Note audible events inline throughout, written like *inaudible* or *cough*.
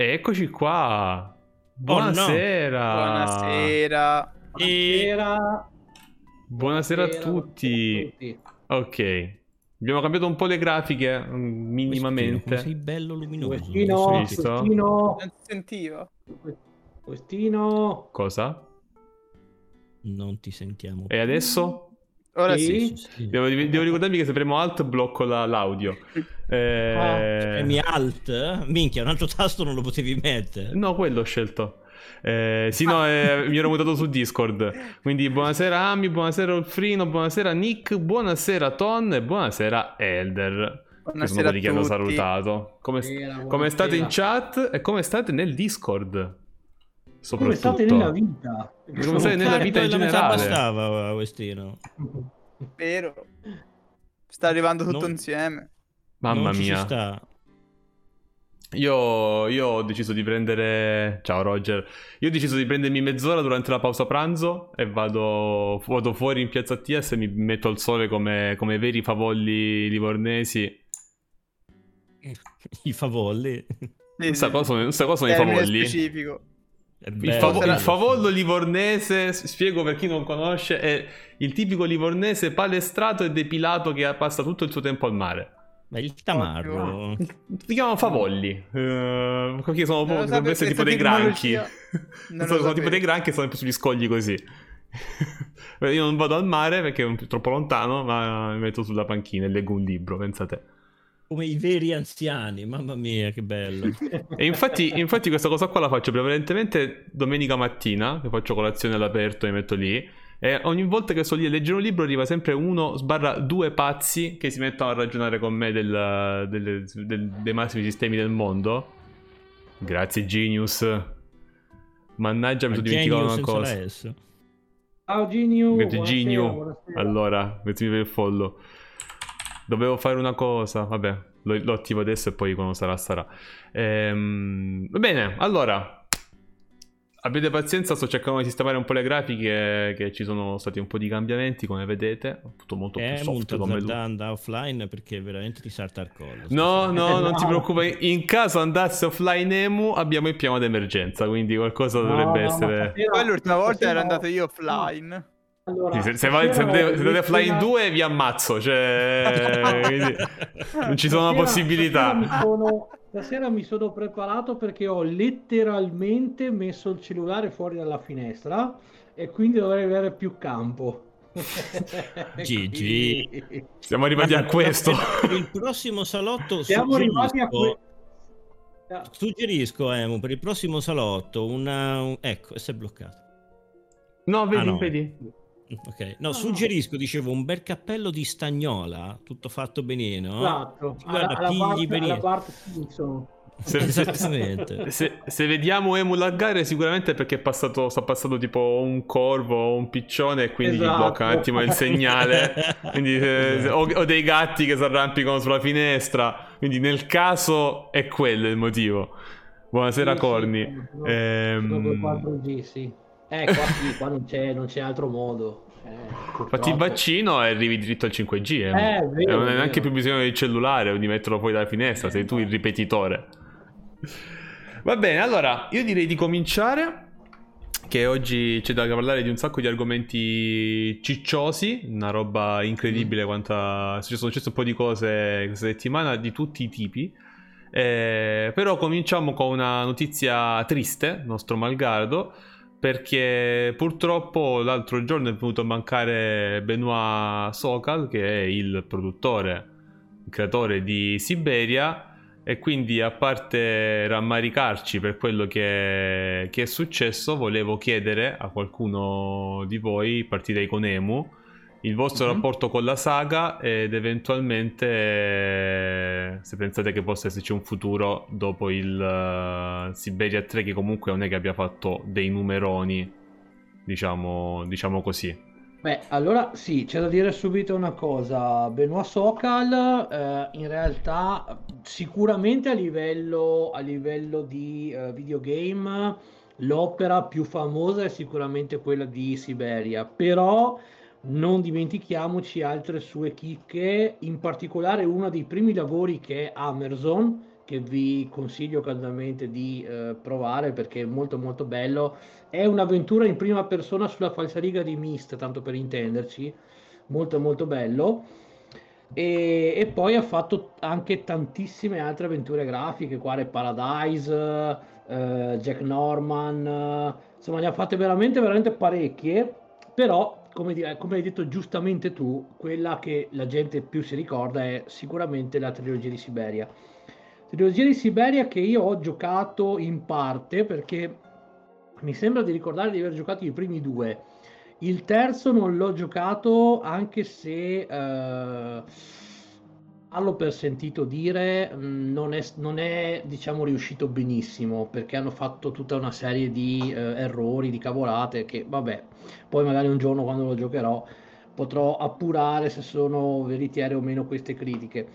Eccoci qua. Buonasera. Buonasera. Buonasera. Buonasera a tutti. Ok. Abbiamo cambiato un po' le grafiche mm, minimamente. Come sei bello luminoso. Questino, questino, Non si sentiva. questino. Cosa? Non ti sentiamo. E adesso? Ora Sì. sì. Devo, devo ricordarmi che se premo alt blocco la- l'audio. Eh, Premi alt? Minchia, un altro tasto non lo potevi mettere. No, quello ho scelto. Eh, sì, no, eh, mi ero mutato su Discord. Quindi buonasera Ami, buonasera Olfrino, buonasera Nick, buonasera Ton e buonasera Elder. Che sono Buonasera quelli che a hanno tutti. salutato. Come, Buonasera, come state in buonasera. chat e come state nel Discord? Come Soprattutto. state nella vita? Come state nella vita in generale? bastava, Questino. Vero. Sta arrivando tutto Non- insieme. Mamma Non ci si mia. sta. Io, io ho deciso di prendere. Ciao Roger. Io ho deciso di prendermi mezz'ora durante la pausa pranzo e vado, vado fuori in piazza Tias e mi metto al sole come, come veri favolli livornesi. I favolli. Sì, Non sa sì. cosa sono, sa cosa sono i favolli. specifico. Il, Sarà- il favollo livornese, spiego per chi non conosce, è il tipico livornese palestrato e depilato che passa tutto il suo tempo al mare. Ma il tamarro. Si chiamano favolli. perché sono lo dovrebbero essere tipo dei granchi. *laughs* sono, sono tipo dei granchi e sono sugli scogli così. *laughs* Io non vado al mare perché è troppo lontano, ma mi metto sulla panchina e leggo un libro, pensate. Come i veri anziani. Mamma mia, che bello. E infatti, infatti questa cosa qua la faccio prevalentemente domenica mattina, che faccio colazione all'aperto e mi metto lì. E ogni volta che sto lì a leggere un libro arriva sempre uno sbarra due pazzi che si mettono a ragionare con me del- delle- del- dei massimi sistemi del mondo. Grazie Genius. Mannaggia, mi sono dimenticato una cosa. Ciao Ginio. Grazie buonasera. Allora, mettimi per il follow. Dovevo fare una cosa, vabbè, lo, lo attivo adesso e poi quando sarà sarà. Ehm, va bene, allora. Abbiate pazienza, sto cercando di sistemare un po' le grafiche, che ci sono stati un po' di cambiamenti, come vedete. Tutto molto più È soft molto come lui. azzardanda offline perché veramente ti salta il collo. No, no, non ti No. preoccupare. In caso andasse offline Emu, abbiamo il piano d'emergenza, quindi qualcosa No, dovrebbe no, essere... Poi l'ultima volta ero andato io offline. Allora, Sì, se, se, vai- se ho se andate offline lettera- 2 vi ammazzo, cioè... quindi non ci sono stasera- possibilità. Stasera mi, sono, stasera mi sono preparato perché ho letteralmente messo il cellulare fuori dalla finestra e quindi dovrei avere più campo. *laughs* GG. Siamo arrivati a questo. Il *laughs* prossimo salotto Siamo arrivati a suggerisco- que- Suggerisco, Emu, per il prossimo salotto una... un- Ecco, si è bloccato. No, vedi, Ah, no. vedi. Ok, no, suggerisco, dicevo, un bel cappello di stagnola, tutto fatto benino. Esatto, Guarda, alla, alla pigli parte, benino. alla parte Simpson. Se, *laughs* Esattamente. se- se vediamo Emu laggare sicuramente è perché è passato, sta passando tipo un corvo o un piccione e quindi gli Esatto. blocca un attimo il segnale. *laughs* Quindi, eh, Esatto. o, o dei gatti che si arrampicano sulla finestra. Quindi nel caso è quello il motivo. Buonasera Sì, sì, Corni. sono- Ehm, sono col 4G, sì. Eh, qua, sì, qua non, c'è, non c'è altro modo. Eh, Fatti il vaccino e arrivi dritto al 5G. eh. Eh, vero, non hai neanche più bisogno del cellulare o di metterlo fuori dalla finestra, sei tu il ripetitore. Va bene, allora io direi di cominciare. Che oggi c'è da parlare di un sacco di argomenti cicciosi, una roba incredibile quanta... Ci sono successe un po' di cose questa settimana di tutti i tipi. Eh, però cominciamo con una notizia triste, nostro malgrado, perché purtroppo l'altro giorno è venuto a mancare Benoit Sokal, che è il produttore, il creatore di Siberia, e quindi a parte rammaricarci per quello che, che è successo, volevo chiedere a qualcuno di voi, partirei con Emu, il vostro Mhm. rapporto con la saga ed eventualmente eh, se pensate che possa esserci un futuro dopo il eh, Siberia 3 che comunque non è che abbia fatto dei numeroni diciamo, diciamo così Beh, allora sì, c'è da dire subito una cosa. Benoit Sokal, eh, in realtà, sicuramente a livello, a livello di eh, videogame, l'opera più famosa è sicuramente quella di Siberia, però non dimentichiamoci altre sue chicche, in particolare uno dei primi lavori che è Amazon, che vi consiglio caldamente di eh, provare perché è molto molto bello. È un'avventura in prima persona sulla falsariga di Myst, tanto per intenderci, molto molto bello. E, e poi ha fatto anche tantissime altre avventure grafiche, quale Paradise, eh, Jack Norman, insomma ne ha fatte veramente veramente parecchie, però come, di- come hai detto giustamente tu, quella che la gente più si ricorda è sicuramente la trilogia di Siberia. Trilogia di Siberia che io ho giocato in parte perché mi sembra di ricordare di aver giocato i primi due. Il terzo non l'ho giocato anche se eh, allo per sentito dire non è, non è diciamo riuscito benissimo perché hanno fatto tutta una serie di eh, errori, di cavolate che vabbè, poi magari un giorno quando lo giocherò potrò appurare se sono veritiere o meno queste critiche.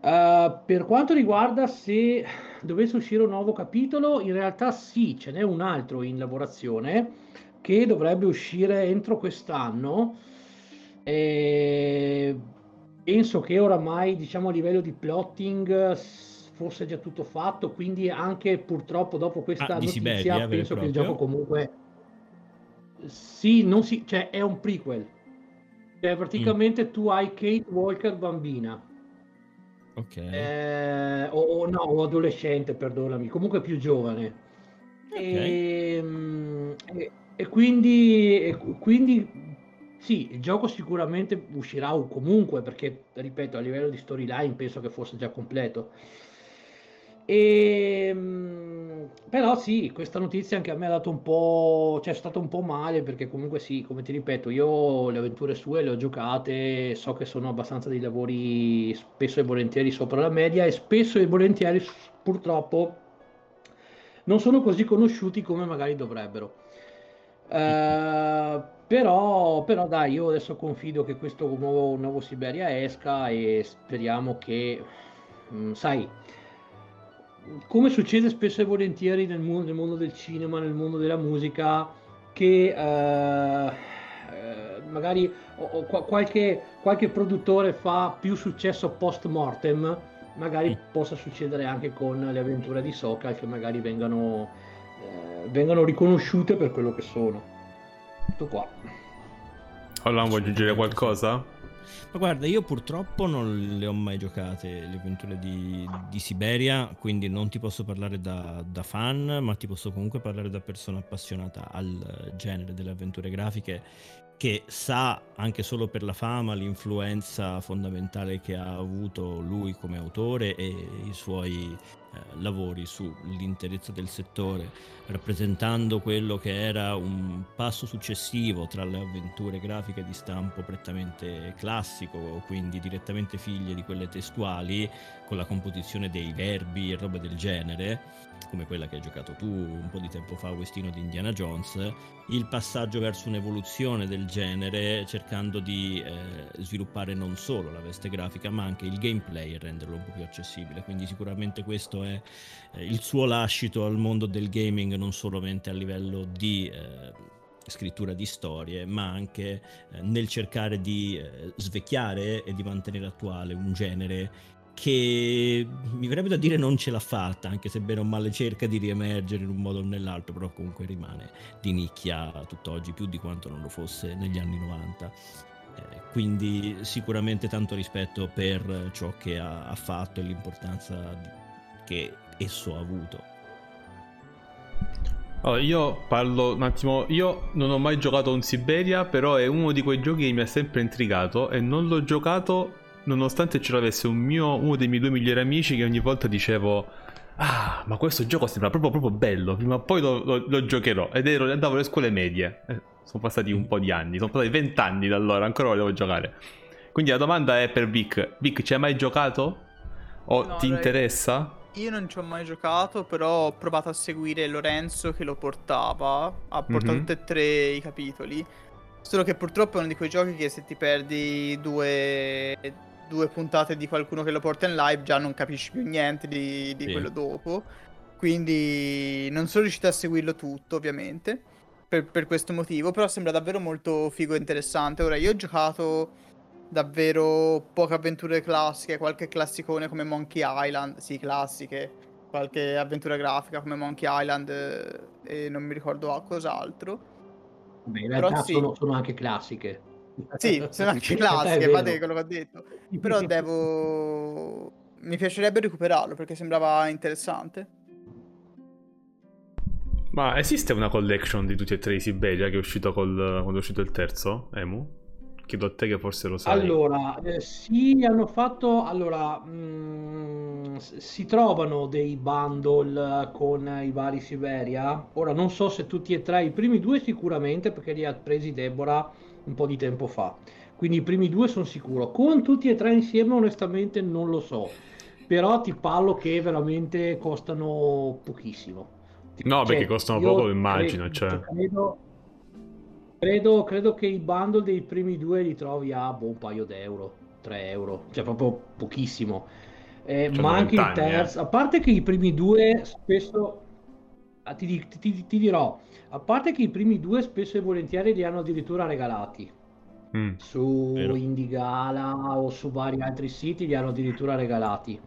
Uh, per quanto riguarda se dovesse uscire un nuovo capitolo, in realtà sì, ce n'è un altro in lavorazione che dovrebbe uscire entro quest'anno. E penso che oramai, diciamo, a livello di plotting fosse già tutto fatto, quindi anche purtroppo dopo questa Ah, notizia Siberia, vero e penso che il gioco comunque sì, non si, cioè è un prequel. Cioè, praticamente tu hai Kate Walker bambina. Ok. Eh, o, o no, o adolescente, perdonami, comunque più giovane. E, mm, e- e quindi, e quindi sì, il gioco sicuramente uscirà comunque, perché ripeto, a livello di storyline penso che fosse già completo. E, mm, però sì, questa notizia anche a me ha dato un po', cioè è stato un po' male perché comunque sì, come ti ripeto, io le avventure sue le ho giocate, so che sono abbastanza dei lavori spesso e volentieri sopra la media e spesso e volentieri purtroppo non sono così conosciuti come magari dovrebbero. Eh, però, però dai, io adesso confido che questo nuovo, nuovo Siberia esca e speriamo che, mm, sai, come succede spesso e volentieri nel mondo, nel mondo del cinema, nel mondo della musica, che eh, eh, magari o- o qua- qualche, qualche produttore fa più successo post mortem, magari Mm. possa succedere anche con le avventure di Sokal che magari vengano, eh, vengano riconosciute per quello che sono. Tutto qua. Allora, vuoi aggiungere qualcosa? Ma guarda, io purtroppo non le ho mai giocate le avventure di, di Siberia, quindi non ti posso parlare da, da fan, ma ti posso comunque parlare da persona appassionata al genere delle avventure grafiche che sa anche solo per la fama l'influenza fondamentale che ha avuto lui come autore e i suoi eh, lavori sull'interezza del settore, rappresentando quello che era un passo successivo tra le avventure grafiche di stampo prettamente classico, quindi direttamente figlie di quelle testuali, con la composizione dei verbi e robe del genere, come quella che hai giocato tu un po' di tempo fa, Westino di Indiana Jones, il passaggio verso un'evoluzione del genere, cercando di eh, sviluppare non solo la veste grafica, ma anche il gameplay e renderlo un po' più accessibile. Quindi sicuramente questo è eh, il suo lascito al mondo del gaming, non solamente a livello di eh, scrittura di storie, ma anche eh, nel cercare di eh, svecchiare e di mantenere attuale un genere che mi verrebbe da dire non ce l'ha fatta, anche se bene o male cerca di riemergere in un modo o nell'altro, però comunque rimane di nicchia tutt'oggi più di quanto non lo fosse negli anni 90. Eh, quindi sicuramente tanto rispetto per ciò che ha, ha fatto e l'importanza che esso ha avuto. Allora, io parlo un attimo. Io non ho mai giocato a un Siberia, però è uno di quei giochi che mi ha sempre intrigato e non l'ho giocato nonostante ce l'avesse un mio, uno dei miei due migliori amici che ogni volta dicevo Ah, ma questo gioco sembra proprio, proprio bello, prima o poi lo, lo- lo giocherò. Ed ero, andavo alle scuole medie. Eh, sono passati un po' di anni, sono passati vent'anni da allora, ancora volevo giocare. Quindi la domanda è per Vic. Vic, ci hai mai giocato? O No, ti dai. interessa? Io non ci ho mai giocato, però ho provato a seguire Lorenzo che lo portava. Ha portato Mhm. tutti e tre i capitoli. Solo che purtroppo è uno di quei giochi che se ti perdi due, due puntate di qualcuno che lo porta in live già non capisci più niente di, di Sì. quello dopo. Quindi non sono riuscito a seguirlo tutto, ovviamente. Per, per questo motivo, però sembra davvero molto figo e interessante. Ora, io ho giocato davvero poche avventure classiche, qualche classicone come Monkey Island, sì, classiche, qualche avventura grafica come Monkey Island eh, e non mi ricordo cos'altro. Beh, in realtà sì. sono, sono, anche classiche. Sì, *laughs* sono anche classiche, fate quello che ho detto. Però devo... Mi piacerebbe recuperarlo perché sembrava interessante. Ma esiste una collection di tutti e tre i Siberia che è uscito col, quando è uscito il terzo, Emu? Chiedo a te che forse lo sai. Allora, eh, sì, hanno fatto... Allora, mh, mm, si trovano dei bundle con i vari Siberia. Ora, non so se tutti e tre, i primi due sicuramente, perché li ha presi Deborah un po' di tempo fa. Quindi i primi due sono sicuro. Con tutti e tre insieme, onestamente, non lo so. Però ti parlo che veramente costano pochissimo. No, cioè, perché costano poco, immagino. Credo, cioè. credo Credo, credo, che i bundle dei primi due li trovi a boh, un paio d'euro, 3 euro, cioè proprio pochissimo. Eh, ma anche il terzo, eh. a parte che i primi due spesso, ah, ti, ti, ti, dirò, a parte che i primi due spesso e volentieri li hanno addirittura regalati. Mm, su vero. Indigala o su vari altri siti li hanno addirittura regalati.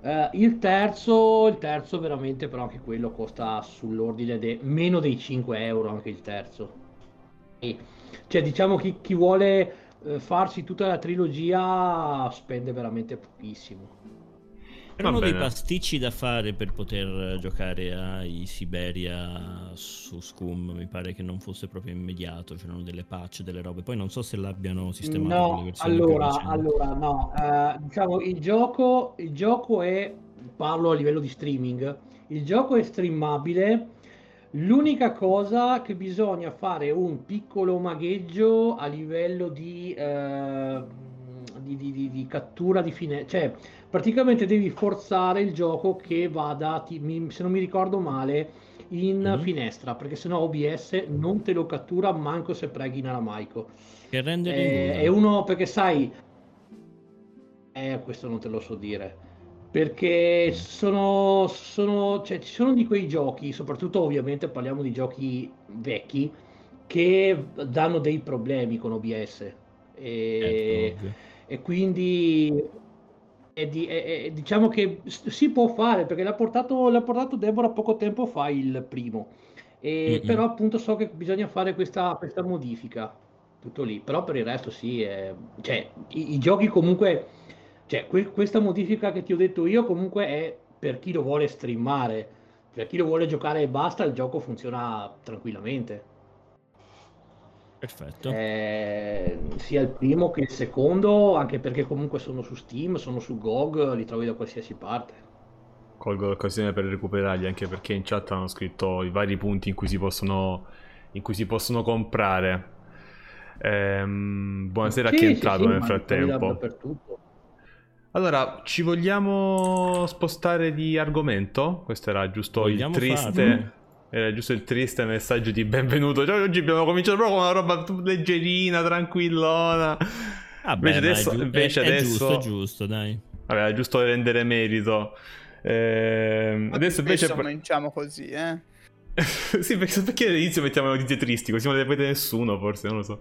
Uh, il terzo, il terzo veramente però anche quello costa sull'ordine di meno dei 5 euro anche il terzo. Cioè, diciamo chi, chi vuole eh, farsi tutta la trilogia spende veramente pochissimo. Erano dei pasticci da fare per poter giocare ai Siberia su Scum. Mi pare che non fosse proprio immediato. C'erano delle patch, delle robe. Poi non so se l'abbiano sistemato. No, allora, allora, no. Uh, diciamo il gioco, il gioco è. Parlo a livello di streaming. Il gioco è streamabile L'unica cosa che bisogna fare un piccolo magheggio a livello di, eh, di, di, di, di cattura di fine, cioè praticamente devi forzare il gioco che vada, ti, mi, se non mi ricordo male, in mm. finestra, perché sennò OBS non te lo cattura manco se preghi in aramaico. Che rende eh, è uno perché sai, eh, questo non te lo so dire perché sono, sono, cioè, ci sono di quei giochi, soprattutto ovviamente parliamo di giochi vecchi, che danno dei problemi con OBS. E, eh, e quindi di, è, è, diciamo che si può fare perché l'ha portato, l'ha portato Deborah poco tempo fa il primo. E, però appunto so che bisogna fare questa, questa modifica tutto lì però per il resto sì è, cioè, i, i giochi comunque cioè, que- questa modifica che ti ho detto io comunque è per chi lo vuole streamare, per chi lo vuole giocare e basta, il gioco funziona tranquillamente. Perfetto. Eh, sia il primo che il secondo, anche perché comunque sono su Steam, sono su GOG, li trovi da qualsiasi parte. Colgo l'occasione per recuperarli, anche perché in chat hanno scritto i vari punti in cui si possono, in cui si possono comprare. Ehm, buonasera, sì, chi è entrato sì, sì, nel frattempo? Allora, ci vogliamo spostare di argomento? Questo era giusto vogliamo il triste. Farlo? Era giusto il triste messaggio di benvenuto. Cioè, oggi abbiamo cominciato proprio con una roba leggerina, tranquillona. Vabbè, invece adesso, è, giu- invece è, adesso... è giusto, è giusto, dai. Vabbè, è giusto rendere merito. Eh, adesso invece cominciamo così, eh. *laughs* sì, perché, perché all'inizio mettiamo notizie tristi, così non le vede nessuno, forse, non lo so.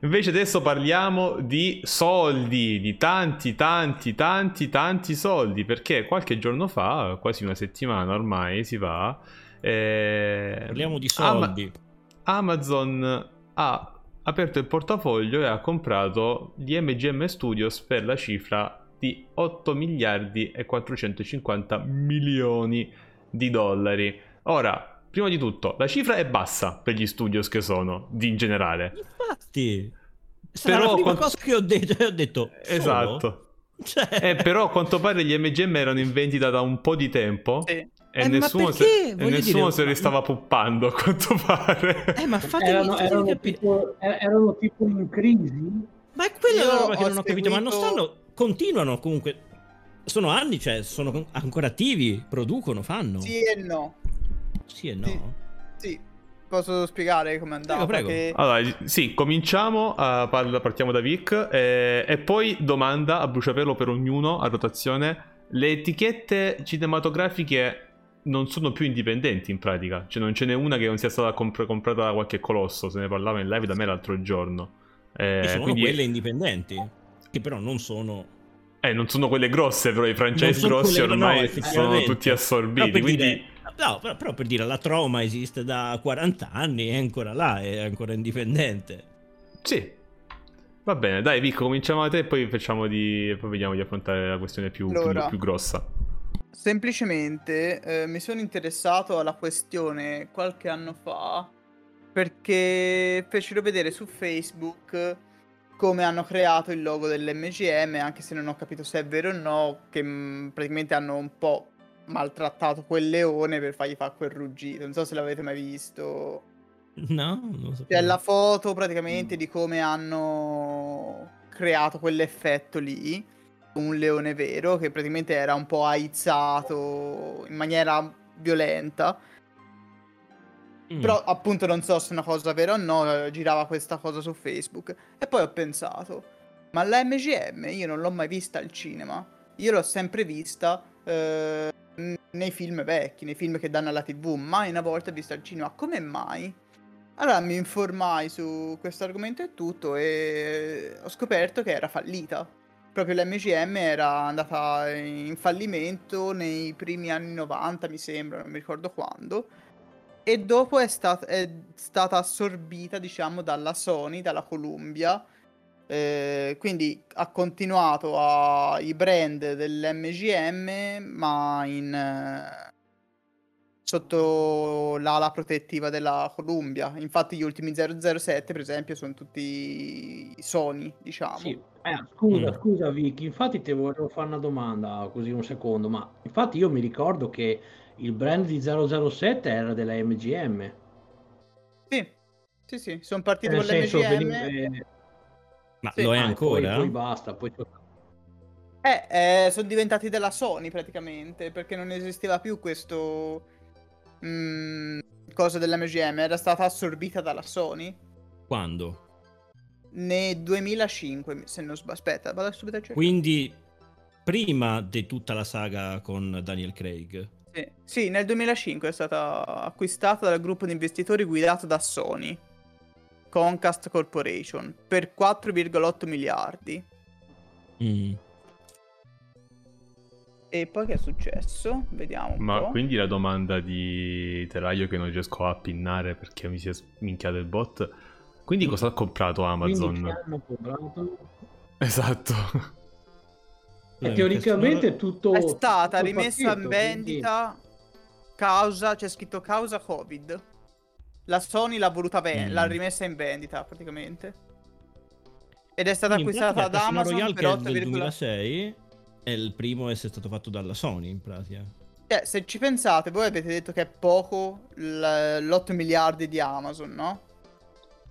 Invece adesso parliamo di soldi, di tanti, tanti, tanti, tanti soldi, perché qualche giorno fa, quasi una settimana ormai si va... Eh, parliamo di soldi. Ama- Amazon ha aperto il portafoglio e ha comprato gli MGM Studios per la cifra di 8 miliardi e 450 milioni di dollari. Ora, prima di tutto, la cifra è bassa per gli studios che sono, di in generale. Infatti, sarà però, la prima quant... cosa che ho detto, ho detto esatto. Cioè... Eh, però a quanto pare gli MGM erano in vendita da un po' di tempo. Sì. E eh, nessuno, se, e nessuno dire, se li stava puppando a quanto pare. Eh, ma fatemi, erano, erano, tipo, erano tipo in crisi. Ma è quella la roba che non ho capito. Ma non stanno. Continuano comunque. Sono anni, cioè, sono ancora attivi, producono, fanno. Sì e no. Sì e no? Sì. sì. Posso spiegare come andava? Prego, prego. Che... Allora, sì, cominciamo, uh, partiamo da Vic eh, e poi domanda a bruciapelo per ognuno a rotazione. Le etichette cinematografiche non sono più indipendenti in pratica, cioè non ce n'è una che non sia stata comp- comprata da qualche colosso, se ne parlava in live da me l'altro giorno. Eh, e sono quindi- quelle indipendenti, che però non sono... Eh, non sono quelle grosse, però i franchise grossi quelle- no, ormai sono tutti assorbiti. Però per, Quindi, dire, no, però, però per dire, la Troma esiste da 40 anni, è ancora là, è ancora indipendente. sì. Va bene, dai, Vic, cominciamo da te e poi facciamo di. Poi vediamo di affrontare la questione più, più- Allora. più grossa. Semplicemente eh, mi sono interessato alla questione qualche anno fa perché fecero vedere su Facebook come hanno creato il logo dell'MGM, anche se non ho capito se è vero o no, che mh, praticamente hanno un po' maltrattato quel leone per fargli fare quel ruggito. Non so se l'avete mai visto. No, non lo so. C'è la foto praticamente di come hanno creato quell'effetto lì. Un leone vero che praticamente era un po' aizzato in maniera violenta. Mm. Però appunto non so se è una cosa vera o no, eh, girava questa cosa su Facebook. E poi ho pensato, ma la MGM io non l'ho mai vista al cinema. Io l'ho sempre vista eh, nei film vecchi, nei film che danno alla TV, mai una volta vista al cinema. Come mai? Allora mi informai su questo argomento e tutto e ho scoperto che era fallita. Proprio l'MGM era andata in fallimento nei primi anni 90, mi sembra, non mi ricordo quando. E dopo è, stat- è stata assorbita, diciamo, dalla Sony, dalla Columbia. Eh, quindi ha continuato a- i brand dell'MGM, ma in, eh, sotto l'ala protettiva della Columbia. Infatti gli ultimi 007, per esempio, sono tutti Sony, diciamo. Sì, eh, scusa, Mm. scusa Vicky, infatti ti volevo fare una domanda così un secondo, ma infatti io mi ricordo che il brand di 007 era della MGM. Sì, sì, sì, sono partiti Nel con senso, l'MGM. veniva- Ma Sì. lo è ah, e poi- ancora? Poi, basta, poi... Eh, eh, sono diventati della Sony praticamente, perché non esisteva più questo mm, cosa dell'MGM, era stata assorbita dalla Sony Quando? nel 2005, se non sbaglio. Aspetta, vado subito a cercare. Quindi prima di tutta la saga con Daniel Craig. Sì. Sì, nel 2005 è stata acquistata dal gruppo di investitori guidato da Sony, Comcast Corporation, per 4,8 miliardi. Mm. E poi che è successo? Vediamo un Ma po'. quindi la domanda di Teraio che non riesco a pinnare perché mi si è minchiato il bot. Quindi cosa ha comprato Amazon? Comprato? Esatto. E Eh, teoricamente questo- tutto... è stata tutto rimessa in pacchetto, quindi- vendita causa, c'è scritto causa Covid. La Sony l'ha voluta vendere, Mm. l'ha rimessa in vendita praticamente. Ed è stata Quindi in acquistata da Amazon per che è 8, del 2006 è il primo a essere stato fatto dalla Sony in pratica. Cioè, se ci pensate, voi avete detto che è poco l- l'8 miliardi di Amazon, no?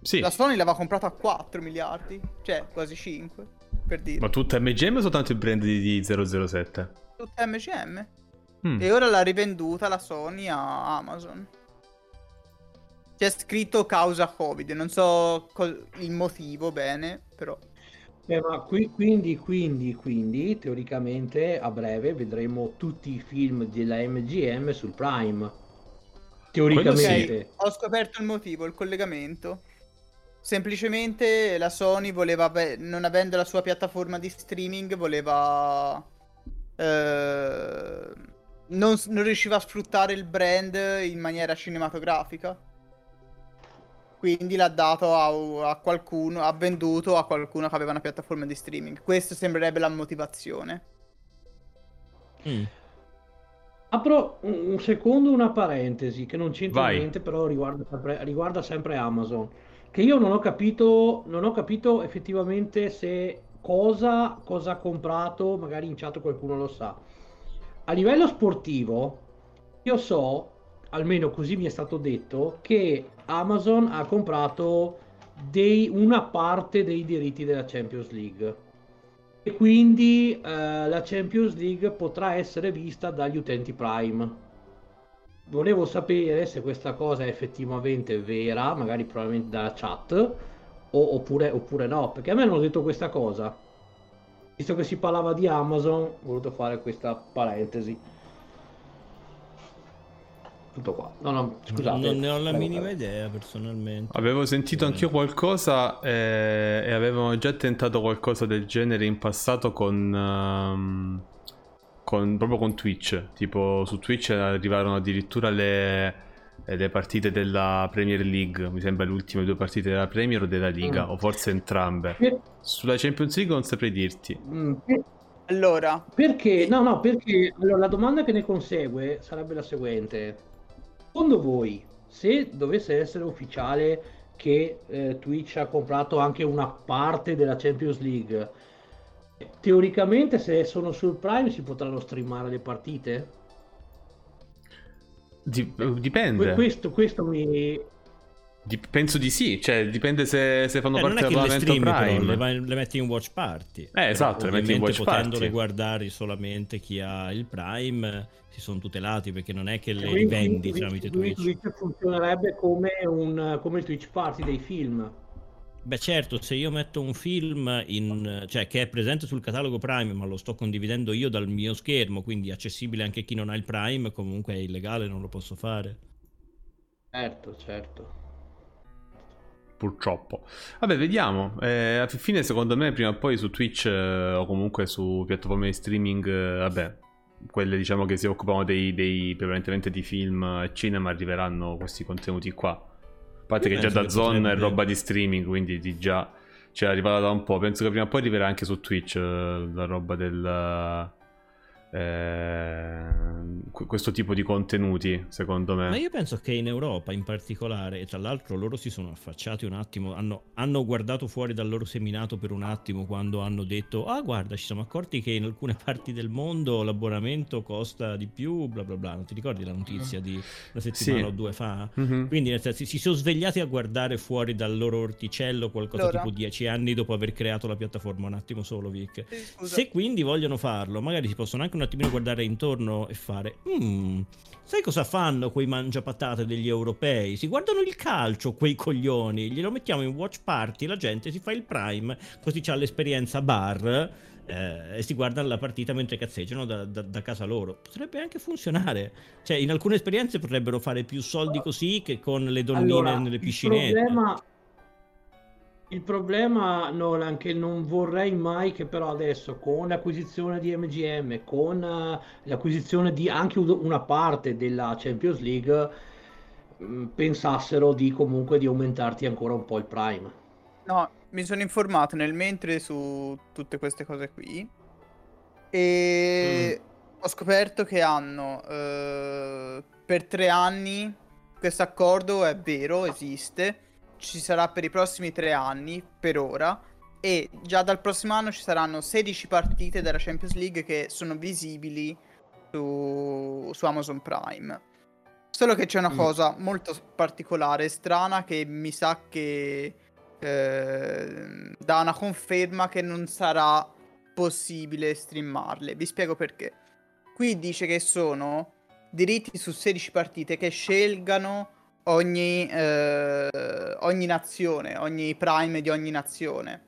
Sì. La Sony l'aveva comprato a 4 miliardi, cioè quasi 5, per dire. Ma tutta MGM o soltanto il brand di, di 007? Tutta MGM. Mm. E ora l'ha rivenduta la Sony a Amazon. C'è scritto causa Covid, non so co- il motivo bene, però. Eh, ma qui- quindi, quindi, quindi, teoricamente a breve vedremo tutti i film della MGM sul Prime. Teoricamente. Ok, ho scoperto il motivo, il collegamento. Semplicemente la Sony voleva, non avendo la sua piattaforma di streaming, voleva... eh, non, non riusciva a sfruttare il brand in maniera cinematografica. Quindi l'ha dato a, a qualcuno, ha venduto a qualcuno che aveva una piattaforma di streaming. Questa sembrerebbe la motivazione. Mm. Apro un un secondo una parentesi che non c'entra Vai. niente, però riguarda sempre, riguarda sempre Amazon. Che io non ho capito, non ho capito effettivamente se cosa, cosa ha comprato, magari in chat qualcuno lo sa. A livello sportivo, io so, almeno così mi è stato detto, che Amazon ha comprato dei- una parte dei diritti della Champions League. E quindi eh, la Champions League potrà essere vista dagli utenti Prime. Volevo sapere se questa cosa è effettivamente vera, magari probabilmente dalla chat, o- oppure, oppure no, perché a me hanno detto questa cosa. Visto che si parlava di Amazon, ho voluto fare questa parentesi. Tutto qua. No, no, scusate. Non ne ho la minima prego. idea personalmente. Avevo sentito Eh. anch'io qualcosa eh, e avevamo già tentato qualcosa del genere in passato con, ehm, con- proprio con Twitch. Tipo su Twitch arrivarono addirittura le, le partite della Premier League. Mi sembra le ultime due partite della Premier o della Liga, Mm. o forse entrambe. Sulla Champions League non saprei dirti. mm, Allora, Perché? No, no, perché allora, la domanda che ne consegue sarebbe la seguente. Secondo voi, se dovesse essere ufficiale che eh, Twitch ha comprato anche una parte della Champions League, teoricamente se sono sul Prime si potranno streamare le partite? Que- dipende. questo, questo mi... Di- penso di sì. Cioè, dipende se, se fanno Eh, parte del che le regolamento stream però, Prime. le, le metti in watch party. Eh, esatto, le metti in watch potendole party. guardare solamente chi ha il Prime si sono tutelati perché non è che le quindi- rivendi quindi- tramite Twitch. Twitch funzionerebbe come, un, come il Twitch Party dei film. Beh certo, se io metto un film in, cioè, che è presente sul catalogo Prime ma lo sto condividendo io dal mio schermo, quindi accessibile anche a chi non ha il Prime, comunque è illegale, non lo posso fare. Certo, certo. Purtroppo. Vabbè, vediamo. Eh, alla fine, secondo me, prima o poi su Twitch eh, o comunque su piattaforme di streaming, eh, vabbè, quelle diciamo che si occupano dei, dei prevalentemente di film e cinema, arriveranno questi contenuti qua. A parte Io che già da Zone è roba di streaming, quindi di già c'è arrivata da un po'. Penso che prima o poi arriverà anche su Twitch eh, la roba del. Que- questo tipo di contenuti, secondo me. Ma io penso che in Europa in particolare, e tra l'altro loro si sono affacciati un attimo, hanno, hanno guardato fuori dal loro seminato per un attimo quando hanno detto, ah guarda, ci siamo accorti che in alcune parti del mondo l'abbonamento costa di più, bla bla bla, non ti ricordi la notizia di una settimana Sì. o due fa? Mhm. Quindi nel senso, si sono svegliati a guardare fuori dal loro orticello qualcosa Allora. tipo dieci anni dopo aver creato la piattaforma, un attimo solo Vic. sì, scusa. Se quindi vogliono farlo, magari si possono anche un attimino guardare intorno e fare: "Mm, sai cosa fanno quei mangiapatate degli europei? Si guardano il calcio, quei coglioni. Glielo mettiamo in watch party. La gente si fa il prime, così c'ha l'esperienza bar. eh, e si guardano la partita mentre cazzeggiano da, da- da casa loro. Potrebbe anche funzionare. Cioè, in alcune esperienze potrebbero fare più soldi così che con le donnine Allora, nelle il piscinette. problema, il problema Nolan che non vorrei mai che però adesso con l'acquisizione di MGM, con eh, l'acquisizione di anche un- una parte della Champions League, mh, pensassero di comunque di aumentarti ancora un po' il Prime. No, mi sono informato nel mentre su tutte queste cose qui e ho scoperto che hanno eh, per tre anni questo accordo è vero, esiste, ci sarà per i prossimi tre anni per ora e già dal prossimo anno ci saranno 16 partite della Champions League che sono visibili su, su Amazon Prime. Solo che c'è una Mm. cosa molto particolare, strana, che mi sa che eh, dà una conferma che non sarà possibile streamarle. Vi spiego perché. Qui dice che sono diritti su 16 partite che scelgano ogni, eh, ogni nazione, ogni prime di ogni nazione.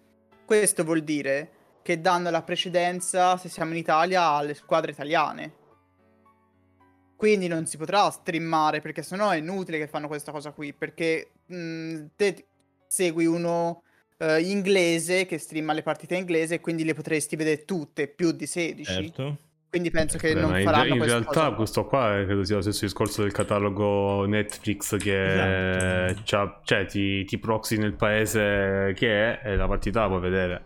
Questo vuol dire che danno la precedenza, se siamo in Italia, alle squadre italiane. Quindi non si potrà streamare perché sennò è inutile che fanno questa cosa qui. Perché mh, te segui uno eh, inglese che streama le partite inglese quindi le potresti vedere tutte, più di 16. Certo. Quindi penso che Beh, non in, faranno in questa realtà cosa. questo qua è- credo sia lo stesso discorso del catalogo Netflix che Esatto. c'ha- cioè, ti, ti proxy nel paese che è e la partita la puoi vedere.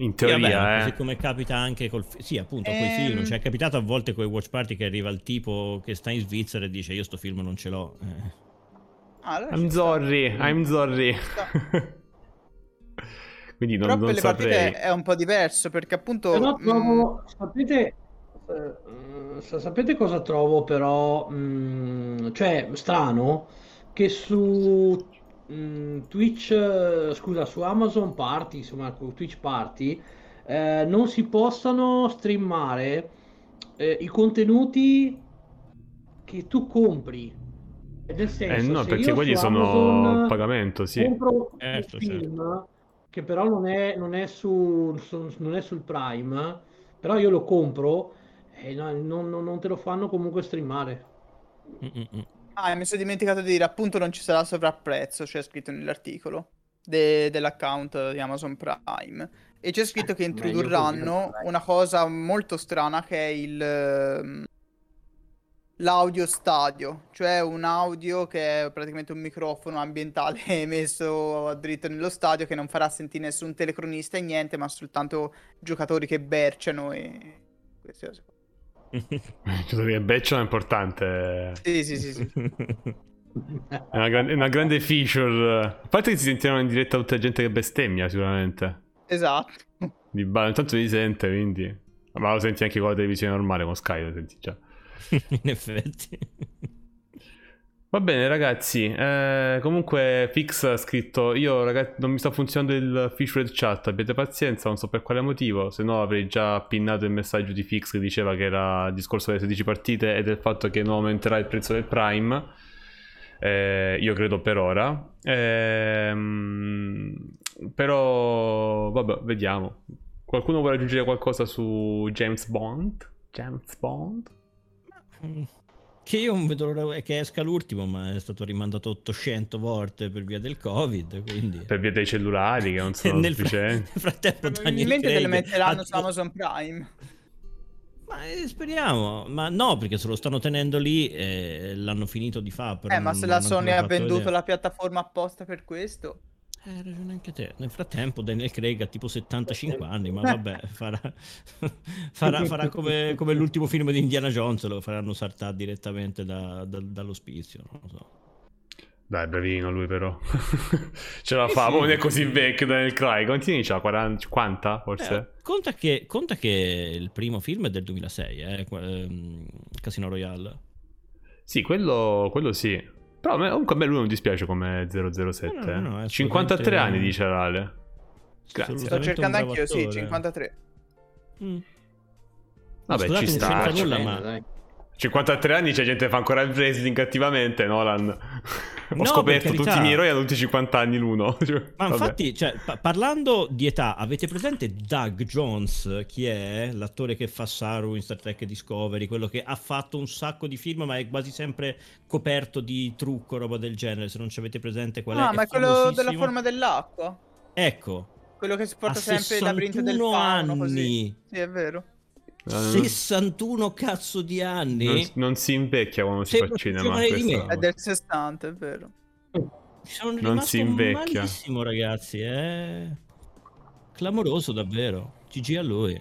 In Sì, vabbè, teoria, così eh. come capita anche col sì, appunto, quei Ehm. film. Cioè, è capitato a volte con i watch party che arriva il tipo che sta in Svizzera e dice: Io sto film non ce l'ho. Eh. Ah, allora I'm ci sta. sorry, I'm sorry. *laughs* Quindi non, Però non per le saprei. partite è un po' diverso perché appunto... Però mh, trovo, sapete, eh, sa- sapete cosa trovo però, mh, cioè strano, che su mh, Twitch, eh, scusa, su Amazon Party, insomma, con Twitch Party, eh, non si possano streamare eh, i contenuti che tu compri. Nel Eh senso, no, se perché io quelli su sono Amazon a pagamento, sì. compro Certo, un film che però non è, non è su, su- non è sul Prime, però io lo compro e no- non, non- te lo fanno comunque streamare. Mm-mm. Ah, mi sono dimenticato di dire, appunto non ci sarà sovrapprezzo, c'è scritto nell'articolo de- dell'account di Amazon Prime. E c'è scritto che Eh, introdurranno dai. una cosa molto strana che è il... L'audio stadio, cioè un audio che è praticamente un microfono ambientale *laughs* messo dritto nello stadio che non farà sentire nessun telecronista e niente, ma soltanto giocatori che berciano e queste cose. *laughs* Credo che Beccio è importante. Sì, sì, sì, sì. *laughs* È una, gran- è una grande feature. A parte che si sentiranno in diretta tutta la gente che bestemmia, sicuramente. Esatto. Di ba- intanto li sente, quindi. Ma lo senti anche con la televisione normale, con Sky, lo senti già. *laughs* In effetti. Va bene, ragazzi. eh, comunque, Fix ha scritto: Io, ragazzi, non mi sta funzionando il featured chat. Abbiate pazienza, non so per quale motivo. Se no, avrei già pinnato il messaggio di Fix che diceva che era il discorso delle 16 partite e del fatto che non aumenterà il prezzo del Prime. Eh, io credo per ora. Ehm, però, vabbè, vediamo. Qualcuno vuole aggiungere qualcosa su James Bond? James Bond? Che io non vedo l'ora che esca l'ultimo, ma è stato rimandato 800 volte per via del Covid, quindi... Per via dei cellulari che non *laughs* sono nel, sufficienti. nel frattempo Daniel Probabilmente te le Craig metteranno su Amazon Prime. Ma eh, speriamo, ma no, perché se lo stanno tenendo lì e l'hanno finito di fare. Eh, ma se la Sony ha venduto vedere. la piattaforma apposta per questo. Eh, Hai ragione anche te. Nel frattempo Daniel Craig ha tipo 75 anni, ma vabbè, *laughs* farà, farà, farà come, come l'ultimo film di Indiana Jones, lo faranno saltare direttamente da- da- dall'ospizio, non lo so. Dai, bravino lui però. *laughs* Ce la Sì, fa, sì. ma non è così vecchio Daniel Craig. Quanti anni c'ha? 40, 50 forse? Eh, conta, che, conta che il primo film è del 2006, eh, ehm, Casino Royale. Sì, quello, quello sì. Però a me- comunque a me lui non dispiace come 007. No, no, no, eh. è 53 assolutamente- anni dice Rale. Grazie. Sto cercando anch'io, sì, attore. 53. Mm. Vabbè, Scusate, ci non sta. c'entra cioè, nulla, ma- dai. 53 anni c'è gente che fa ancora il wrestling cattivamente, Nolan. *laughs* Ho No, scoperto per tutti i miei eroi hanno tutti 50 anni l'uno. *laughs* Cioè, Ma vabbè. infatti, cioè, pa- parlando di età, avete presente Doug Jones? Chi è? L'attore che fa Saru in Star Trek Discovery, quello che ha fatto un sacco di film, ma è quasi sempre coperto di trucco, roba del genere. Se non ci avete presente qual è. Ah, ma è quello della forma dell'acqua. Ecco, Quello che si porta sempre il labirinto del 61 fauno, così. anni. Sì, è vero. Eh, non- 61 cazzo di anni. non, non si invecchia quando si fa cinema. È del 60, è vero. Sono Non rimasto si invecchia. malissimo, ragazzi. È clamoroso, davvero. GG a lui.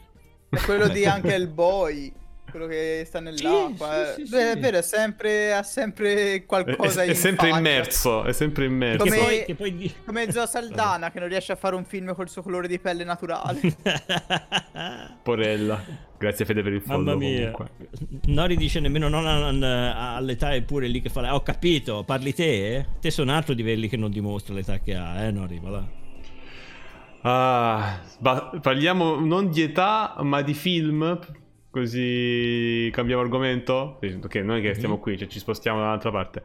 È quello di *laughs* anche il boy. Quello che sta nell'acqua. sì, eh. sì, Beh, È sì. vero, è sempre, ha sempre È, qualcosa è in sempre faccia. immerso, è sempre immerso. Come- Che poi, che poi Come Zoe Saldana che non riesce a fare un film col suo colore di pelle naturale. *laughs* Porella. Grazie Fede per il follow Mamma mia. comunque. Nori dice nemmeno Nolan eh, all'età è pure lì che fa. Ho capito, parli te? eh? Te un altro di quelli che non dimostra l'età che ha, eh, Nori, va là. Ah, parliamo non di età, ma di film. Così cambiamo argomento. Ok, noi che stiamo Mhm. qui, cioè ci spostiamo da un'altra parte.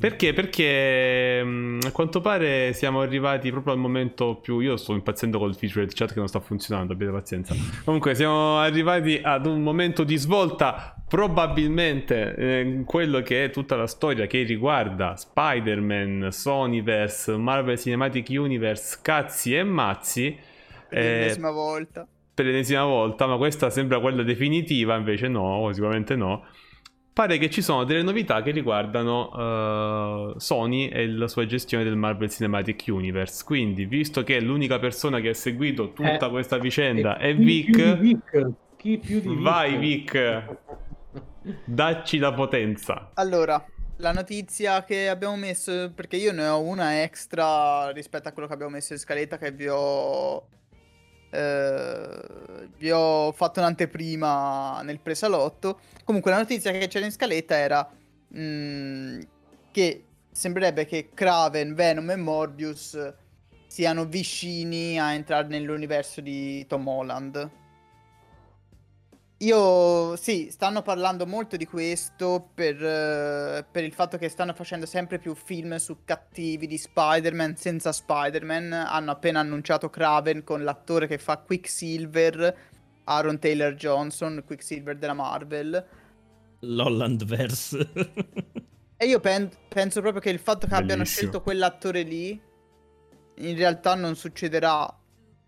Perché? Perché mh, a quanto pare siamo arrivati proprio al momento più. Io sto impazzendo col featured chat che non sta funzionando, abbiate pazienza. Comunque, siamo arrivati ad un momento di svolta. Probabilmente eh, in quello che è tutta la storia che riguarda Spider-Man, Sonyverse, Marvel Cinematic Universe, cazzi e mazzi. Per Eh, l'ennesima volta. Per l'ennesima volta, ma questa sembra quella definitiva, invece no, sicuramente no. Pare che ci sono delle novità che riguardano eh, Sony e la sua gestione del Marvel Cinematic Universe. Quindi, visto che l'unica persona che ha seguito tutta Eh, questa vicenda E è chi più di Vic, Vic? Chi più di Vic? vai Vic, dacci la potenza. Allora, la notizia che abbiamo messo, perché io ne ho una extra rispetto a quello che abbiamo messo in scaletta che vi ho... eh, vi ho fatto un'anteprima nel presalotto. Comunque la notizia che c'era in scaletta era mm, che sembrerebbe che Kraven, Venom e Morbius siano vicini a entrare nell'universo di Tom Holland. Io sì, stanno parlando molto di questo per, eh, per il fatto che stanno facendo sempre più film su cattivi di Spider-Man senza Spider-Man. Hanno appena annunciato Kraven con l'attore che fa Quicksilver, Aaron Taylor Johnson, Quicksilver della Marvel. L'Hollandverse. *laughs* E io pen- penso proprio che il fatto che abbiano Bellissimo. scelto quell'attore lì, in realtà non succederà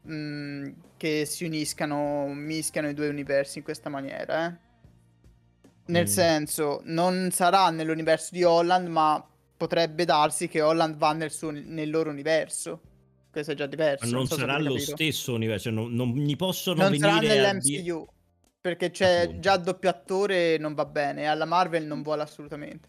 mh, che si uniscano, mischiano i due universi in questa maniera, eh. Nel Mm. senso, non sarà nell'universo di Holland, ma potrebbe darsi che Holland va nel, suo- nel loro universo. Questo è già diverso. Ma non so se sarà lo stesso universo, non, non gli possono Non sarà venire a dire... nell'MCU. Perché c'è Appunto. già doppio attore, non va bene. Alla Marvel non vuole assolutamente.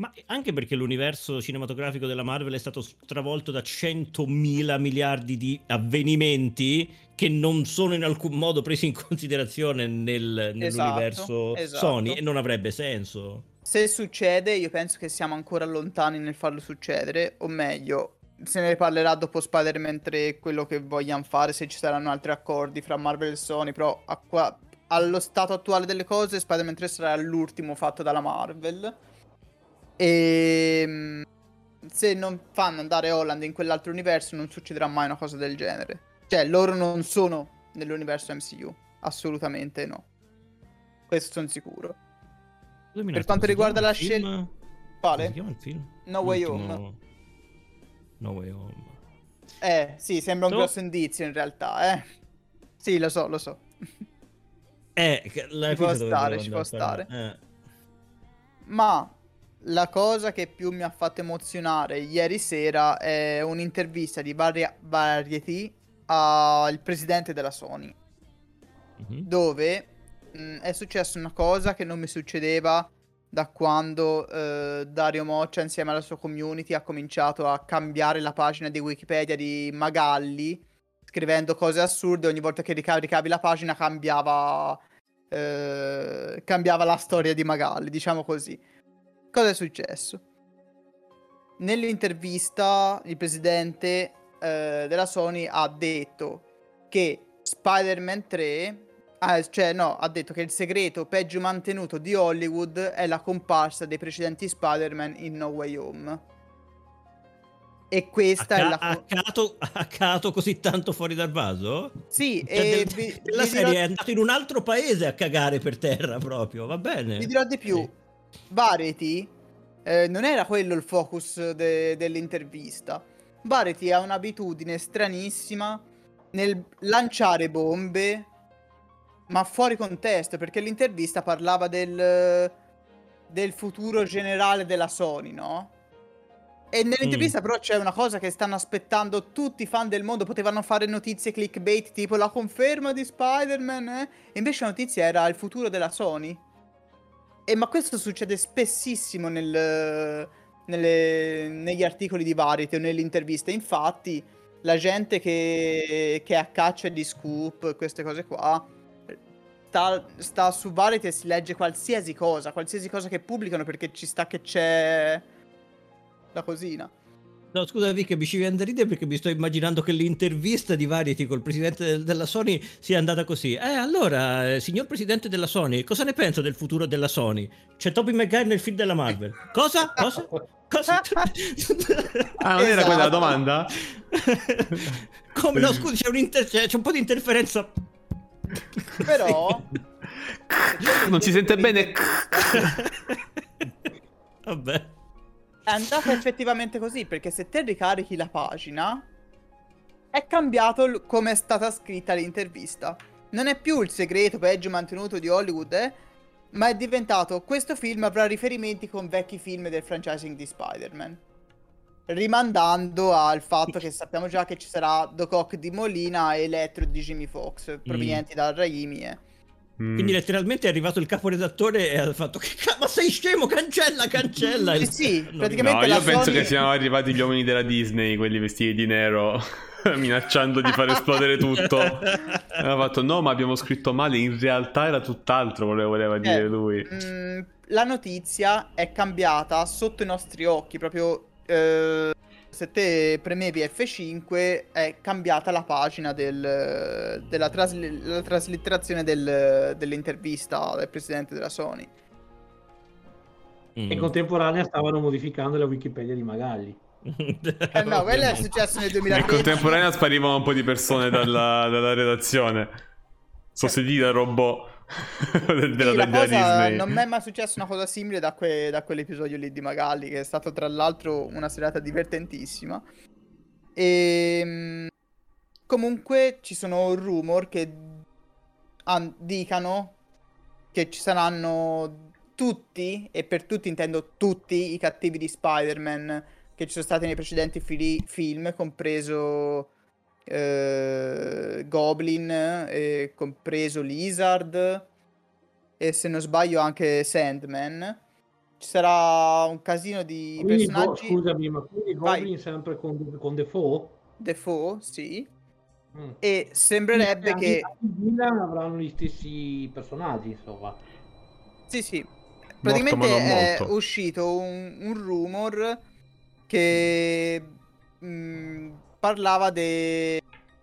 Ma anche perché l'universo cinematografico della Marvel è stato stravolto da 100.000 miliardi di avvenimenti che non sono in alcun modo presi in considerazione nel- nell'universo esatto. Sony e non avrebbe senso. Se succede, io penso che siamo ancora lontani nel farlo succedere, o meglio, se ne parlerà dopo Spider-Man 3 quello che vogliano fare, se ci saranno altri accordi fra Marvel e Sony, però qua- allo stato attuale delle cose Spider-Man 3 sarà l'ultimo fatto dalla Marvel. E mm, se non fanno andare Holland in quell'altro universo non succederà mai una cosa del genere. Cioè, loro non sono nell'universo MCU, assolutamente no. Questo sono sicuro. Un Per quanto riguarda la il film? scel- Come Quale? No Way L'ultimo- Home. No Way Home. Eh, sì, sembra un No. grosso indizio in realtà, eh. Sì, lo so, lo so. Eh, Ci può stare, ci può stare. fare. Ma la cosa che più mi ha fatto emozionare ieri sera è un'intervista di Varia- Variety al presidente della Sony, mhm. dove mh, è successa una cosa che non mi succedeva da quando eh, Dario Moccia insieme alla sua community ha cominciato a cambiare la pagina di Wikipedia di Magalli, scrivendo cose assurde, ogni volta che ricavi, ricavi la pagina cambiava, eh, cambiava la storia di Magalli, diciamo così. Cosa è successo? Nell'intervista il presidente eh, della Sony ha detto che Spider-Man 3 Ah, cioè, no, ha detto che il segreto peggio mantenuto di Hollywood è la comparsa dei precedenti Spider-Man in No Way Home. E questa è Ha, la... ca- ha cato, ha cato così tanto fuori dal vaso? Sì, Cioè, e del- vi, della vi serie dirò, è andato in un altro paese a cagare per terra proprio, va bene? vi dirò di più. Sì. Variety eh, non era quello il focus de- dell'intervista. Variety ha un'abitudine stranissima nel lanciare bombe, ma fuori contesto, perché l'intervista parlava del, del futuro generale della Sony, no? E nell'intervista però c'è una cosa che stanno aspettando tutti i fan del mondo, potevano fare notizie clickbait tipo la conferma di Spider-Man, eh? E invece la notizia era il futuro della Sony. E ma questo succede spessissimo nel- nelle- negli articoli di Variety o nelle interviste. Infatti, la gente che, che è a caccia di scoop, queste cose qua, sta, sta su Variety e si legge qualsiasi cosa, qualsiasi cosa che pubblicano perché ci sta che c'è la cosina. No, scusa Vic, mi ci viene da ridere perché mi sto immaginando che l'intervista di Variety col presidente del- della Sony sia andata così. Eh, allora, eh, signor presidente della Sony, cosa ne pensa del futuro della Sony? C'è Tobey Maguire nel film della Marvel. Cosa? Cosa? Cosa? *laughs* Ah, non era quella la Esatto. domanda? *laughs* Come? No, scusi, c'è, un inter- c'è c'è un po' di interferenza. Però... *laughs* Non si sente bene? Vabbè. È andata effettivamente così, perché se te ricarichi la pagina, è cambiato l- come è stata scritta l'intervista. Non è più il segreto peggio mantenuto di Hollywood, eh, ma è diventato questo film avrà riferimenti con vecchi film del franchising di Spider-Man. Rimandando al fatto che sappiamo già che ci sarà Doc Ock di Molina e Electro di Jimmy Fox, provenienti da Raimi. eh. Mm. Quindi letteralmente è arrivato il caporedattore e ha fatto che ma sei scemo, cancella, cancella. Sì, sì, Non- praticamente- No, la io penso Sony- che siano arrivati gli uomini della Disney, quelli vestiti di nero, *laughs* minacciando di far esplodere tutto. E *laughs* hanno fatto no, ma abbiamo scritto male, in realtà era tutt'altro, voleva, voleva dire Eh, lui. mm, la notizia è cambiata sotto i nostri occhi, proprio eh, se te premevi F5 è cambiata la pagina del- della trasli- la traslitterazione del- dell'intervista del presidente della Sony. Mm. In contemporanea stavano modificando la Wikipedia di Magalli. *laughs* Eh no, quello è successo nel Nel 2010. contemporaneo sparivano un po' di persone dalla, dalla redazione. Sostituiti da robot. *laughs* della, Sì, la della cosa- non mi è mai successa una cosa simile da, que- da quell'episodio lì di Magalli, che è stato tra l'altro una serata divertentissima. E comunque ci sono rumor che an- dicano che ci saranno tutti, e per tutti intendo tutti i cattivi di Spider-Man che ci sono stati nei precedenti fili- film, compreso eh, Goblin, e compreso Lizard e se non sbaglio anche Sandman. Ci sarà un casino di Quindi, go- personaggi. scusami, ma quindi Vai. Goblin sempre con, con Defoe? Defoe, sì. Mm. E sembrerebbe Quindi che... villain avranno gli stessi personaggi, insomma. Sì, sì. Praticamente non è molto. uscito un, un rumor che mh, parlava de-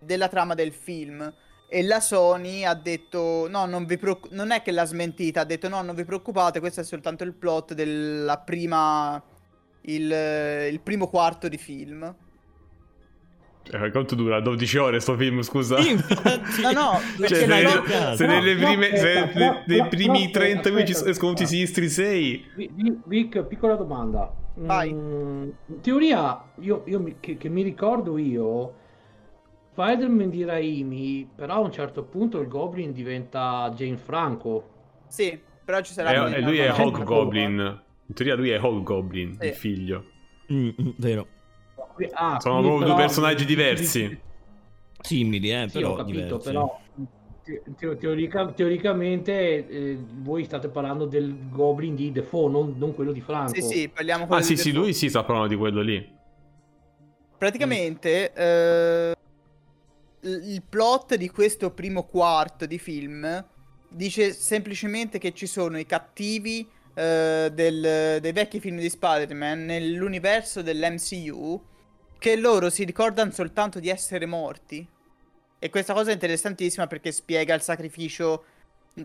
della trama del film. E la Sony ha detto: No, non, vi preoccu- non è che l'ha smentita. Ha detto: No, non vi preoccupate, questo è soltanto il plot della prima. Il, il primo quarto di film. Eh, quanto dura? 12 ore sto film, scusa? Infatti. No, no, Cioè, se, loro- se No, nelle no, prime, se ne- nei primi però 30 minuti escono tutti sinistri 6. Vi- vi- Vic, piccola domanda. Vai. Mm, in teoria, io, io mi- che, che mi ricordo io, Spider-Man di Raimi, però a un certo punto il Goblin diventa Jane Franco. Sì, però ci sarà. E, e lui è Hulk Goblin. In teoria lui è Hulk Goblin, Sì. il figlio. Mm, mm, vero. Ah, Sono proprio due personaggi diversi. Simili, eh, Sì, però ho capito, diversi. però te- teo- teorica- teoricamente eh, voi state parlando del Goblin di Defoe, non, non quello di Franco. Sì, sì, parliamo Ah quello sì sì, Defoe. lui sì sta parlando di quello lì. Praticamente eh, il plot di questo primo quarto di film dice semplicemente che ci sono i cattivi eh, del- dei vecchi film di Spider-Man nell'universo dell'MCU che loro si ricordano soltanto di essere morti. E questa cosa è interessantissima perché spiega il sacrificio.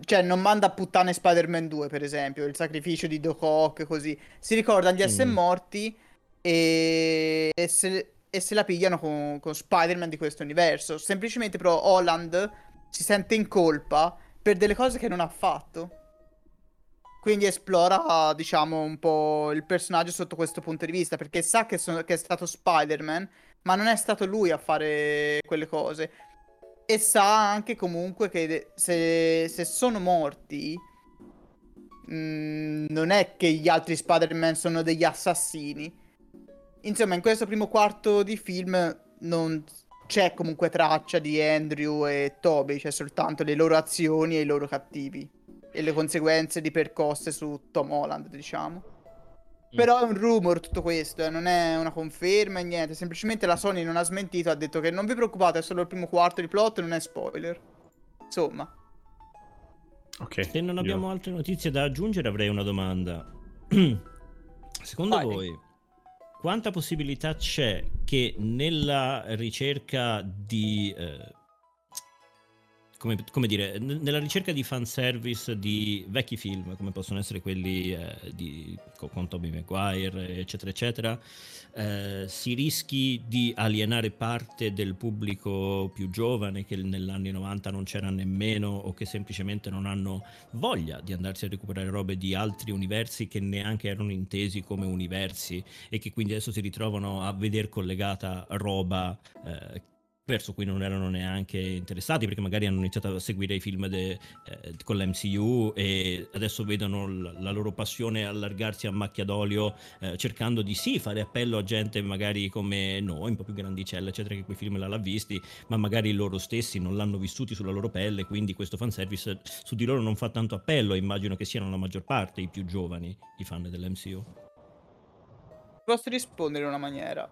Cioè, non manda a puttane Spider-Man 2, per esempio, il sacrificio di Doc Ock, così. Si ricordano di essere Mm. morti e, e se, e se la pigliano con, con Spider-Man di questo universo. Semplicemente, però, Holland si sente in colpa per delle cose che non ha fatto. Quindi esplora, diciamo, un po' il personaggio sotto questo punto di vista, perché sa che, sono- che è stato Spider-Man, ma non è stato lui a fare quelle cose. E sa anche comunque che se, se sono morti, mm, non è che gli altri Spider-Man sono degli assassini. Insomma, in questo primo quarto di film non c'è comunque traccia di Andrew e Toby, c'è soltanto le loro azioni e i loro cattivi e le conseguenze di percosse su Tom Holland, diciamo. Però è un rumor tutto questo, eh, non è una conferma e niente, semplicemente la Sony non ha smentito, ha detto che non vi preoccupate, è solo il primo quarto di plot, non è spoiler. Insomma, Ok. Se non io- abbiamo altre notizie da aggiungere, avrei una domanda. *clears throat* Secondo Vai. voi, quanta possibilità c'è che nella ricerca di. eh, come, come dire, nella ricerca di fanservice di vecchi film, come possono essere quelli eh, di, co- con Tobey Maguire, eccetera, eccetera, eh, si rischi di alienare parte del pubblico più giovane che negli anni 90 non c'era nemmeno o che semplicemente non hanno voglia di andarsi a recuperare robe di altri universi che neanche erano intesi come universi e che quindi adesso si ritrovano a veder collegata roba eh, verso cui non erano neanche interessati perché magari hanno iniziato a seguire i film de- eh, con l'MCU e adesso vedono l- la loro passione allargarsi a macchia d'olio eh, cercando di sì fare appello a gente magari come noi, un po' più grandicella eccetera che quei film l'ha visti ma magari loro stessi non l'hanno vissuti sulla loro pelle quindi questo fanservice su di loro non fa tanto appello immagino che siano la maggior parte i più giovani i fan dell'MCU posso rispondere in una maniera.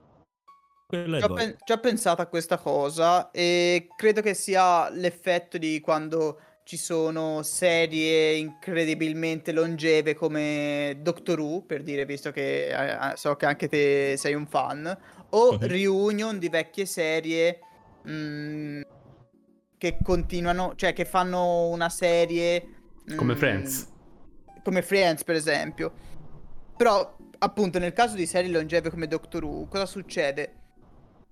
Ho, voi. pen- ho pensato a questa cosa e credo che sia l'effetto di quando ci sono serie incredibilmente longeve come Doctor Who, per dire, visto che eh, so che anche te sei un fan, o Mhm. reunion di vecchie serie mm, che continuano, cioè che fanno una serie... Come mm, Friends. Come Friends, per esempio. Però, appunto, nel caso di serie longeve come Doctor Who, cosa succede?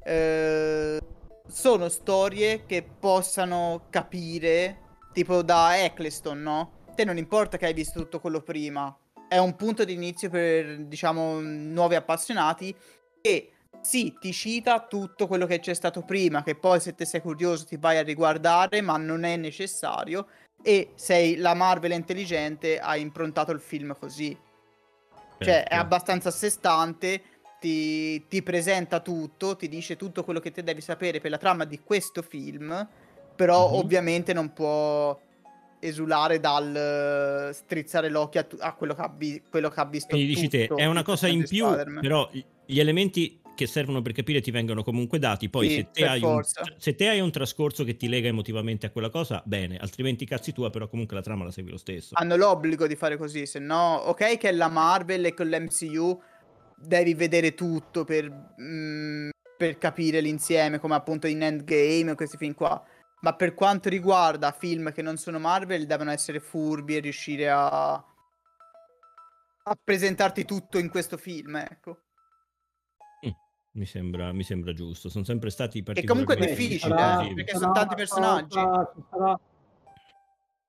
Eh, sono storie che possano capire tipo da Eccleston, no? Te non importa che hai visto tutto quello prima, è un punto di inizio per, diciamo, nuovi appassionati e sì, ti cita tutto quello che c'è stato prima, che poi se te sei curioso ti vai a riguardare, ma non è necessario. E sei la Marvel intelligente, ha improntato il film così. Cioè, è Certo. abbastanza a sé stante, ti, ti presenta tutto, ti dice tutto quello che te devi sapere per la trama di questo film, però Mhm. ovviamente non può esulare dal eh, strizzare l'occhio a, tu- a quello, che ha vi- quello che ha visto. Quindi dici te, è una cosa in più, Spider-Man. però gli elementi che servono per capire ti vengono comunque dati. Poi Sì, se, te hai un, se te hai un trascorso che ti lega emotivamente a quella cosa, bene, altrimenti cazzi tua, però comunque la trama la segui lo stesso. hanno l'obbligo di fare così, se no, ok che è la Marvel e con l'MCU devi vedere tutto per, mm, per capire l'insieme, come appunto in Endgame o questi film qua. Ma per quanto riguarda film che non sono Marvel, devono essere furbi e riuscire a, a presentarti tutto in questo film, ecco. Mi sembra, mi sembra giusto. Sono sempre stati E comunque è particolarmente difficile, incisivi. eh, perché sono sarà tanti personaggi. sorta- sarà-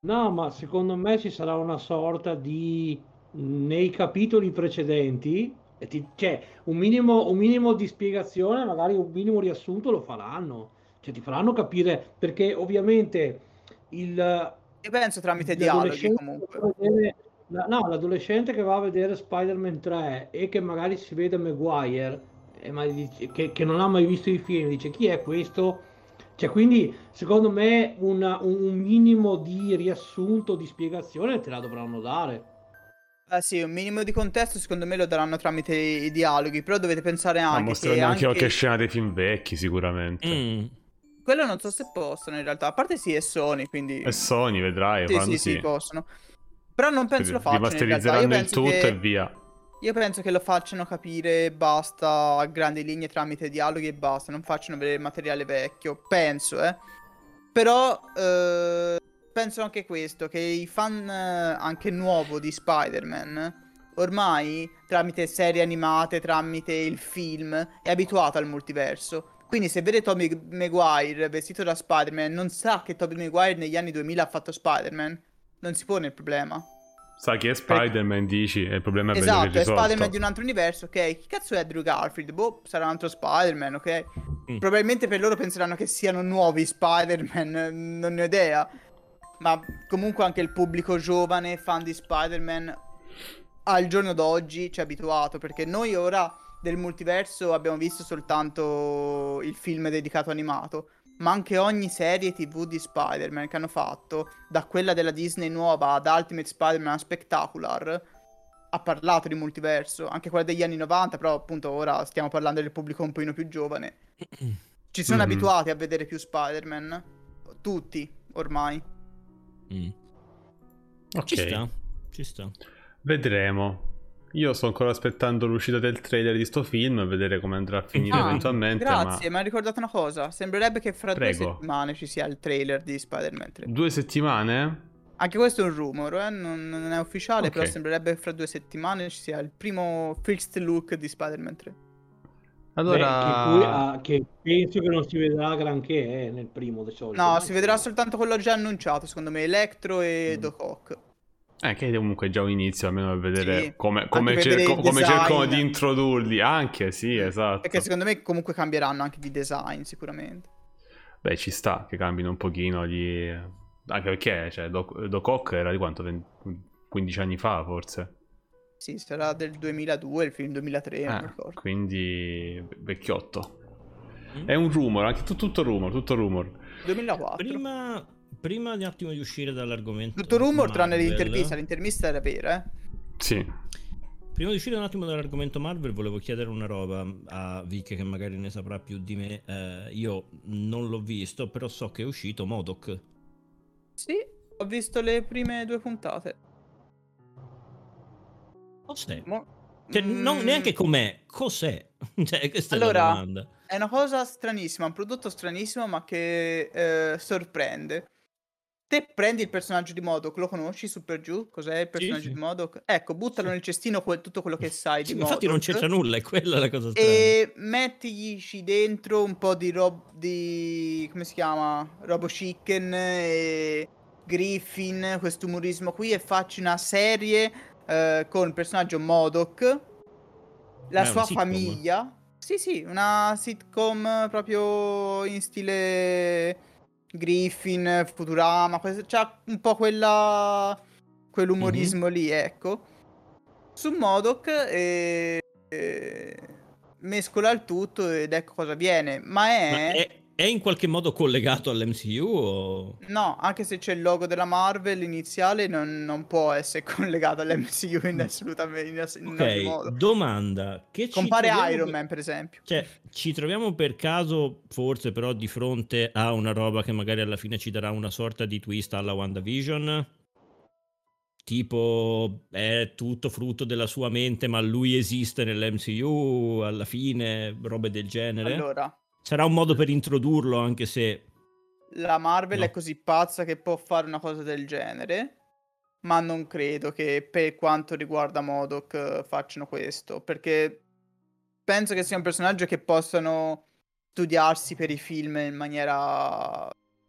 No, ma secondo me ci sarà una sorta di nei capitoli precedenti, e ti- cioè un minimo, un minimo di spiegazione, magari un minimo riassunto lo faranno, cioè ti faranno capire perché ovviamente il Io penso tramite dialoghi comunque. vedere- la- no, l'adolescente che va a vedere Spider-Man 3 e che magari si vede Maguire e ma dice- che, che non ha mai visto i film, dice chi è questo? Cioè, quindi secondo me una- un, un minimo di riassunto, di spiegazione te la dovranno dare. Eh sì, un minimo di contesto secondo me lo daranno tramite i dialoghi, però dovete pensare Ma anche mostreranno che anche anche... qualche scena dei film vecchi, sicuramente. Mm. Quello non so se possono in realtà, a parte sì è Sony, quindi... E Sony, vedrai, Sì, faranno sì, sì, possono. Però non penso lo facciano Rimasterizzeranno il penso, tutto che... e via. io penso che lo facciano capire basta a grandi linee tramite dialoghi e basta, non facciano vedere materiale vecchio, penso, eh. Però eh, penso anche questo, che i fan eh, anche nuovo di Spider-Man ormai tramite serie animate, tramite il film, è abituato al multiverso. Quindi se vede Tobey Maguire vestito da Spider-Man non sa che Tobey Maguire negli anni 2000 ha fatto Spider-Man, non si pone il problema. Sa chi è Spider-Man, dici, e il problema è Esatto, vedere è risolto. Spider-Man di un altro universo, ok? Chi cazzo è Andrew Garfield? Boh, sarà un altro Spider-Man, ok? Mm. Probabilmente per loro penseranno che siano nuovi Spider-Man, non ne ho idea. Ma comunque anche il pubblico giovane, fan di Spider-Man, al giorno d'oggi ci è abituato, perché noi ora del multiverso abbiamo visto soltanto il film dedicato animato, ma anche ogni serie TV di Spider-Man che hanno fatto, da quella della Disney nuova ad Ultimate Spider-Man Spectacular, ha parlato di multiverso, anche quella degli anni 90, però appunto ora stiamo parlando del pubblico un pochino più giovane. Ci sono Mhm. abituati a vedere più Spider-Man, tutti ormai. Mm. Ok, Ci sta, ci sta. vedremo. Io sto ancora aspettando l'uscita del trailer di sto film e vedere come andrà a finire Ah, eventualmente. Grazie, ma mi hai ricordato una cosa. Sembrerebbe che fra due Prego. settimane ci sia il trailer di Spider-Man 3. due settimane? Anche questo è un rumor, eh? non, non è ufficiale, Ok. però sembrerebbe che fra due settimane ci sia il primo fixed look di Spider-Man 3. Allora, Beh, che, ah, che penso che non si vedrà granché eh, nel primo di solito. No, si vedrà soltanto quello già annunciato, secondo me, Electro e Mm. Doc eh, che è comunque già un inizio almeno per vedere Sì, come, come, vedere cerco- il come cercano di introdurli. Anche, sì, esatto. Perché secondo me comunque cambieranno anche di design, sicuramente. Beh, ci sta che cambino un pochino gli... Anche perché, cioè, Doc, Doc Ock era di quanto? 20 15 anni fa, forse? Sì, sarà del 2002, il film 2003, non Eh, ricordo. quindi vecchiotto. Mm. È un rumor, anche tu- tutto rumor, tutto rumor. 2004. Prima, prima un attimo di uscire dall'argomento. Tutto rumor tranne Marvel, l'intervista, l'intervista era vera, eh. Sì. Prima di uscire un attimo dall'argomento Marvel, volevo chiedere una roba a Vic che magari ne saprà più di me. Eh, io non l'ho visto, però so che è uscito Modoc. Sì, ho visto le prime due puntate. Cos'è? Mo- Cioè, non Mm, neanche com'è, cos'è? *laughs* cioè, è Allora, domanda. È una cosa stranissima, un prodotto stranissimo ma che eh, sorprende. Te prendi il personaggio di Modok, lo conosci su per giù? Cos'è il personaggio sì. di Modok? Ecco, buttalo Sì. nel cestino que- tutto quello che *laughs* sai Sì, di infatti non c'entra nulla, è quella la cosa strana. E mettiglici dentro un po' di rob di come si chiama? Robo chicken e Griffin, questo umorismo qui e facci una serie eh, con il personaggio Modoc, la Ah, sua famiglia. Sì, sì, una sitcom proprio in stile Griffin, Futurama, que- c'ha un po' quella quell'umorismo lì, ecco. Su Modoc e, e mescola il tutto ed ecco cosa viene. Ma è... Ma è, è in qualche modo collegato all'MCU o... No, anche se c'è il logo della Marvel iniziale, non, non può essere *laughs* collegato all'MCU in assolutamente in, in ogni Ok, modo. domanda. Che Compare troviamo Iron Man, per esempio. Cioè, ci troviamo per caso, forse però, di fronte a una roba che magari alla fine ci darà una sorta di twist alla WandaVision? Tipo, è tutto frutto della sua mente, ma lui esiste nell'MCU alla fine, robe del genere? Allora, Sarà un modo per introdurlo, anche se... la Marvel No. è così pazza che può fare una cosa del genere, ma non credo che per quanto riguarda Modoc eh, facciano questo, perché penso che sia un personaggio che possano studiarsi per i film in maniera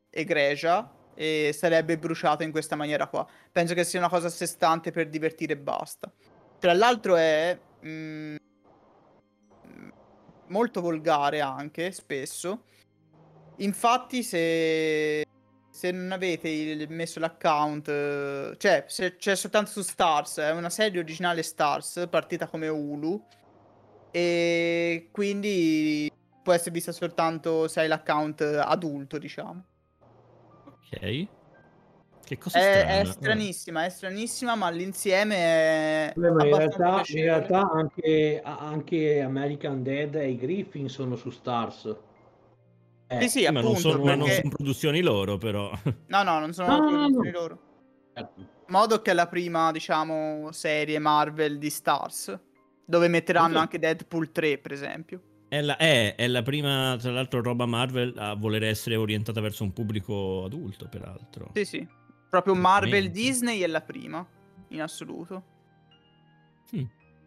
egregia e sarebbe bruciato in questa maniera qua. Penso che sia una cosa a sé stante per divertire e basta. Tra l'altro è mm, molto volgare anche, spesso. Infatti se, se non avete il- messo l'account, eh, cioè se c'è soltanto su Stars, è una serie originale Stars, partita come Hulu, e quindi può essere vista soltanto se hai l'account adulto, diciamo. Ok. Che cosa È, strana. è stranissima, è stranissima, ma all'insieme è Beh, ma in realtà, in realtà anche, anche American Dead e i Griffin sono su Stars. Eh, Sì, sì, Sì, ma non appunto, sono, ma non perché... sono produzioni loro, però. No, no, non sono No, no, no, produzioni no. loro. certo. Modoc è la prima, diciamo, serie Marvel di Stars, dove metteranno Comunque- anche Deadpool 3, per esempio. È la, è- è la prima, tra l'altro, roba Marvel a voler essere orientata verso un pubblico adulto, peraltro. Sì, sì. Proprio Marvel Veramente. Disney è la prima, in assoluto. Mm.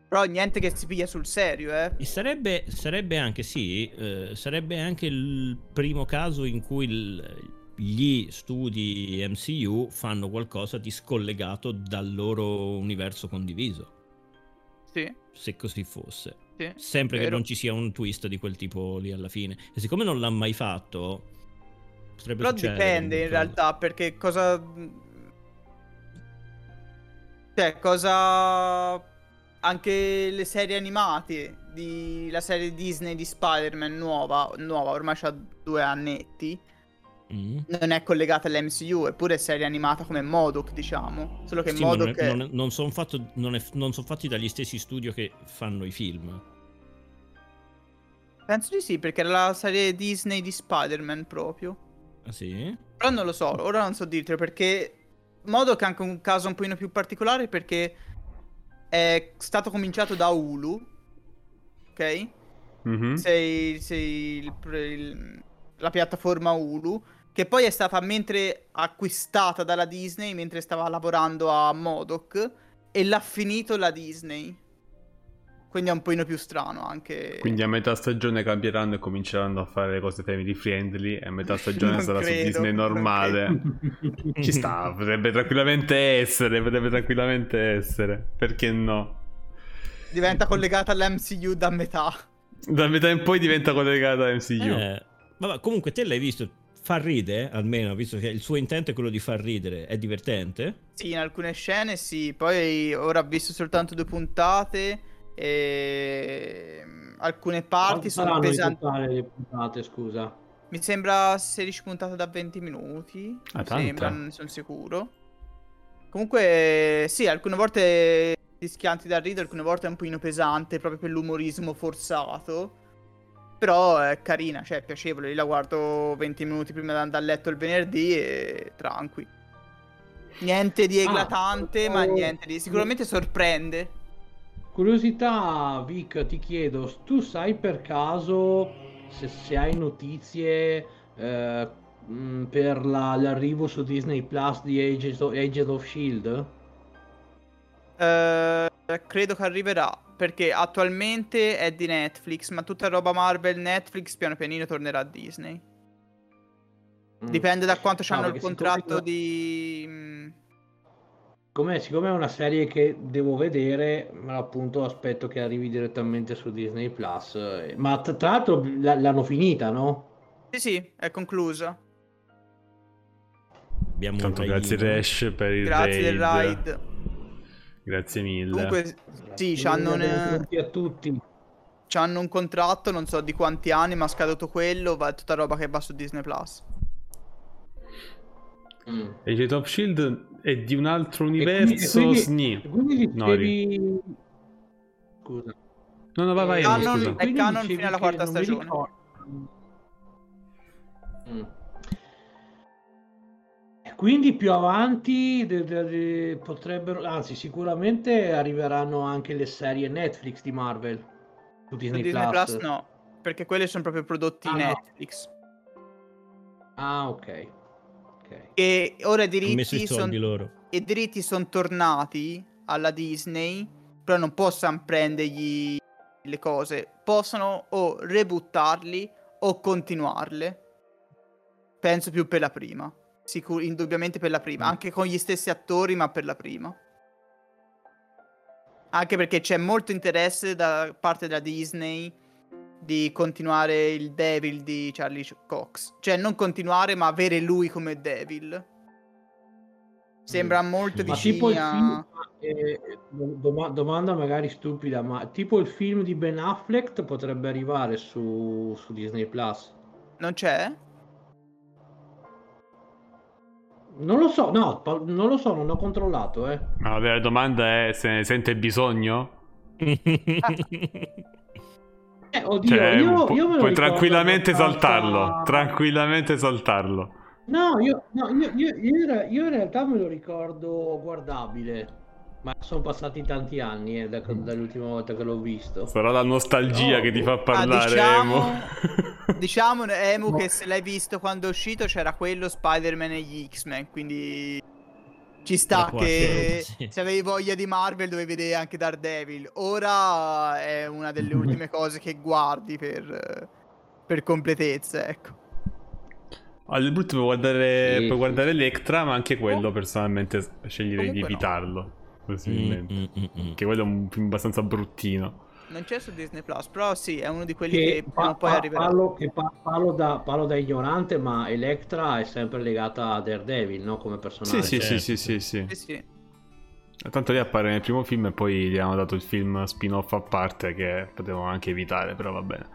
Però niente che si piglia sul serio, eh. E sarebbe, sarebbe anche, sì, eh, sarebbe anche il primo caso in cui il- gli studi MCU fanno qualcosa di scollegato dal loro universo condiviso, Sì, se così fosse. sì. Sempre che Vero. non ci sia un twist di quel tipo lì alla fine. E siccome non l'ha mai fatto, potrebbe Però dipende in realtà, perché cosa... Cioè, cosa... Anche le serie animate di... La serie Disney di Spider-Man nuova, nuova, ormai c'ha due annetti, Mm. non è collegata all'MCU, eppure è serie animata come Modoc, diciamo. Solo che Sì, Modoc non, è... non è- non son fatto- non è- non son fatti dagli stessi studio che fanno i film. Penso di sì, perché era la serie Disney di Spider-Man proprio. Ah sì? Però non lo so, ora non so dirtelo perché Modoc è anche un caso un pochino più particolare perché è stato cominciato da Hulu, ok? Mhm. Sei, sei il- il- la piattaforma Hulu, che poi è stata mentre acquistata dalla Disney, mentre stava lavorando a Modoc, e l'ha finito la Disney. Quindi è un pochino più strano anche. Quindi a metà stagione cambieranno e cominceranno a fare le cose family friendly e a metà stagione sarà su credo, Disney non normale. *laughs* Ci sta, potrebbe tranquillamente essere, potrebbe tranquillamente essere. Perché no? Diventa collegata all'MCU da metà. Da metà in poi diventa collegata a MCU. Eh, vabbè, comunque te l'hai visto. Fa ridere, almeno, visto che il suo intento è quello di far ridere. È divertente? Sì, in alcune scene sì, poi ora ho visto soltanto due puntate e alcune parti sono pesanti. le puntate, scusa? Mi sembra 16 puntate da 20 minuti. Ah, mi sembra, non ne sono sicuro. Comunque, sì, alcune volte rischianti da ridere, alcune volte è un pochino pesante, proprio per l'umorismo forzato. Però è carina, cioè è piacevole. Io la guardo 20 minuti prima di andare a letto il venerdì e tranqui. Niente di Ah, eclatante, ma oh. niente di... Sicuramente sorprende. Curiosità, Vic, ti chiedo, tu sai per caso se, se hai notizie eh, mh, per la- l'arrivo su Disney Plus di Agents of, Agents of Shield? Eh, credo che arriverà. Perché attualmente è di Netflix, ma tutta roba Marvel Netflix piano pianino tornerà a Disney. Mm. Dipende da quanto No, hanno il perché contratto siccome- di... mm, Siccome, è una serie che devo vedere, ma appunto aspetto che arrivi direttamente su Disney Plus. eh, Ma tra tra l'altro l- l'hanno finita, no? Sì, sì, è conclusa. Abbiamo un Tanto grazie. Rash per il Grazie del raid. ride. Grazie mille. Comunque, sì, c'hanno un, benvenuti a tutti. c'hanno un contratto, non so di quanti anni, ma scaduto quello, va tutta roba che va su Disney Plus. Mm. Age of Shield è di un altro E quindi- universo e quindi- SNI. e quindi dicevi... Scusa. No, no, vai, vai, Canon- scusa. è canon fino alla quarta stagione. Mm. Quindi più avanti de- de- de- potrebbero, anzi sicuramente arriveranno anche le serie Netflix di Marvel su Su Disney, Disney Plus. Plus no, perché quelli sono proprio prodotti Ah, no. Netflix. Ah, ok. Ok. E ora i diritti i soldi sono loro. i diritti sono tornati alla Disney, però non possono prendergli le cose, possono o rebuttarli o continuarle. Penso più per la prima, sicur- indubbiamente per la prima, Mm. anche con gli stessi attori, ma per la prima. Anche perché c'è molto interesse da parte della Disney di continuare il Devil di Charlie Cox. Cioè non continuare, ma avere lui come Devil. Sembra molto Mm. Ma tipo vicina. il film, eh, do- doma- domanda magari stupida, ma tipo il film di Ben Affleck potrebbe arrivare su, su Disney Plus? Non c'è? Non lo so, no, pa- non lo so, non ho controllato, eh. Ma la vera domanda è se ne sente bisogno? *laughs* Eh, oddio, Cioè, io, pu- io me lo puoi ricordo tranquillamente abbastanza- saltarlo. Tranquillamente saltarlo. No, io, no, io, io- io in re- io in realtà me lo ricordo guardabile, ma sono passati tanti anni eh, da- dall'ultima volta che l'ho visto. Sarà la nostalgia No, che ti fa ah, parlare, diciamo- Emo. *laughs* Diciamo, Emu, No. che se l'hai visto quando è uscito c'era quello Spider-Man e gli X-Men, quindi ci sta che sì. se avevi voglia di Marvel dovevi vedere anche Daredevil. Ora è una delle ultime *laughs* cose che guardi per, per completezza, ecco. Al brutto puoi guardare, Sì, puoi guardare. Electra, ma anche quello personalmente sceglierei di Comunque no. evitarlo. Possibilmente. Mm, mm, mm, mm. Che quello è un film abbastanza bruttino. Non c'è su Disney Plus, però sì, è uno di quelli Che che, prima o pa- poi arriverà. parlo, che pa- parlo da, parlo da ignorante, ma Electra è sempre legata a Daredevil, no? Come personaggio. Sì, sì, sì, certo, sì, sì, sì. Sì, sì. Tanto lì appare nel primo film e poi gli hanno dato il film spin-off a parte che potevamo anche evitare, però va bene.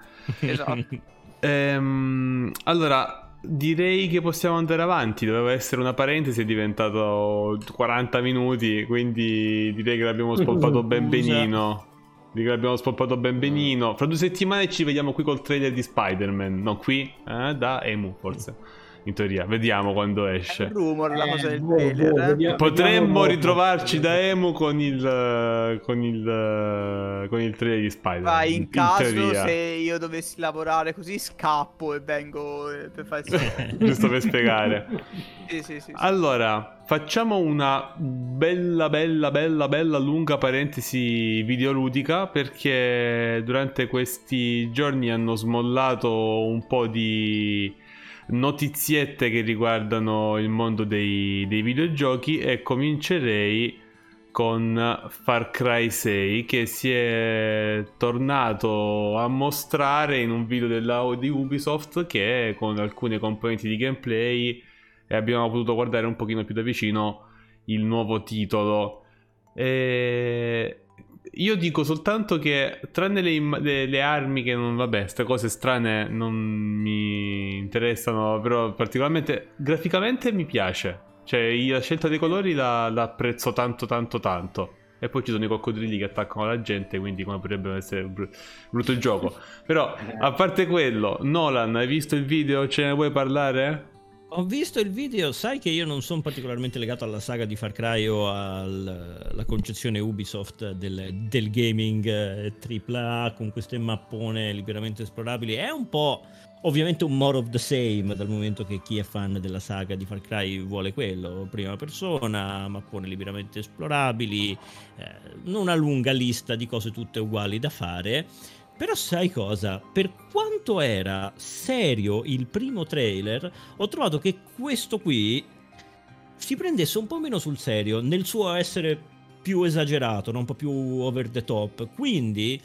Esatto. *laughs* Ehm, allora, direi che possiamo andare avanti. Doveva essere una parentesi, è diventato 40 minuti, quindi direi che l'abbiamo spolpato *laughs* ben benino. Direi che l'abbiamo spolpato ben benino. Fra due settimane ci vediamo qui col trailer di Spider-Man. No, qui, eh, da Emu forse. In teoria, vediamo quando È esce. un rumor la Eh, cosa del boh, trailer. boh, eh. vediamo- Potremmo ritrovarci da Emu con il con il con il trailer di Spider-Man. Vai, in caso teoria. se io dovessi lavorare così scappo e vengo eh, per fare *laughs* Giusto per spiegare. Sì, sì, sì, sì. Allora, facciamo una bella, bella, bella, bella lunga parentesi videoludica perché durante questi giorni hanno smollato un po' di notiziette che riguardano il mondo dei, dei videogiochi e comincerei con Far Cry 6 che si è tornato a mostrare in un video della, di Ubisoft che con alcune componenti di gameplay e abbiamo potuto guardare un pochino più da vicino il nuovo titolo. E io dico soltanto che tranne le, le- le armi che non vabbè, queste cose strane non mi interessano, però particolarmente graficamente mi piace. Cioè, io la scelta dei colori la, la apprezzo tanto tanto tanto. E poi ci sono i coccodrilli che attaccano la gente, quindi come potrebbe essere br- brutto il gioco. Però, a parte quello, Nolan, hai visto il video? Ce ne vuoi parlare? Ho visto il video, sai che io non sono particolarmente legato alla saga di Far Cry o alla concezione Ubisoft del, del gaming eh, AAA con queste mappone liberamente esplorabili. È un po' ovviamente un more of the same dal momento che chi è fan della saga di Far Cry vuole quello. Prima persona, mappone liberamente esplorabili, eh, una lunga lista di cose tutte uguali da fare. Però sai cosa? Per quanto era serio il primo trailer, ho trovato che questo qui si prendesse un po' meno sul serio nel suo essere più esagerato, no? un po' più over the top. Quindi,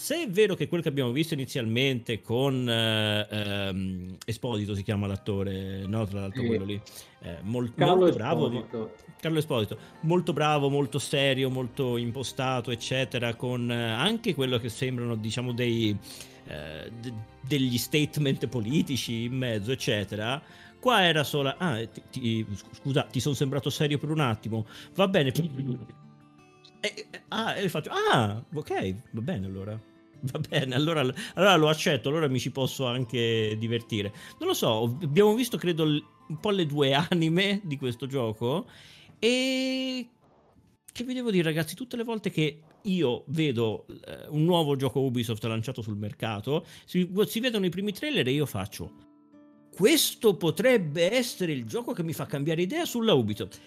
se è vero che quello che abbiamo visto inizialmente con eh, ehm, Esposito si chiama l'attore, no, tra l'altro Sì. quello lì, eh, mol- Carlo molto bravo, Esposito. Carlo Esposito, molto bravo, molto serio, molto impostato, eccetera, con eh, anche quello che sembrano, diciamo, dei, eh, de- degli statement politici in mezzo, eccetera. Qua era solo, ah, ti- ti- scusa, ti sono sembrato serio per un attimo, va bene. E, e- ah, e faccio, ah, ok, va bene allora. Va bene, allora, allora lo accetto, allora mi ci posso anche divertire. Non lo so, abbiamo visto credo un po' le due anime di questo gioco e che vi devo dire ragazzi, tutte le volte che io vedo eh, un nuovo gioco Ubisoft lanciato sul mercato, si, si vedono i primi trailer e io faccio questo potrebbe essere il gioco che mi fa cambiare idea sulla Ubisoft.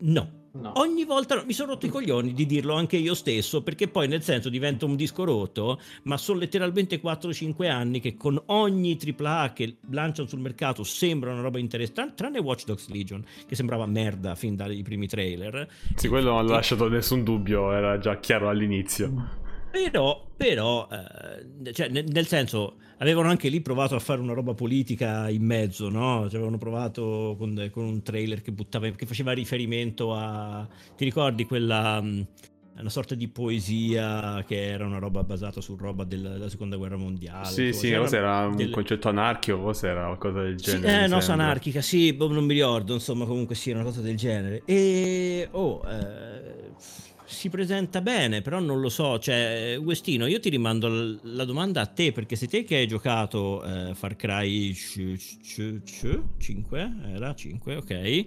No, No. Ogni volta mi sono rotto i coglioni di dirlo anche io stesso, perché poi nel senso diventa un disco rotto, ma sono letteralmente 4-5 anni che con ogni AAA che lanciano sul mercato sembra una roba interessante, tranne Watch Dogs Legion, che sembrava merda fin dai primi trailer. Sì, quello non l'ha lasciato nessun dubbio, era già chiaro all'inizio. Però, però eh, cioè, nel, nel senso, avevano anche lì provato a fare una roba politica in mezzo, no? Cioè, avevano provato con, con un trailer che, buttava, che faceva riferimento a... Ti ricordi quella... mh, una sorta di poesia che era una roba basata su roba della, della seconda guerra mondiale. Sì, insomma, sì, c'era cos'era un del- concetto anarchico, cos'era qualcosa del sì, genere. eh, mi no, sembra. anarchica, sì, boh, non mi ricordo, insomma, comunque sì, una cosa del genere. E, oh, eh, si presenta bene, però non lo so, cioè, Westino, io ti rimando l- la domanda a te, perché se te che hai giocato eh, Far Cry 5, era 5, ok, eh,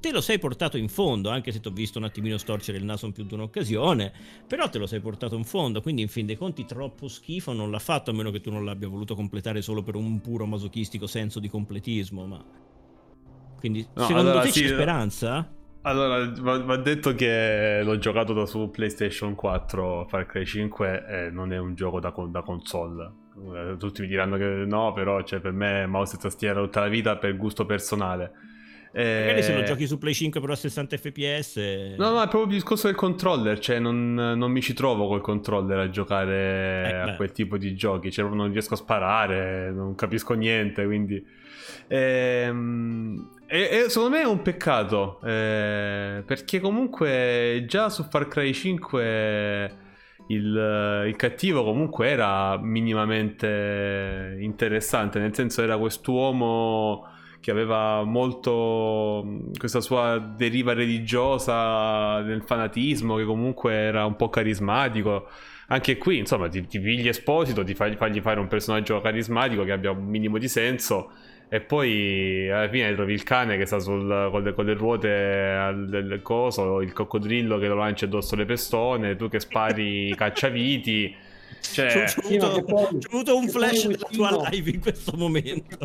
te lo sei portato in fondo, anche se ti ho visto un attimino storcere il naso in più di un'occasione, però te lo sei portato in fondo, quindi in fin dei conti troppo schifo non l'ha fatto, a meno che tu non l'abbia voluto completare solo per un puro masochistico senso di completismo, ma... Quindi No, secondo allora, te sì, c'è speranza? Allora, va, detto che l'ho giocato da su PlayStation 4 Far Cry 5 e non è un gioco da, da console. Eh, Tutti mi diranno che no, però cioè, per me mouse e tastiera tutta la vita per gusto personale. Eh, Magari se lo giochi su Play 5 però a 60 fps... No, no, è proprio il discorso del controller, cioè non, non mi ci trovo col controller a giocare Eh, a beh. quel tipo di giochi, cioè non riesco a sparare, non capisco niente, quindi... Ehm, E, e secondo me è un peccato, eh, perché comunque già su Far Cry 5 il, il cattivo comunque era minimamente interessante, nel senso era quest'uomo che aveva molto mh, questa sua deriva religiosa nel fanatismo, che comunque era un po' carismatico. Anche qui, insomma, ti, ti pigli Esposito, ti fai, fagli fare un personaggio carismatico che abbia un minimo di senso. E poi alla fine trovi il cane che sta sul, con, le, con le ruote al, del coso, il coccodrillo che lo lancia addosso alle pestone, tu che spari i *laughs* cacciaviti. Cioè, ma avuto, poi- avuto un flash della tua live in questo momento.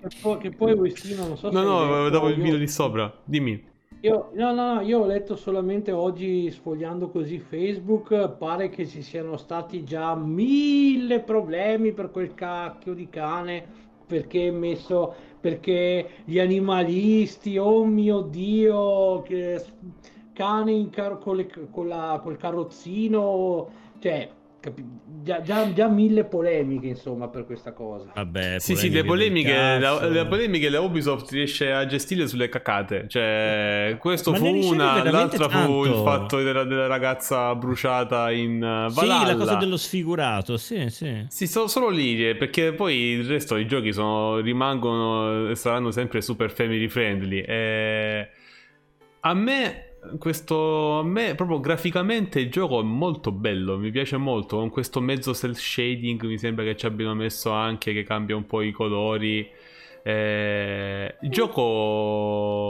Che poi, che poi Westino, non so se no, hai no, letto, dopo il io- video di sopra, dimmi. Io, no, no, no, io ho letto solamente oggi sfogliando così Facebook, pare che ci siano stati già mille problemi per quel cacchio di cane, perché è messo, perché gli animalisti, oh mio Dio, cane car- con la- col carrozzino, cioè, già, già- già mille polemiche, insomma, per questa cosa. Vabbè, Sì, sì, le polemiche la, le polemiche la Ubisoft riesce a gestire sulle cacate. Cioè, questo Ma fu una, l'altra fu il tanto. fatto della, della ragazza bruciata in uh, Sì, Valhalla. la cosa dello sfigurato, sì, sì. Sì, so- solo lì, eh, perché poi il resto dei giochi sono, rimangono e saranno sempre super family friendly. E a me questo a me proprio graficamente il gioco è molto bello, mi piace molto, con questo mezzo cel shading mi sembra che ci abbiano messo anche che cambia un po' i colori. Eh, il gioco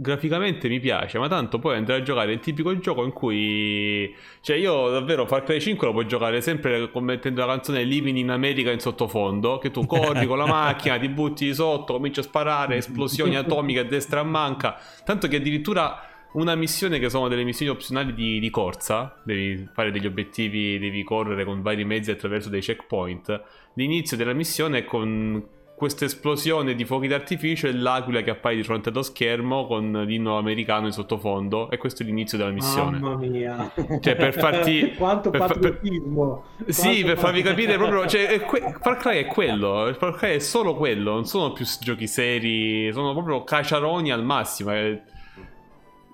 graficamente mi piace, ma tanto poi andrei a giocare il tipico gioco in cui cioè io davvero Far Cry 5 lo puoi giocare sempre con- mettendo la canzone Living in America in sottofondo, che tu corri con la *laughs* macchina, ti butti di sotto, cominci a sparare, esplosioni atomiche a destra e a manca, tanto che addirittura una missione che sono delle missioni opzionali di, di corsa, devi fare degli obiettivi, devi correre con vari mezzi attraverso dei checkpoint. L'inizio della missione è con questa esplosione di fuochi d'artificio e l'aquila che appare di fronte allo schermo con l'inno americano in sottofondo e questo è l'inizio della missione. Mamma mia. Cioè per farti... *laughs* Quanto per fa- patriottismo. Sì, Quanto per farvi capire proprio, cioè, è que- *laughs* Far Cry è quello, Far Cry è solo quello, non sono più giochi seri, sono proprio caciaroni al massimo. eh.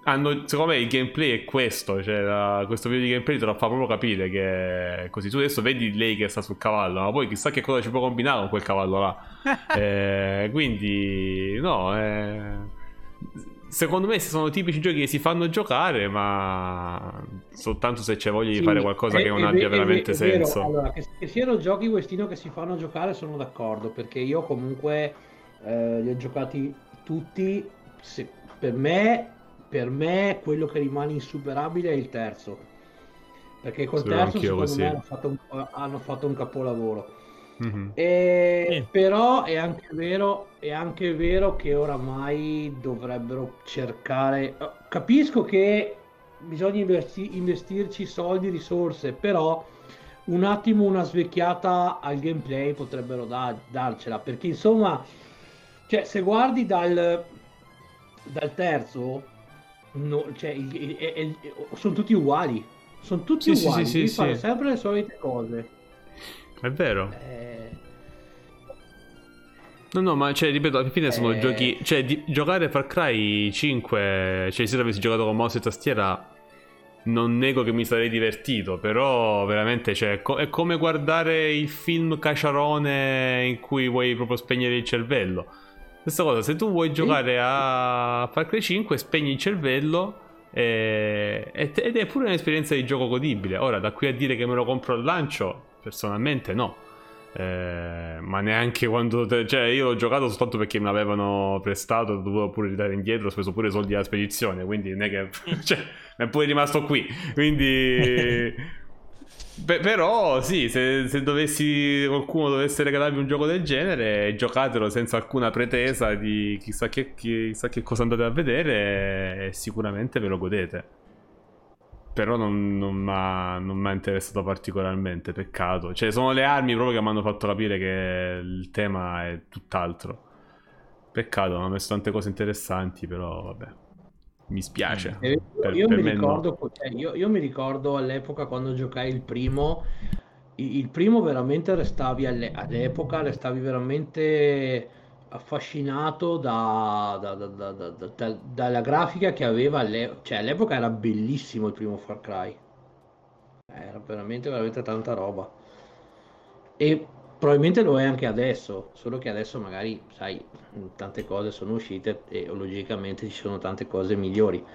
Hanno, secondo me il gameplay è questo, cioè la- questo video di gameplay te lo fa proprio capire che così. Tu adesso vedi lei che sta sul cavallo, ma poi chissà che cosa ci può combinare con quel cavallo là. *laughs* Eh, quindi, no, eh, secondo me sono tipici giochi che si fanno giocare, ma soltanto se c'è voglia di Sì, fare qualcosa è- che non è abbia è veramente senso. Allora, che, che siano giochi questino che si fanno giocare sono d'accordo, perché io comunque eh, li ho giocati tutti. Se- per, me, per me quello che rimane insuperabile è il terzo. Perché col Sì, terzo secondo così. me hanno fatto, un, hanno fatto un capolavoro. Mhm. E- Sì. Però è anche vero, è anche vero che oramai dovrebbero cercare. eh, Capisco che bisogna investi- investirci soldi, risorse, però un attimo una svecchiata al gameplay potrebbero da- darcela. Perché insomma, cioè, se guardi dal, dal terzo, no- cioè, il- il- il- il- sono tutti uguali. Sono tutti Sì, uguali, sì, sì, fare sempre le solite cose. È vero. Eh, No, no, ma cioè, ripeto, alla fine sono Eh. giochi. Cioè, di- giocare Far Cry 5. Cioè, se avessi giocato con mouse e tastiera. Non nego che mi sarei divertito, però veramente cioè, co- è come guardare il film caciarone in cui vuoi proprio spegnere il cervello. Stessa cosa, se tu vuoi giocare a Far Cry 5, spegni il cervello e- ed è pure un'esperienza di gioco godibile. Ora, da qui a dire che me lo compro al lancio, personalmente no. Eh, ma neanche quando te- cioè io l'ho giocato soltanto perché me l'avevano prestato dovevo pure ridare indietro ho speso pure soldi alla spedizione quindi non è che *laughs* cioè è pure rimasto qui quindi *laughs* Pe- però sì se, se dovessi qualcuno dovesse regalarvi un gioco del genere giocatelo senza alcuna pretesa di chissà che, chissà che cosa andate a vedere e sicuramente ve lo godete però non, non mi ha interessato particolarmente, peccato. Cioè, sono le armi proprio che mi hanno fatto capire che il tema è tutt'altro. Peccato, hanno messo tante cose interessanti, però vabbè. Mi spiace. Eh, Per- io, per mi no. ricordo, cioè, io, io mi ricordo all'epoca quando giocai il primo, il, primo veramente restavi alle- all'epoca, restavi veramente affascinato da- da- da- da- da- da- da- dalla grafica che aveva, alle- cioè all'epoca era bellissimo il primo Far Cry, era veramente, veramente tanta roba. E probabilmente lo è anche adesso, solo che adesso magari, sai, tante cose sono uscite e logicamente ci sono tante cose migliori.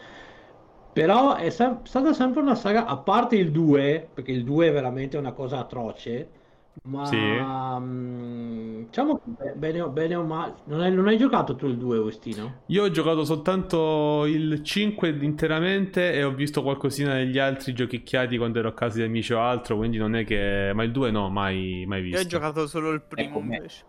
Però è sem- stata sempre una saga, a parte il 2, perché il 2 è veramente una cosa atroce, ma Sì. mm, diciamo che bene, o- bene o male, non hai, non hai giocato tu il 2, Agostino? Io ho giocato soltanto il 5 interamente e ho visto qualcosina degli altri giochicchiati quando ero a casa di amici o altro, quindi non è che... Ma il 2 no, mai, mai Io visto. ho giocato solo il primo Ecco, invece.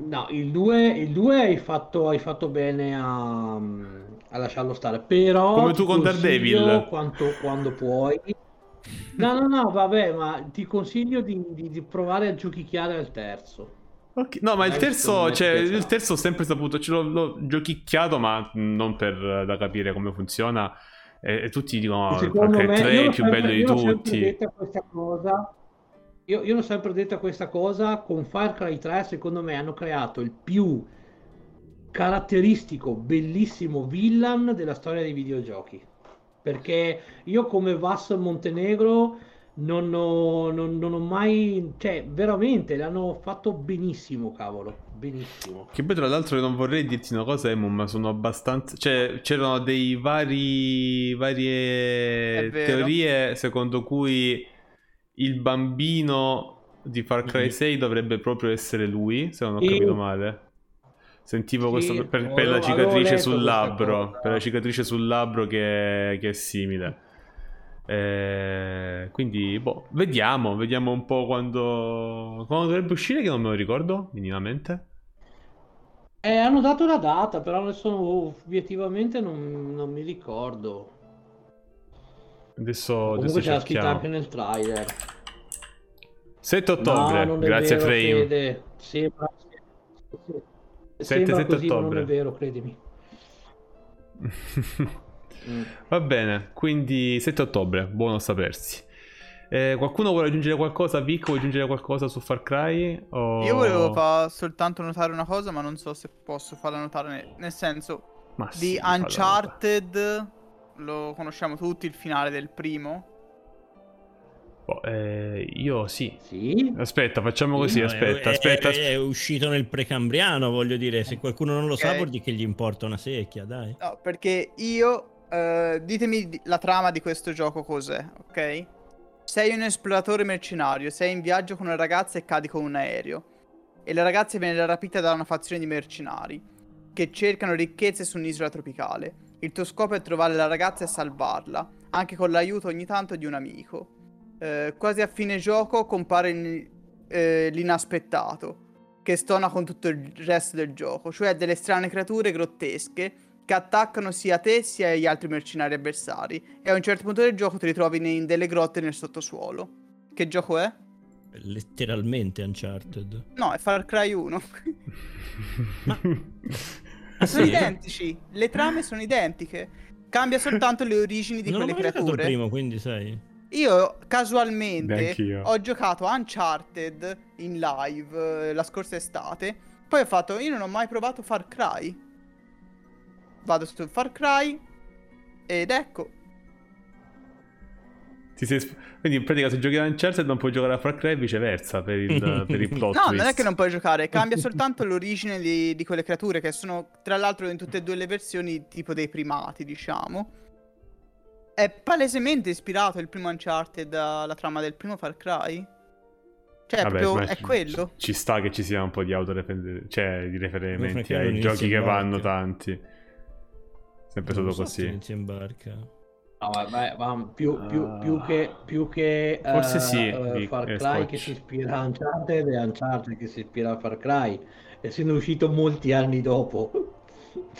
No, il 2, il 2 hai fatto, hai fatto bene a, a lasciarlo stare, però Come tu con Daredevil. quanto, quando puoi. No, no, no, vabbè, ma ti consiglio di, di- di provare a giochicchiare al terzo. Ok, No, ma il terzo, cioè, il terzo ho sempre saputo, ce l'ho, l'ho giochicchiato, ma non per da capire come funziona. E, e tutti dicono, Cry me, 3 io è l'ho più sempre- bello di tutti. cosa. Io, io l'ho sempre detta questa cosa. Con Far Cry 3, secondo me, hanno creato il più caratteristico, bellissimo villain della storia dei videogiochi. Perché io, come Vas Montenegro, non ho, non- non ho mai, cioè, veramente l'hanno fatto benissimo, cavolo. Benissimo. Che poi tra l'altro non vorrei dirti una cosa, Emo, ma sono abbastanza... Cioè, c'erano dei vari... varie teorie secondo cui il bambino di Far Cry Mhm. 6 dovrebbe proprio essere lui, se non ho capito male. Sentivo sì, questo per, per avevo, la cicatrice sul labbro, per la cicatrice sul labbro che, che è simile. Eh, quindi, boh, vediamo, vediamo un po' quando, quando dovrebbe uscire, che non me lo ricordo minimamente. Eh, hanno dato la data, però adesso oh, obiettivamente non, non mi ricordo. Adesso, Comunque adesso c'è la scritta anche nel trailer. 7 ottobre, no, grazie vero, Frame. Fede. Sì, ma... sì. 7, 7 così, ottobre. non è vero, credimi. *laughs* Va bene, quindi 7 ottobre, buono sapersi. Eh, qualcuno vuole aggiungere qualcosa? Vic, vuole aggiungere qualcosa su Far Cry? O... Io volevo fa- soltanto notare una cosa, ma non so se posso farla notare. Nel, nel senso, ma di sì, Uncharted lo conosciamo tutti, il finale del primo. Boh, eh, io sì. Sì? Aspetta, facciamo così, No, aspetta, è, aspetta, è- aspetta. è uscito nel precambriano, voglio dire. Se qualcuno non lo sa, Ok. vuol dire che gli importa una secchia, dai. No, perché io... eh, ditemi di- la trama di questo gioco cos'è, ok? Sei un esploratore mercenario, sei in viaggio con una ragazza e cadi con un aereo. E la ragazza viene rapita da una fazione di mercenari che cercano ricchezze su un'isola tropicale. Il tuo scopo è trovare la ragazza e salvarla, anche con l'aiuto ogni tanto di un amico. Eh, quasi a fine gioco compare il- eh, l'inaspettato, che stona con tutto il resto del gioco, cioè delle strane creature grottesche che attaccano sia te sia gli altri mercenari avversari e a un certo punto del gioco ti ritrovi in delle grotte nel sottosuolo. Che gioco è? Letteralmente Uncharted. No, è Far Cry 1. Ah, *laughs* sono sì? identici, le trame sono identiche. Cambia soltanto le origini di non ho quelle mai giocato il creature. primo, quindi sai. Io casualmente Neanch'io. ho giocato Uncharted in live eh, la scorsa estate. Poi ho fatto, io non ho mai provato Far Cry. Vado su Far Cry ed ecco. Ti sei Quindi in pratica se giochi a Uncharted non puoi giocare a Far Cry e viceversa per il, *laughs* per il plot No, twist. non è che non puoi giocare, cambia *laughs* soltanto l'origine di, di quelle creature che sono tra l'altro in tutte e due le versioni tipo dei primati, diciamo. È palesemente ispirato il primo Uncharted alla trama del primo Far Cry. Cioè, Vabbè, proprio ma è ci- quello. Ci sta che ci sia un po' di autorefer- cioè di riferimenti non ai giochi che vanno tanti. Sempre stato Non so se così. Inizia in barca. No, vabbè, ma più, più- Ah. più che, più che Forse eh, sì, Vic, Far eh, Cry Scotch. che si ispira a Uncharted e Uncharted che si ispira a Far Cry, essendo uscito molti anni dopo.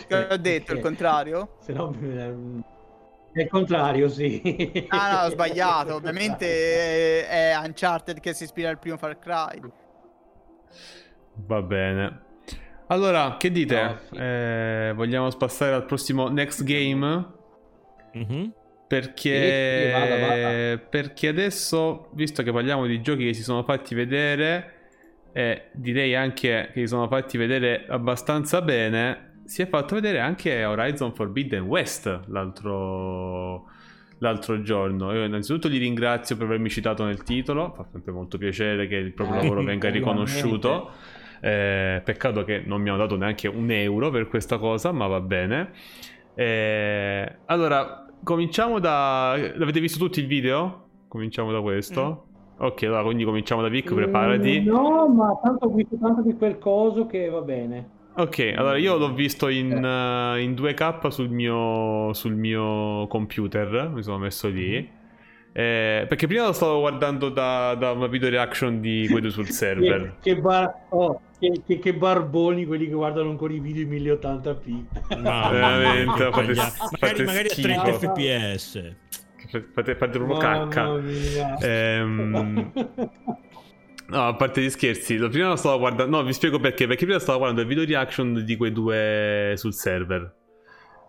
Che ho detto il contrario? Se no, ehm, è il contrario, sì. Ah no, ho sbagliato. *laughs* Ovviamente è, è Uncharted che si ispira al primo Far Cry. Va bene. Allora, che dite? No, sì. Eh, vogliamo passare al prossimo next game? Mhm. Perché, Sì, sì, vada, vada. perché adesso, visto che parliamo di giochi che si sono fatti vedere, e direi anche che si sono fatti vedere abbastanza bene, si è fatto vedere anche Horizon Forbidden West l'altro, l'altro giorno. Io innanzitutto li ringrazio per avermi citato nel titolo, fa sempre molto piacere che il proprio Eh, lavoro venga riconosciuto. Eh, peccato che non mi hanno dato neanche un euro per questa cosa, ma va bene. Eh, allora, cominciamo da... L'avete visto tutti il video? Cominciamo da questo. Ok, allora quindi cominciamo da Vic, preparati. Mm, No, ma tanto ho visto tanto di quel coso che va bene. Ok, allora io l'ho visto in, eh, in 2K sul mio, sul mio computer, mi sono messo lì. Eh, perché prima lo stavo guardando da, da una video reaction di *laughs* quello sul server. Che, che bar- oh, che- che- che barboni quelli che guardano ancora i video in 1080p. *laughs* Mamma Veramente, fate- fate magari, magari a 30 schifo. fps. Fate, fate proprio Mamma cacca. mia. Ehm, *laughs* No, a parte gli scherzi, prima lo stavo guardando. No, vi spiego perché. Perché prima stavo guardando il video reaction di quei due sul server.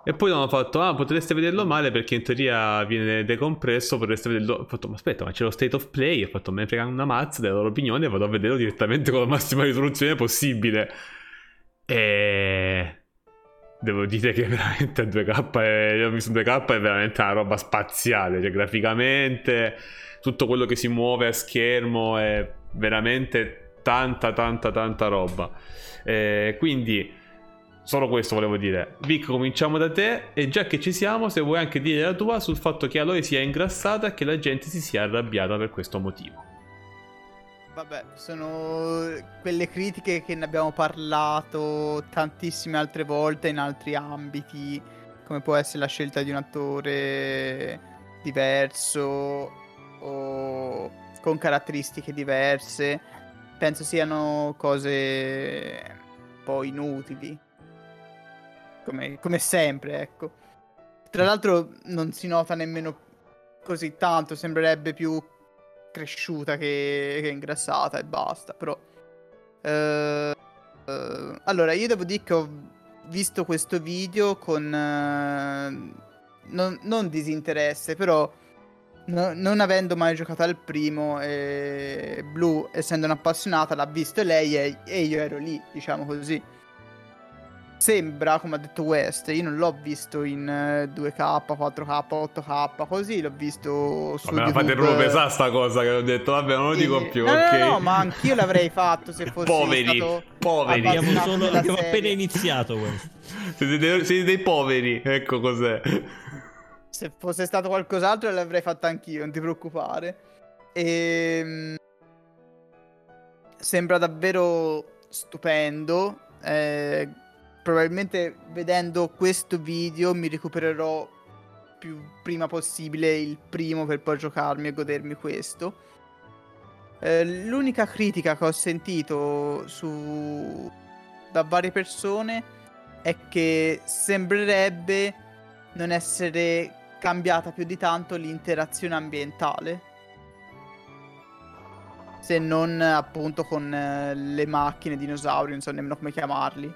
E poi hanno fatto: Ah, potreste vederlo male perché in teoria viene decompresso. Potreste vederlo. Ho fatto: Ma aspetta, ma c'è lo state of play. Ho fatto: Me ne frega una mazza della loro opinione. Vado a vederlo direttamente con la massima risoluzione possibile. E. Devo dire che veramente a 2K è, io ho visto 2K è veramente una roba spaziale, cioè graficamente tutto quello che si muove a schermo è veramente tanta tanta tanta roba. Eh, quindi solo questo volevo dire. Vic, cominciamo da te e già che ci siamo, se vuoi anche dire la tua sul fatto che Aloy sia ingrassata e che la gente si sia arrabbiata per questo motivo. Vabbè, sono quelle critiche che ne abbiamo parlato tantissime altre volte in altri ambiti, come può essere la scelta di un attore diverso o con caratteristiche diverse. Penso siano cose po' inutili. Come, come sempre, ecco. Tra l'altro non si nota nemmeno così tanto, sembrerebbe più cresciuta che, che ingrassata e basta, però... Eh, eh, allora, io devo dire che ho visto questo video con... Eh, non, non, disinteresse, però... No, non avendo mai giocato al primo, e Blue, essendo un'appassionata, l'ha visto lei e, e io ero lì, diciamo così sembra, come ha detto West, io non l'ho visto in 2K, 4K, 8K, così l'ho visto su vabbè, YouTube. fate proprio pesare sta cosa che ho detto, vabbè, non lo dico più, no, ok? No, no, ma anch'io l'avrei fatto se *laughs* fossi poveri, stato poveri. Abbiamo, solo, abbiamo appena iniziato questo. Siete dei, siete dei poveri, ecco cos'è. Se fosse stato qualcos'altro l'avrei fatto anch'io, non ti preoccupare. E... Ehm, sembra davvero stupendo. Eh, probabilmente vedendo questo video mi recupererò più prima possibile il primo per poi giocarmi e godermi questo. Eh, l'unica critica che ho sentito su... da varie persone è che sembrerebbe non essere cambiata più di tanto l'interazione ambientale. Se non appunto con eh, le macchine, dinosauri, non so nemmeno come chiamarli.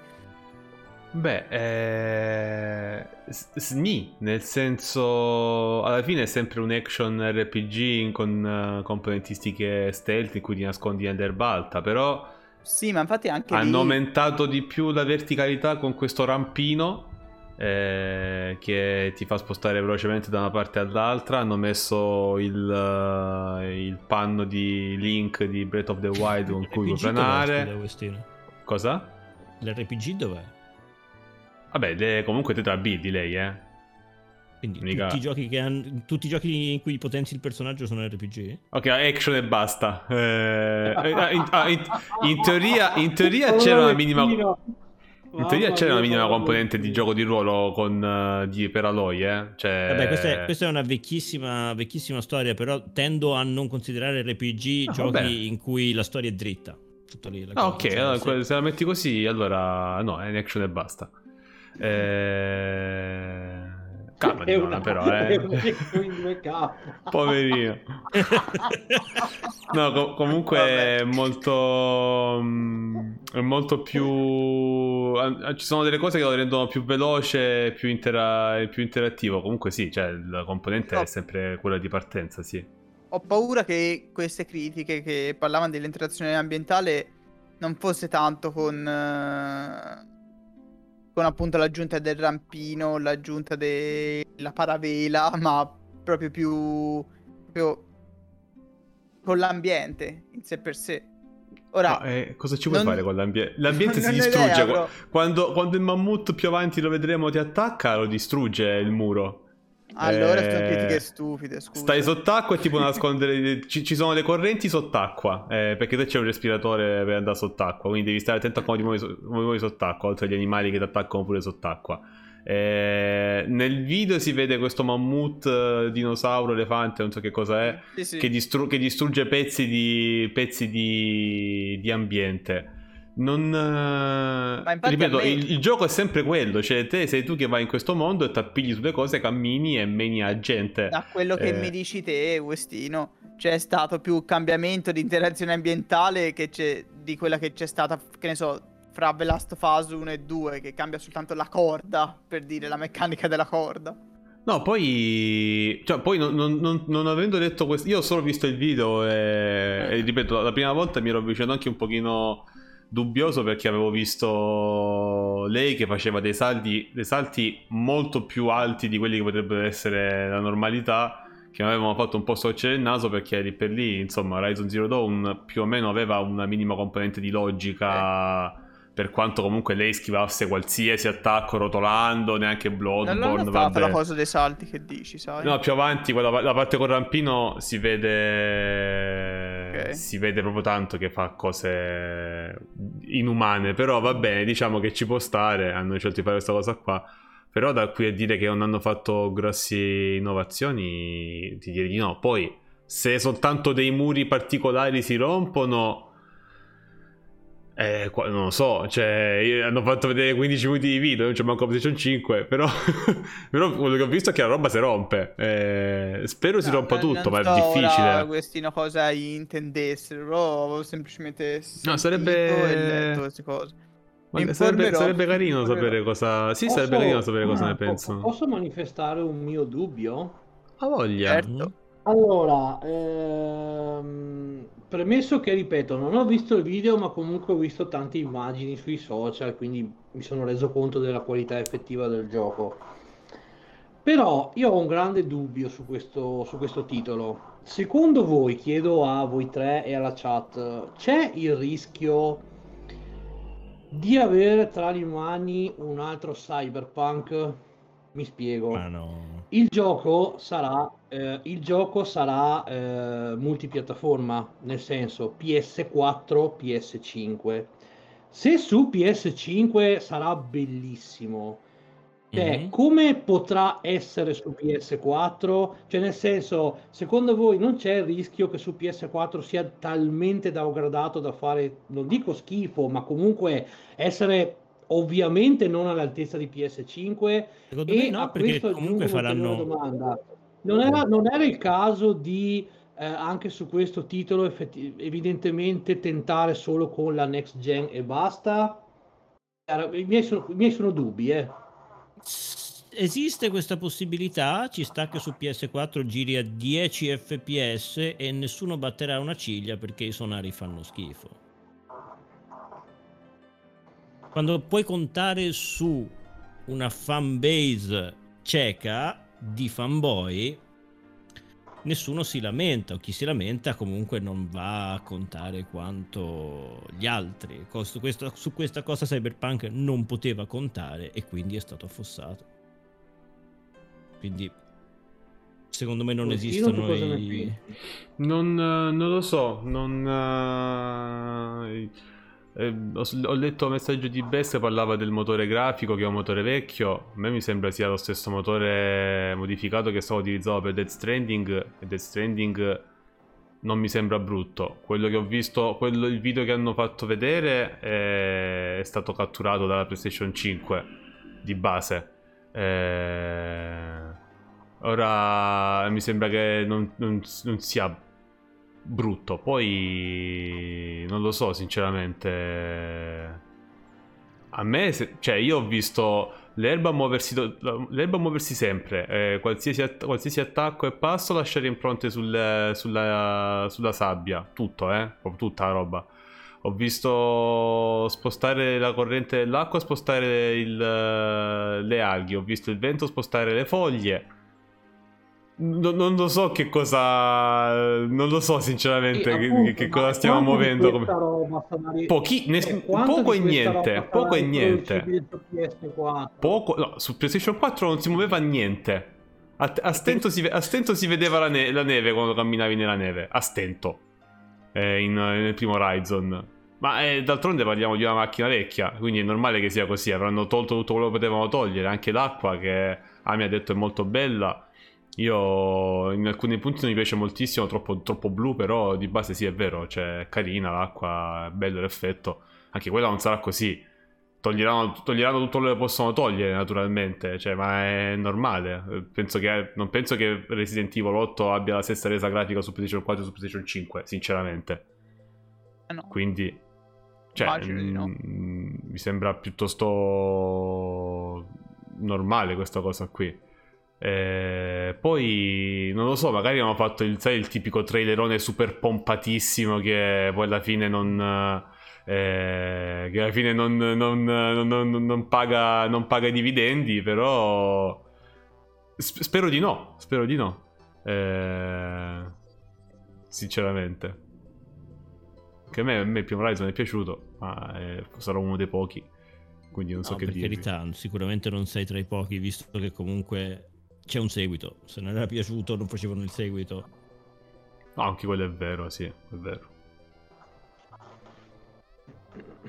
Beh, eh... SNI, nel senso, alla fine è sempre un action RPG con uh, componentistiche stealth in cui ti nascondi nell'erba alta, però... Sì, ma infatti anche Hanno lì... aumentato di più la verticalità con questo rampino eh, che ti fa spostare velocemente da una parte all'altra. Hanno messo il, uh, il panno di Link di Breath of the Wild con *laughs* cui puoi planare. Cosa? L'RPG dov'è? Vabbè, le, comunque te la buildi lei, eh. Quindi Mica... tutti, i giochi che hanno, tutti i giochi in cui potenzi il personaggio sono RPG? Ok, action e basta. Eh, eh in, ah, in, in, teoria, in *laughs* teoria c'era una minima... In teoria c'era una minima componente di gioco di ruolo con, uh, di, per Aloy, eh? Cioè... Vabbè, questa è, questa è, una vecchissima, vecchissima storia, però tendo a non considerare RPG ah, giochi vabbè. in cui la storia è dritta. Tutto lì, ah, ok, cioè, allora, se la metti così, allora no, è in action e basta. Eh... Calma, è una, però, *laughs* eh. Poverino. *laughs* no, com- comunque Vabbè. è molto. Mm, è molto più. Ci sono delle cose che lo rendono più veloce, più, intera- più interattivo. Comunque, sì, cioè, la componente no. è sempre quella di partenza, sì. Ho paura che queste critiche che parlavano dell'interazione ambientale non fosse tanto con. Uh con appunto l'aggiunta del rampino, l'aggiunta della paravela, *laughs* ma proprio più proprio con l'ambiente in sé per sé. Ora, no, eh, cosa ci vuoi non... fare con l'ambiente? *laughs* L'ambiente si distrugge. Idea, quando, quando, il mammut più avanti lo vedremo ti attacca, lo distrugge il muro. Allora eh, sono critiche stupide, scusa. Stai sott'acqua e ti puoi nascondere. Ci, ci, sono le correnti sott'acqua. Eh, perché te c'è un respiratore per andare sott'acqua. Quindi devi stare attento a come ti muovi, so, muovi sott'acqua. Oltre agli animali che ti attaccano pure sott'acqua. Eh, nel video si vede questo mammut, eh, dinosauro, elefante, non so che cosa è, sì, sì. Che, distru- che, distrugge pezzi di, pezzi di, di ambiente. Non. Eh, ripeto, me... il, il, gioco è sempre quello. Cioè, te sei tu che vai in questo mondo e ti appigli sulle cose, cammini e meni a gente. Da quello che eh... mi dici te, Westino, c'è stato più cambiamento di interazione ambientale che c'è di quella che c'è stata, che ne so, fra The Last of Us 1 e 2, che cambia soltanto la corda, per dire la meccanica della corda. No, poi, cioè, poi non, non, non, avendo detto questo, io ho solo visto il video e, eh. e ripeto, la prima volta mi ero avvicinato anche un pochino dubbioso perché avevo visto lei che faceva dei salti, dei salti molto più alti di quelli che potrebbero essere la normalità che avevano fatto un po' storcere il naso perché lì per lì insomma Horizon Zero Dawn più o meno aveva una minima componente di logica eh per quanto comunque lei schivasse qualsiasi attacco rotolando, neanche Bloodborne. Non vabbè. la cosa dei salti che dici, sai? No, più avanti, quella, la parte con rampino si vede... Okay. Si vede proprio tanto che fa cose inumane, però va bene, diciamo che ci può stare, hanno scelto di fare questa cosa qua. Però da qui a dire che non hanno fatto grosse innovazioni, ti direi di no. Poi, se soltanto dei muri particolari si rompono Eh, qua- non lo so, cioè, io- hanno fatto vedere 15 minuti di video, non c'è manco PlayStation 5, però, *laughs* però quello che ho visto è che la roba si rompe. Eh, spero si No, rompa non- tutto, non ma è so difficile. ora questi una cosa intendessero, però semplicemente No, sarebbe- e queste cose. Sarebbe, sarebbe carino sapere cosa... Sì, Posso- sarebbe carino sapere cosa ah, ne pensano. Posso manifestare un mio dubbio? Ha voglia. Certo. Allora, ehm, premesso che, ripeto, non ho visto il video, ma comunque ho visto tante immagini sui social, quindi mi sono reso conto della qualità effettiva del gioco. Però io ho un grande dubbio su questo, su questo titolo. Secondo voi, chiedo a voi tre e alla chat, c'è il rischio di avere tra le mani un altro cyberpunk? Mi spiego. Ma no. Il gioco sarà, eh, il gioco sarà eh, multipiattaforma, nel senso PS4, PS5. Se su PS5 sarà bellissimo, cioè, Mhm. come potrà essere su PS4? Cioè, nel senso, secondo voi non c'è il rischio che su PS4 sia talmente downgradato da fare, non dico schifo, ma comunque essere ovviamente non all'altezza di PS5? Secondo me no, perché comunque faranno... domanda. Non era, non era il caso di eh, anche su questo titolo effetti- evidentemente tentare solo con la next gen e basta? I miei sono, i miei sono dubbi, eh. Esiste questa possibilità, ci sta che su PS4 giri a 10 fps e nessuno batterà una ciglia perché i sonari fanno schifo. Quando puoi contare su una fanbase cieca di fanboy, nessuno si lamenta o chi si lamenta comunque non va a contare quanto gli altri. Su questa, su questa cosa Cyberpunk non poteva contare e quindi è stato affossato. Quindi secondo me non esistono i... Non, eh, non lo so, non... eh, eh, ho, ho letto un messaggio di Bess che parlava del motore grafico che è un motore vecchio. A me mi sembra sia lo stesso motore modificato che stavo utilizzando per Dead Stranding. E Dead Stranding non mi sembra brutto. Quello che ho visto, quello, il video che hanno fatto vedere è, è stato catturato dalla PlayStation 5 di base. Eh, ora mi sembra che non, non- non sia brutto. Poi non lo so, sinceramente. A me, cioè, io ho visto l'erba muoversi, l'erba muoversi sempre. eh, qualsiasi, att- qualsiasi attacco e passo lasciare impronte sul- sulla, sulla sabbia. Tutto, eh? Tutta la roba. Ho visto spostare la corrente dell'acqua, spostare il, le alghe. Ho visto il vento spostare le foglie. Non, non lo so che cosa. Non lo so, sinceramente, E che, appunto, che cosa stiamo muovendo. come- roba Pochi, ne- e poco e niente. Poco e niente. riproducibile su PS4? Poco, no, su PlayStation 4 non si muoveva niente. A, a stento, si, a stento si vedeva la, ne- la neve quando camminavi nella neve. A stento. Eh, in- nel primo Horizon. Ma eh, d'altronde parliamo di una macchina vecchia. Quindi è normale che sia così. Avranno tolto tutto quello che potevano togliere. Anche l'acqua, che Ami ha detto è molto bella. Io in alcuni punti non mi piace moltissimo, troppo, troppo blu, però di base sì è vero, cioè è carina l'acqua, è bello l'effetto. Anche quella non sarà così. Toglieranno, toglieranno tutto quello che possono togliere, naturalmente, cioè, ma è normale. Penso che, non penso che Resident Evil 8 abbia la stessa resa grafica su PlayStation 4 e su PlayStation 5, sinceramente. Eh no. Quindi, cioè, no. mm, mi sembra piuttosto normale questa cosa qui. Eh, poi non lo so, magari hanno fatto il, sai, il tipico trailerone super pompatissimo che poi alla fine non. eh, che alla fine non, non- non- non- non paga, non paga i dividendi, però. sp- spero di no. Spero di no. Eh, sinceramente. Che a me, a me primo Horizon è piaciuto, ma eh, sarò uno dei pochi. Quindi non so No, che per dirvi. carità, sicuramente non sei tra i pochi, visto che comunque c'è un seguito. Se non era piaciuto, non facevano il seguito. No, anche quello è vero, sì, è vero.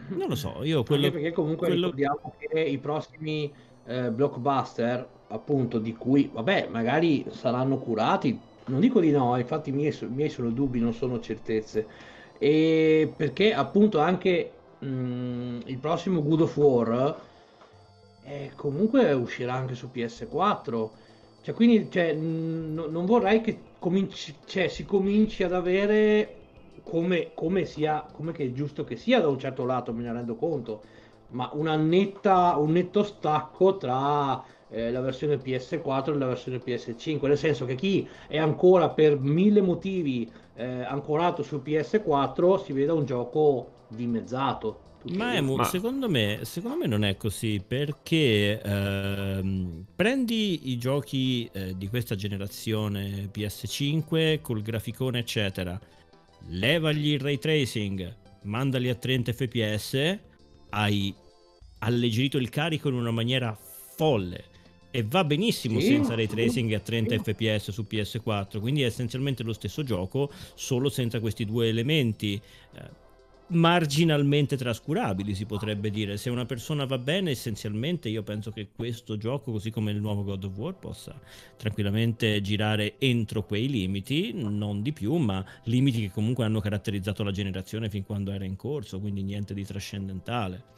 Non lo so, io quello... Anche perché comunque quello- ricordiamo che i prossimi eh, blockbuster, appunto, di cui, vabbè, magari saranno curati, non dico di no, infatti i miei, i miei sono dubbi, non sono certezze, e perché appunto anche mh, il prossimo God of War eh, comunque uscirà anche su PS4. Cioè, quindi cioè, n- non vorrei che cominci, cioè, si cominci ad avere come, come, sia, come è giusto che sia da un certo lato, me ne rendo conto, ma netta, un netto stacco tra eh, la versione PS4 e la versione PS5, nel senso che chi è ancora per mille motivi eh, ancorato su PS4 si veda un gioco dimezzato. Ma, Emu, Ma... Secondo, me, secondo me non è così perché ehm, prendi i giochi eh, di questa generazione PS5 col graficone eccetera, levagli il ray tracing, mandali a 30 fps, hai alleggerito il carico in una maniera folle e va benissimo sì, senza ray tracing a 30 sì. fps su PS4, quindi è essenzialmente lo stesso gioco, solo senza questi due elementi. Eh, marginalmente trascurabili, si potrebbe dire. Se una persona va bene, essenzialmente io penso che questo gioco, così come il nuovo God of War, possa tranquillamente girare entro quei limiti, non di più, ma limiti che comunque hanno caratterizzato la generazione fin quando era in corso, quindi niente di trascendentale.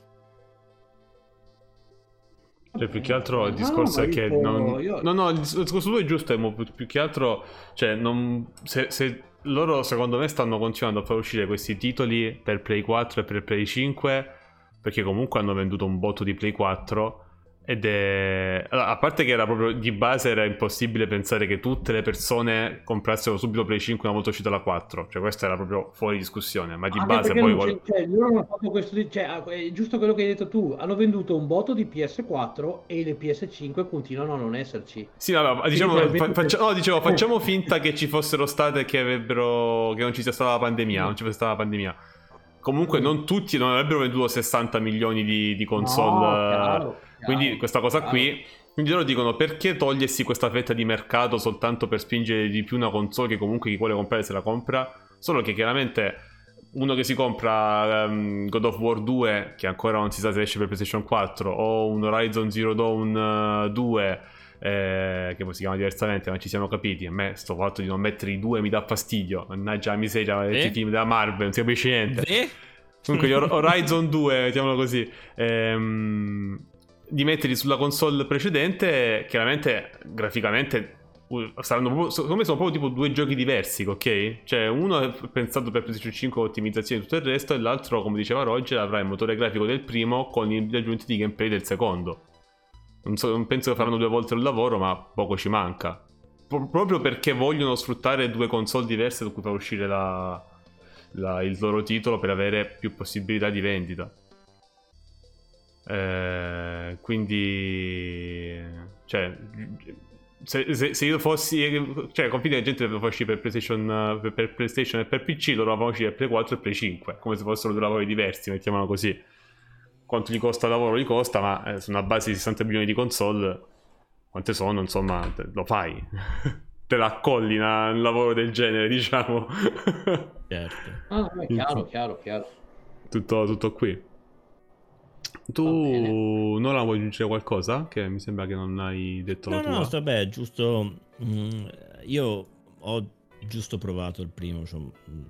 Cioè, più che altro il discorso no, è che non... io... no, no, il discorso tuo è giusto, è più, più che altro, cioè, non... se, se loro secondo me stanno continuando a far uscire questi titoli per Play 4 e per Play 5 perché comunque hanno venduto un botto di Play 4 ed è... Allora, a parte che era proprio di base era impossibile pensare che tutte le persone comprassero subito Play 5 una volta uscita la 4. Cioè questo era proprio fuori discussione. Ma di Anche base poi... Vuole... Cioè, loro hanno fatto questo... Cioè, ah, è giusto quello che hai detto tu. Hanno venduto un botto di PS4 e le PS5 continuano a non esserci. Sì, vabbè, diciamo, fa- faccia... no, dicevo, facciamo *laughs* finta che ci fossero state che avrebbero... che non ci sia stata la pandemia. Non ci fosse stata la pandemia. Comunque non tutti, non avrebbero venduto 60 milioni di, di console. No, quindi questa cosa qui... Quindi loro dicono perché togliersi questa fetta di mercato soltanto per spingere di più una console che comunque chi vuole comprare se la compra? Solo che chiaramente uno che si compra um, God of War 2, che ancora non si sa se esce per PlayStation 4, o un Horizon Zero Dawn uh, eh, 2, eh, che poi si chiama diversamente, ma ci siamo capiti. A me sto fatto di non mettere i due mi dà fastidio. Mannaggia la miseria, eh? i film della Marvel, non si capisce niente. Eh? Comunque *laughs* Horizon 2, mettiamolo così. Ehm di metterli sulla console precedente, chiaramente graficamente saranno proprio, secondo me sono proprio tipo due giochi diversi, ok? Cioè uno è pensato per PlayStation 5 ottimizzazione e tutto il resto e l'altro, come diceva Roger, avrà il motore grafico del primo con gli aggiunti di gameplay del secondo. Non, so, non penso che faranno due volte il lavoro, ma poco ci manca. Pro- proprio perché vogliono sfruttare due console diverse da cui far uscire la, la, il loro titolo per avere più possibilità di vendita. Eh, quindi, cioè, se, se, se, io fossi, cioè, confidi la gente deve uscire per PlayStation, per, per, PlayStation e per PC, loro vanno uscire per Play 4 e Play 5, come se fossero due lavori diversi, mettiamolo così. Quanto gli costa il lavoro, gli costa, ma eh, su una base di 60 milioni di console, quante sono, insomma, lo fai. *laughs* te la accolli un lavoro del genere, diciamo. certo. Ah, è chiaro, chiaro, chiaro. Tutto, tutto qui. Tu non la vuoi aggiungere qualcosa? Che mi sembra che non hai detto no, la tua. No, vabbè, giusto. Mm, io ho giusto provato il primo. Cioè, mm,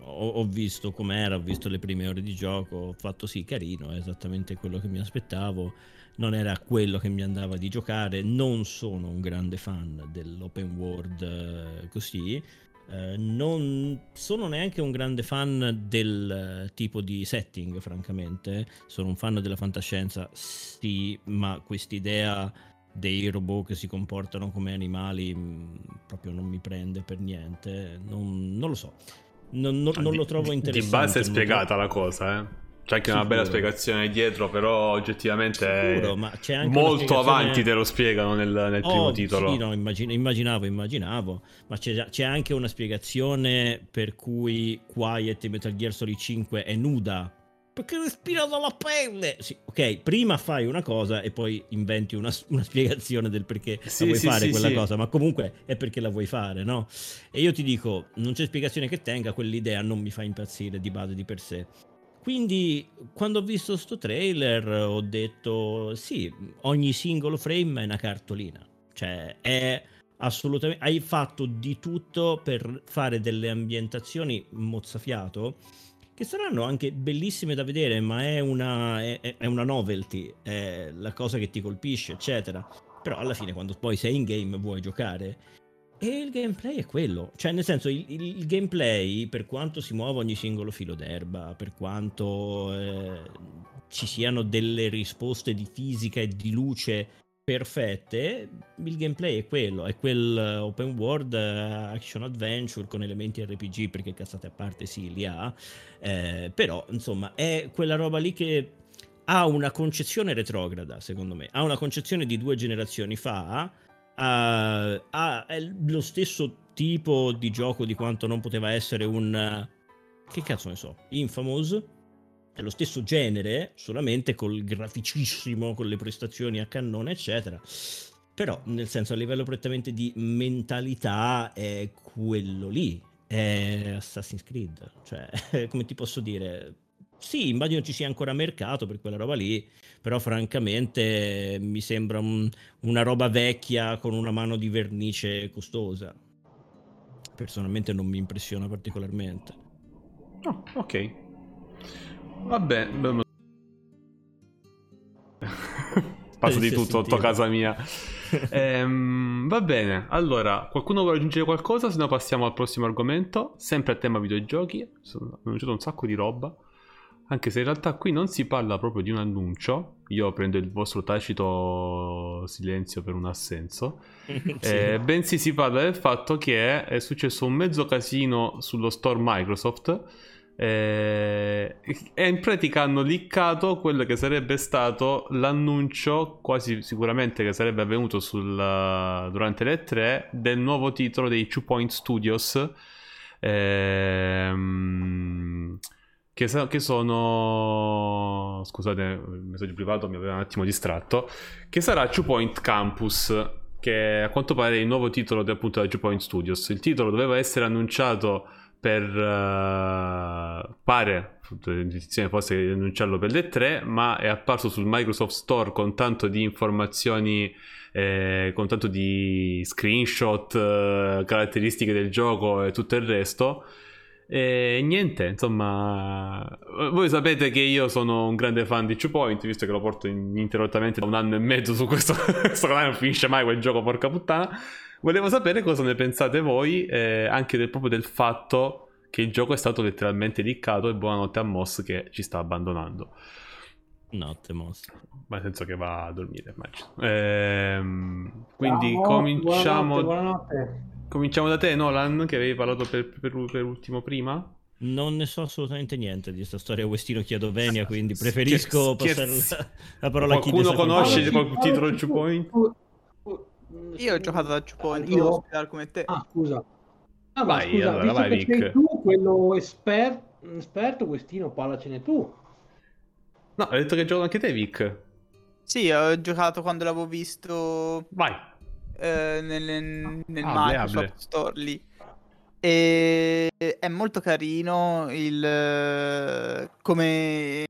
ho, ho, visto com'era, ho visto le prime ore di gioco. Ho fatto sì, carino, è esattamente quello che mi aspettavo. Non era quello che mi andava di giocare. Non sono un grande fan dell'open world eh, così eh, non sono neanche un grande fan del tipo di setting, francamente. Sono un fan della fantascienza, sì, ma quest'idea dei robot che si comportano come animali mh, mm, proprio non mi prende per niente. Non, non lo so. Non, non, non, lo trovo interessante. Di base è spiegata la cosa, eh. C'è anche Sicuro. una bella spiegazione dietro, però oggettivamente Sicuro, molto spiegazione... avanti te lo spiegano nel, nel oh, primo titolo. Sì, no, immagin- immaginavo, immaginavo, ma c'è, c'è, anche una spiegazione per cui Quiet in Metal Gear Solid 5 è nuda. Perché respira dalla pelle. Sì, ok, prima fai una cosa e poi inventi una, una spiegazione del perché sì, la vuoi sì, fare quella cosa, ma comunque è perché la vuoi fare, no? E io ti dico, non c'è spiegazione che tenga, quell'idea non mi fa impazzire di base di per sé. Quindi quando ho visto sto trailer ho detto sì, ogni singolo frame è una cartolina. Cioè è assolutamente... Hai fatto di tutto per fare delle ambientazioni mozzafiato che saranno anche bellissime da vedere, ma è una, è, è una novelty, è la cosa che ti colpisce, eccetera. Però alla fine, quando poi sei in game, vuoi giocare. E il gameplay è quello, cioè nel senso il, il, il gameplay, per quanto si muova ogni singolo filo d'erba, per quanto eh, ci siano delle risposte di fisica e di luce perfette, il gameplay è quello, è quel open world action adventure con elementi RPG, perché cazzate a parte sì, li ha, eh, però insomma è quella roba lì che ha una concezione retrograda, secondo me, ha una concezione di due generazioni fa, ha, ha lo stesso tipo di gioco di quanto non poteva essere un... che cazzo ne so, Infamous, è lo stesso genere, solamente col graficissimo, con le prestazioni a cannone, eccetera. Però, nel senso, a livello prettamente di mentalità, è quello lì. È Assassin's Creed. Cioè, *laughs* come ti posso dire? Sì, immagino ci sia ancora mercato per quella roba lì, però francamente mi sembra un, una roba vecchia con una mano di vernice costosa. Personalmente non mi impressiona particolarmente. Oh, ok. Vabbè, *laughs* passo di tutto sotto casa mia. *laughs* ehm, va bene, allora, qualcuno vuole aggiungere qualcosa? Se no passiamo al prossimo argomento, sempre a tema videogiochi. Sono annunciato un sacco di roba. Anche se in realtà qui non si parla proprio di un annuncio, io prendo il vostro tacito silenzio per un assenso, *laughs* sì. eh, bensì si parla del fatto che è successo un mezzo casino sullo store Microsoft eh, e in pratica hanno liccato quello che sarebbe stato l'annuncio, quasi sicuramente che sarebbe avvenuto sul, durante le 3, del nuovo titolo dei Two Point Studios. Ehm, che, che, sono scusate il messaggio privato mi aveva un attimo distratto che sarà Two Point Campus che a quanto pare è il nuovo titolo appunto da Two Point Studios. Il titolo doveva essere annunciato per uh, pare l'intenzione fosse di annunciarlo per le 3 ma è apparso sul Microsoft Store con tanto di informazioni eh, con tanto di screenshot eh, caratteristiche del gioco e tutto il resto e niente, insomma, voi sapete che io sono un grande fan di Two Point, visto che lo porto ininterrottamente da un anno e mezzo su questo, *laughs* questo canale, non finisce mai quel gioco, porca puttana. Volevo sapere cosa ne pensate voi, eh, anche del, proprio del fatto che il gioco è stato letteralmente liccato e buonanotte a Moss che ci sta abbandonando. Notte Moss. Ma nel senso che va a dormire, immagino. Ehm, quindi Ciao, cominciamo... Buonanotte, buonanotte. Cominciamo da te, Nolan, che avevi parlato per, per, per ultimo prima. Non ne so assolutamente niente di questa storia Westino Chiadovenia, quindi preferisco Scher- passare la, la parola a chi Qualcuno conosce qualche titolo Two Point? Io ho giocato da Two Point, io come te. Ah, scusa. Ah, vai, scusa, allora, vai, Vic. sei tu quello esper- esperto, Questino, parlacene tu. No, hai detto che gioco anche te, Vic. Sì, ho giocato quando l'avevo visto... Vai. Eh, nel, nel ah, Microsoft Store lì. E è molto carino il come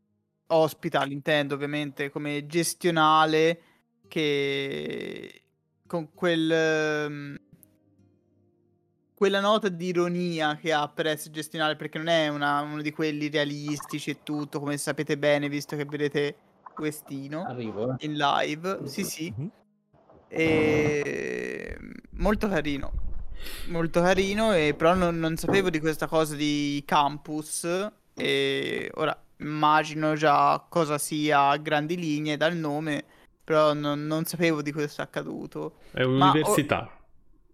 ospita Nintendo ovviamente come gestionale che con quel quella nota di ironia che ha per essere gestionale, perché non è una, uno di quelli realistici e tutto, come sapete bene, visto che vedete Questino Arrivo, eh. in live. Sì, sì. Mm-hmm. E... Molto carino. Molto carino, e però non, non sapevo di questa cosa di campus. E ora immagino già cosa sia a grandi linee dal nome, però non, non sapevo di questo accaduto. È un'università. Ma,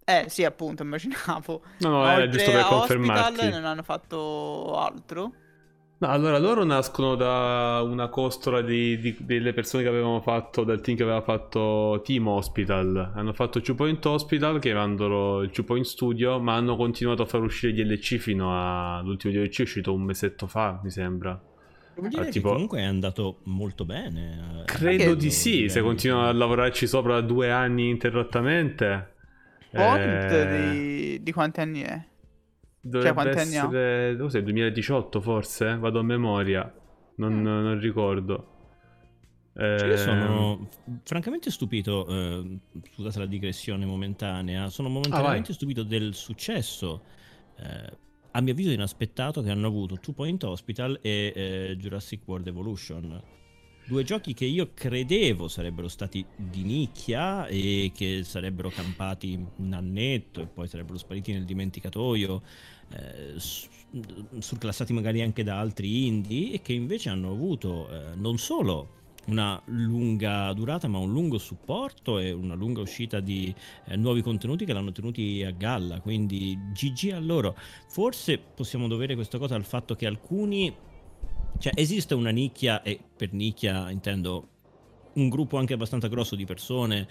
eh sì, appunto, immaginavo. No, no, era giusto per confermarti. non hanno fatto altro. No, allora loro nascono da una costola di, di, delle persone che avevano fatto, dal team che aveva fatto Team Hospital. Hanno fatto Two Point Hospital, che erano il Two Point Studio, ma hanno continuato a far uscire gli DLC fino all'ultimo DLC è uscito un mesetto fa, mi sembra. Devo dire ah, tipo... comunque è andato molto bene. Eh. Credo di sì, se continuano a lavorarci sopra due anni interrottamente. Point eh... di... di quanti anni è? Dovrebbe cioè, quanti essere... anni ha? Cos'è, 2018 forse? Vado a memoria. Non, mm. non ricordo. Cioè, io sono francamente stupito, eh, scusate la digressione momentanea, sono momentaneamente ah, stupito del successo eh, a mio avviso inaspettato che hanno avuto Two Point Hospital e eh, Jurassic World Evolution. Due giochi che io credevo sarebbero stati di nicchia e che sarebbero campati un annetto e poi sarebbero spariti nel dimenticatoio, eh, surclassati magari anche da altri indie e che invece hanno avuto eh, non solo una lunga durata ma un lungo supporto e una lunga uscita di eh, nuovi contenuti che l'hanno tenuti a galla. Quindi GG a loro. Forse possiamo dovere questa cosa al fatto che alcuni cioè esiste una nicchia e per nicchia intendo un gruppo anche abbastanza grosso di persone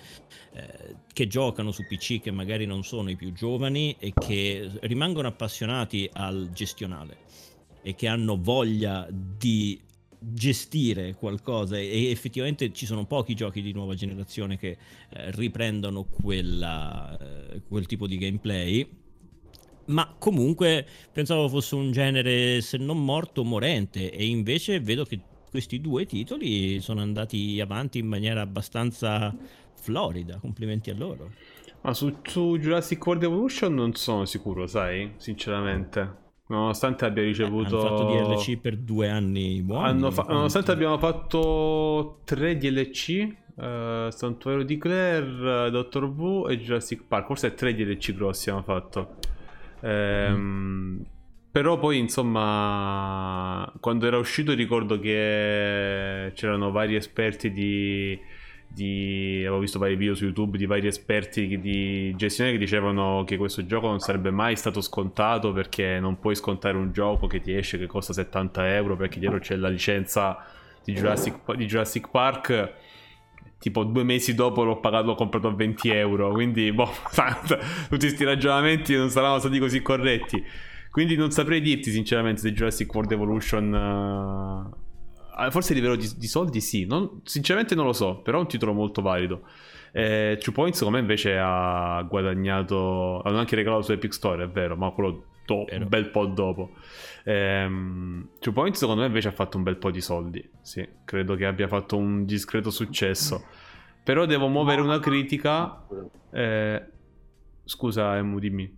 eh, che giocano su PC che magari non sono i più giovani e che rimangono appassionati al gestionale e che hanno voglia di gestire qualcosa. E effettivamente ci sono pochi giochi di nuova generazione che eh, riprendono quella, eh, quel tipo di gameplay ma comunque pensavo fosse un genere se non morto morente e invece vedo che questi due titoli sono andati avanti in maniera abbastanza florida complimenti a loro ma su, su Jurassic World Evolution non sono sicuro sai sinceramente Nonostante abbia ricevuto. Eh, hanno fatto DLC per due anni buoni. Fa... Nonostante abbiamo fatto tre DLC. Uh, eh, Santuario di Claire, Doctor Who e Jurassic Park. Forse tre DLC grossi hanno fatto. Ehm, mm. Però poi, insomma, quando era uscito ricordo che c'erano vari esperti di di, avevo visto vari video su YouTube di vari esperti di gestione che dicevano che questo gioco non sarebbe mai stato scontato perché non puoi scontare un gioco che ti esce che costa 70 euro perché dietro c'è la licenza di Jurassic, di Jurassic Park tipo due mesi dopo l'ho pagato, l'ho comprato a 20 euro quindi boh, *laughs* tutti questi ragionamenti non saranno stati così corretti quindi non saprei dirti sinceramente se Jurassic World Evolution uh forse a livello di, di soldi sì, non, sinceramente non lo so, però è un titolo molto valido. Eh, Two Points secondo me invece ha guadagnato, hanno anche regalato su Epic Store, è vero, ma quello do, un bel po' dopo. Ehm, Two Points secondo me invece ha fatto un bel po' di soldi, sì, credo che abbia fatto un discreto successo. Però devo muovere una critica. Eh, scusa, Emu, dimmi.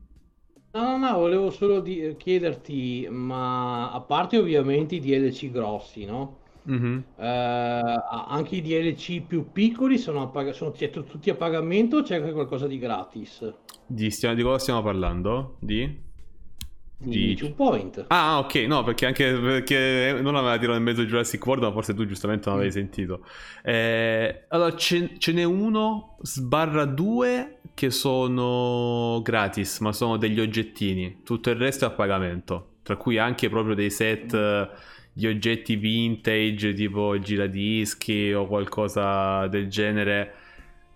No, no, no, volevo solo di- chiederti, ma a parte ovviamente i DLC grossi, no? Mhm. Eh, anche i DLC più piccoli sono, a pag- sono tutti a pagamento o c'è anche qualcosa di gratis? Di, stiamo, di cosa stiamo parlando? Di? Di Two Point. Ah, ok, no, perché anche perché non aveva tirato in mezzo Jurassic World, ma forse tu giustamente non avevi mm. sentito. Eh, allora, ce, ce n'è uno sbarra due che sono gratis, ma sono degli oggettini. Tutto il resto è a pagamento, tra cui anche proprio dei set mm di oggetti vintage tipo giradischi o qualcosa del genere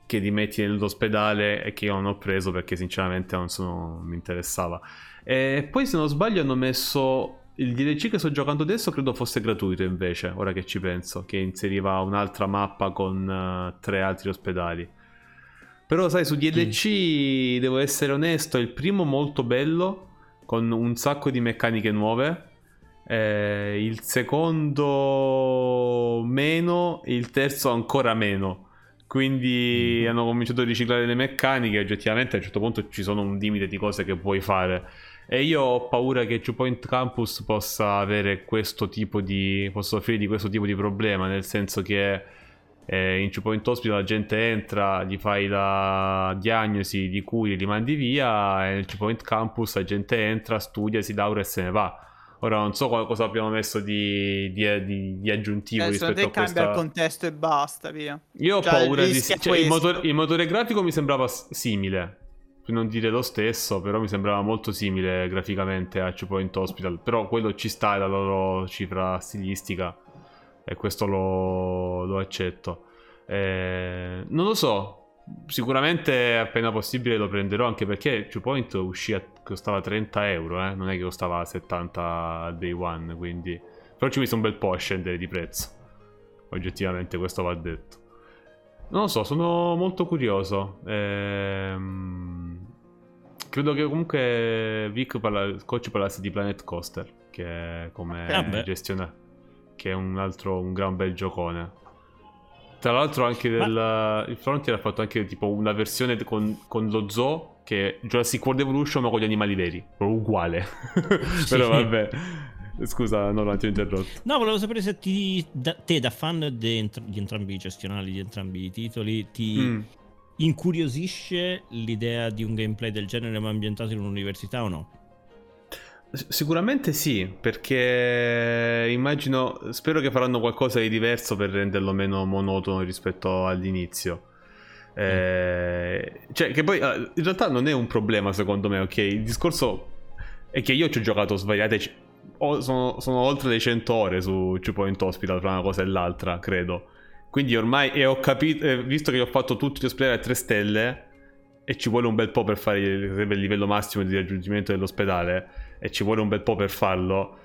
che ti metti nell'ospedale e che io non ho preso perché sinceramente non sono, mi interessava. E poi se non sbaglio hanno messo il DLC che sto giocando adesso credo fosse gratuito invece, ora che ci penso, che inseriva un'altra mappa con uh, tre altri ospedali. Però sai, su DLC mm. devo essere onesto, il primo molto bello, con un sacco di meccaniche nuove, eh, il secondo meno, il terzo ancora meno. Quindi mm. hanno cominciato a riciclare le meccaniche. Oggettivamente a un certo punto ci sono un limite di cose che puoi fare. E io ho paura che Two Point Campus possa avere questo tipo di. possa offrire di questo tipo di problema. Nel senso che eh, in Point Hospital la gente entra, gli fai la diagnosi di cui li mandi via. E nel Point Campus la gente entra, studia, si laurea e se ne va Ora non so cosa abbiamo messo di, di, di, di aggiuntivo eh, rispetto a questa... cambia il contesto e basta, via. Io ho cioè, paura di... Cioè, il, motore, il, motore, grafico mi sembrava simile. Non dire lo stesso, però mi sembrava molto simile graficamente a Two Point Hospital. Però quello ci sta, è la loro cifra stilistica. E questo lo, lo accetto. Eh, non lo so, Sicuramente appena possibile lo prenderò anche perché Two Point uscì a, costava 30 euro, eh? non è che costava 70 al day one, quindi... Però ci ho messo un bel po' a scendere di prezzo. Oggettivamente questo va detto. Non lo so, sono molto curioso. Ehm... Credo che comunque Vic parla... Coach parlassi di Planet Coaster, che è come ah, gestione... Che è un altro, un gran bel giocone. Tra l'altro anche del, Ma... il Frontier ha fatto anche tipo una versione con, con lo zoo che Jurassic World Evolution ma con gli animali veri, uguale. *laughs* Sì. Però vabbè. Scusa, no, non ti ho interrotto. No, volevo sapere se ti, da- te, da fan di, entr- di entrambi i gestionali, di entrambi i titoli, ti Mm. incuriosisce l'idea di un gameplay del genere ma ambientato in un'università o no? Sicuramente sì, perché immagino, spero che faranno qualcosa di diverso per renderlo meno monotono rispetto all'inizio. Eh, cioè, che poi eh, in realtà non è un problema secondo me, ok? Il discorso è che io ci ho giocato svariate... sono, sono oltre le 100 ore su Two Point Hospital tra una cosa e l'altra, credo. Quindi ormai, e ho capito, eh, visto che ho fatto tutti gli ospedali a 3 stelle, e ci vuole un bel po' per fare il, il livello massimo di raggiungimento dell'ospedale, e ci vuole un bel po' per farlo.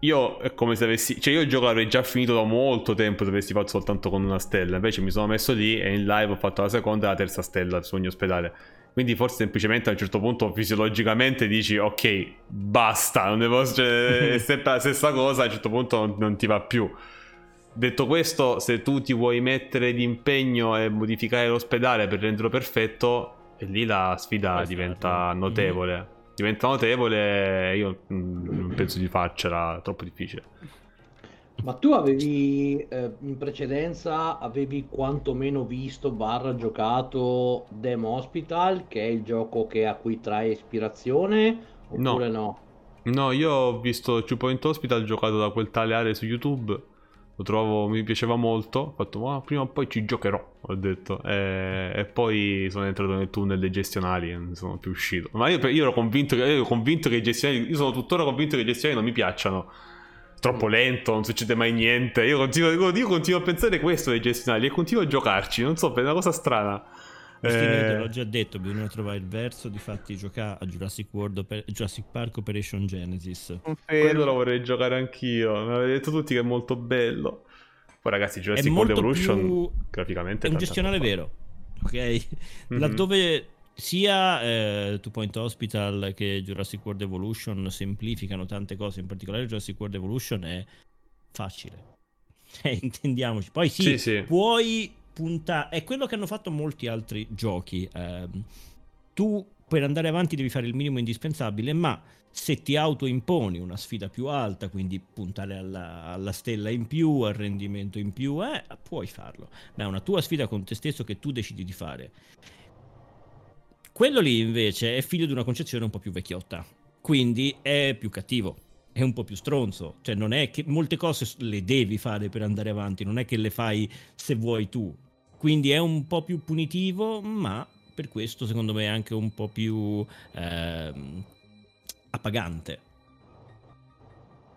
Io è come se avessi. Cioè, io il gioco l'avrei già finito da molto tempo se avessi fatto soltanto con una stella. Invece mi sono messo lì e in live ho fatto la seconda e la terza stella su ogni ospedale. Quindi forse semplicemente a un certo punto fisiologicamente dici ok, basta, non posso, cioè, *laughs* è sempre la stessa cosa, a un certo punto non, non ti va più. Detto questo, se tu ti vuoi mettere di impegno e modificare l'ospedale per renderlo perfetto, e lì la sfida Puoi diventa farlo. notevole. Diventa notevole, io mm, non penso di farcela, troppo difficile. Ma tu avevi eh, in precedenza avevi quantomeno visto barra giocato Dem Hospital, che è il gioco che- a cui trae ispirazione, oppure no? No, io ho visto Two Point Hospital giocato da quel tale Are su YouTube. Lo trovo, mi piaceva molto. Ho fatto, ma prima o poi ci giocherò. Ho detto. E, e poi sono entrato nel tunnel dei gestionali e non sono più uscito. Ma io, io ero convinto che, io ero convinto che i gestionali. Io sono tuttora convinto che i gestionali non mi piacciono. Troppo lento, non succede mai niente. Io continuo, io continuo a pensare questo dei gestionali e continuo a giocarci. Non so, è una cosa strana. Eh, l'ho già detto, bisogna trovare il verso di fatti giocare a Jurassic World Oper- Jurassic Park Operation Genesis. Quello lo vorrei giocare anch'io. Mi avete detto tutti che è molto bello. Poi, ragazzi, Jurassic World Evolution più graficamente è un gestionale roba. vero, ok? Mhm. Laddove sia eh, Two Point Hospital che Jurassic World Evolution semplificano tante cose, in particolare Jurassic World Evolution è facile. *laughs* Eh, intendiamoci. Poi sì, Sì, sì. puoi puntare. È quello che hanno fatto molti altri giochi. ehm, tu per andare avanti devi fare il minimo indispensabile, ma se ti autoimponi una sfida più alta, quindi puntare alla, alla stella in più, al rendimento in più, eh, puoi farlo. Ma è una tua sfida con te stesso che tu decidi di fare. Quello lì invece è figlio di una concezione un po' più vecchiotta, quindi è più cattivo, è un po' più stronzo, cioè non è che molte cose le devi fare per andare avanti, non è che le fai se vuoi tu. Quindi è un po' più punitivo, ma per questo secondo me è anche un po' più ehm, appagante.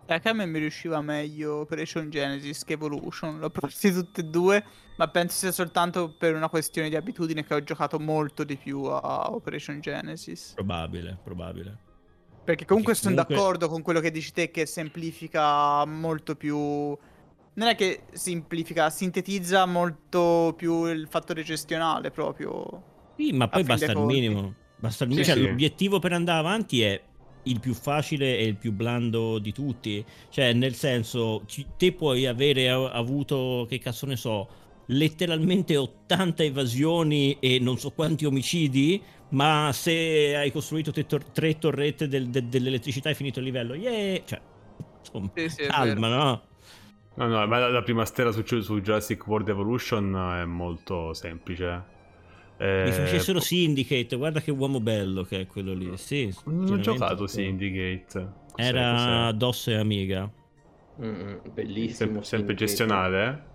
Sai che a me mi riusciva meglio Operation Genesis che Evolution. L'ho provati tutte e due, ma penso sia soltanto per una questione di abitudine che ho giocato molto di più a Operation Genesis. Probabile, probabile. Perché comunque sono comunque- d'accordo con quello che dici te che semplifica molto più... Non è che semplifica, sintetizza molto più il fattore gestionale proprio. Sì, ma poi basta il minimo. Basta il Sì, minimo. Cioè, sì. l'obiettivo per andare avanti è il più facile e il più blando di tutti. Cioè, nel senso, ci- te puoi avere avuto, che cazzo ne so, letteralmente 80 evasioni e non so quanti omicidi, ma se hai costruito te tor- tre torrette del- de- dell'elettricità hai finito il livello. Yeah! Cioè, insomma, Sì, sì, calma, no? No, no, ma la, la prima stella su, su Jurassic World Evolution è molto semplice. Eh, Mi facessero Syndicate, guarda che uomo bello che è quello lì. Sì, Non ho giocato sì. Syndicate. Cos'è, Era cos'è? DOS e Amiga. Mm, bellissimo. Sempre, sempre gestionale, eh?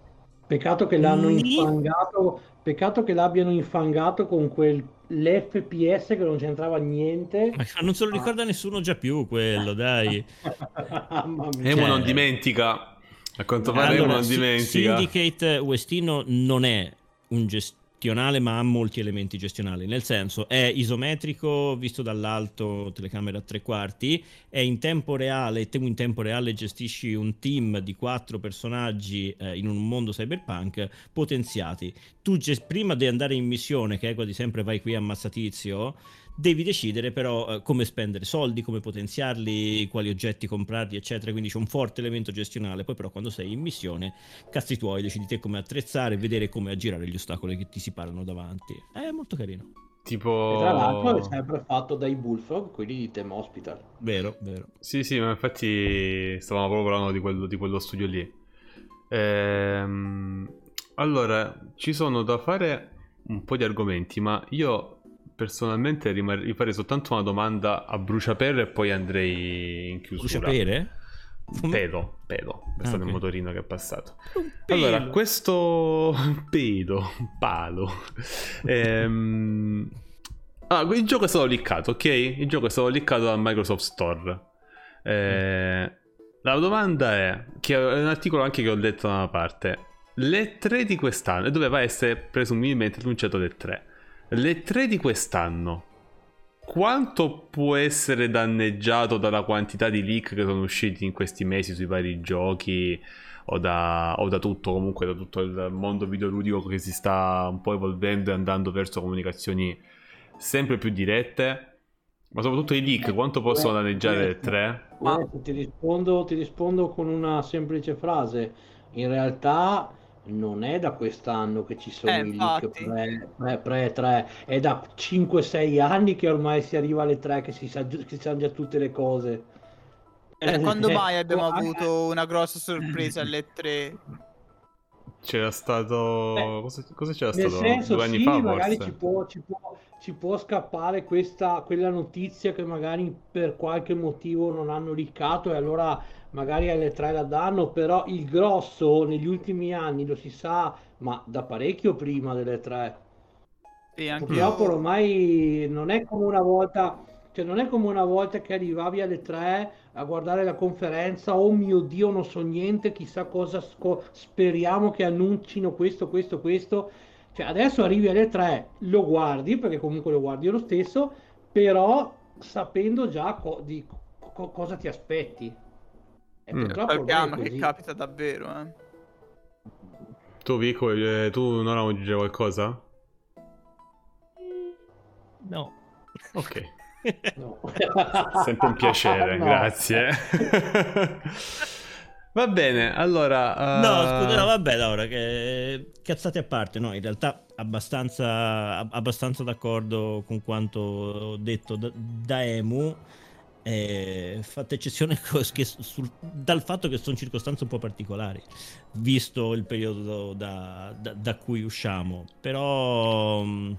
Peccato che l'hanno Ni- infangato, peccato che l'abbiano infangato con quel l'FPS che non c'entrava niente. Ma non se lo ricorda nessuno già più quello, dai. *laughs* Emo Cioè- non dimentica. A quanto pare Emo Allora, non dimentica. Syndicate Westino non è un gestionale, ma ha molti elementi gestionali. Nel senso, è isometrico, visto dall'alto, telecamera a tre quarti, è in tempo reale, tu in tempo reale gestisci un team di quattro personaggi eh, in un mondo cyberpunk potenziati. Tu ges- prima di andare in missione, che è quasi sempre vai qui ammazza tizio, devi decidere però eh, come spendere soldi, come potenziarli, quali oggetti comprarli, eccetera. Quindi c'è un forte elemento gestionale. Poi, però, quando sei in missione, cazzi tuoi, decidi te come attrezzare, vedere come aggirare gli ostacoli che ti si parano davanti. È molto carino. Tipo... E tra l'altro è sempre fatto dai Bullfrog, quelli di Tem Hospital. Vero, vero. Sì, sì, ma infatti stavamo proprio parlando di quello, di quello studio lì. Ehm, allora, ci sono da fare un po' di argomenti, ma io personalmente rimar- rifarei soltanto una domanda a bruciapelo e poi andrei in chiusura. Bruciapere? Pedo, pedo, è Ah, stato ok. il motorino che è passato. Un. Allora, questo *laughs* pedo, palo. Ehm... Ah, il gioco è stato liccato, ok? Il gioco è stato liccato dal Microsoft Store. Eh, La domanda è, che è un articolo anche che ho letto da una parte, le 3 di quest'anno, doveva essere presumibilmente annunciato le 3. Le 3 di quest'anno, quanto può essere danneggiato dalla quantità di leak che sono usciti in questi mesi sui vari giochi o da, o da tutto comunque da tutto il mondo videoludico che si sta un po' evolvendo e andando verso comunicazioni sempre più dirette ma soprattutto i leak quanto possono danneggiare le tre? Ma- ti, rispondo, ti rispondo con una semplice frase. In realtà non è da quest'anno che ci sono Eh, i leak infatti. pre, pre, pre 3, è da 5-6 anni che ormai si arriva alle 3 che si sa, che si sanno già tutte le cose. Eh, quando Eh, mai abbiamo anche- avuto una grossa sorpresa alle 3? c'era stato Beh, cosa, cosa c'era Nel stato senso, due anni sì, fa magari forse ci può, ci può- ci può scappare questa, quella notizia che magari per qualche motivo non hanno liccato e allora magari alle tre la danno, però il grosso negli ultimi anni lo si sa, ma da parecchio prima delle tre. Sì, anche Purtroppo ormai non è come una volta, cioè non è come una volta che arrivavi alle 3 a guardare la conferenza, oh mio Dio, non so niente, chissà cosa sco- speriamo che annuncino questo, questo, questo. Cioè adesso arrivi alle 3, lo guardi, perché comunque lo guardi lo stesso, però sapendo già co- di co- cosa ti aspetti. E Mm. Qualche anno che capita davvero, eh. tu Vico eh, tu non aggiungere qualcosa? No. ok *laughs* No. *laughs* sempre un piacere No. grazie *laughs* va bene allora No, eh, scusa, no, vabbè, Laura, che cazzate a parte, no, in realtà abbastanza, ab- abbastanza d'accordo con quanto detto da, da Emu, eh, fatta eccezione *laughs* sul- dal fatto che sono circostanze un po' particolari, visto il periodo da, da- da cui usciamo, però... mh,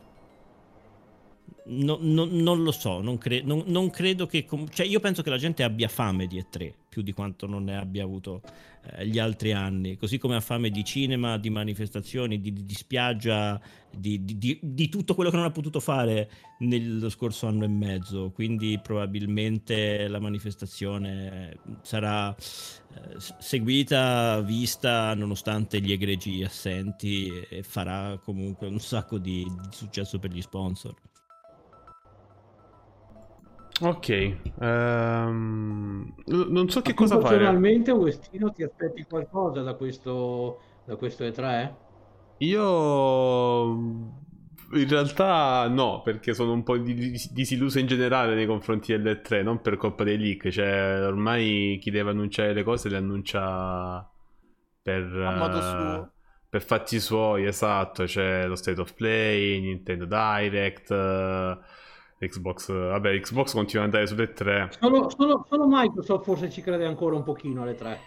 no- no- non lo so, non, cre- non- non credo che... com- cioè io penso che la gente abbia fame di E3, più di quanto non ne abbia avuto eh, gli altri anni, così come ha fame di cinema, di manifestazioni, di, di- di spiaggia, di, di- tutto quello che non ha potuto fare nello scorso anno e mezzo. Quindi probabilmente la manifestazione sarà eh, seguita, vista, nonostante gli egregi assenti, e farà comunque un sacco di successo per gli sponsor. Ok ehm, non so che Ma tu cosa fare personalmente, Westino, ti aspetti qualcosa da questo, da questo E3? Io in realtà no, perché sono un po' di- di- disilluso in generale nei confronti delle 3, non per colpa dei leak, cioè ormai chi deve annunciare le cose le annuncia per, A modo suo. per fatti suoi, esatto, c'è lo State of Play, Nintendo Direct, eh, Xbox, vabbè Xbox continua ad andare sulle 3. Solo, solo- solo Microsoft forse ci crede ancora un pochino alle 3.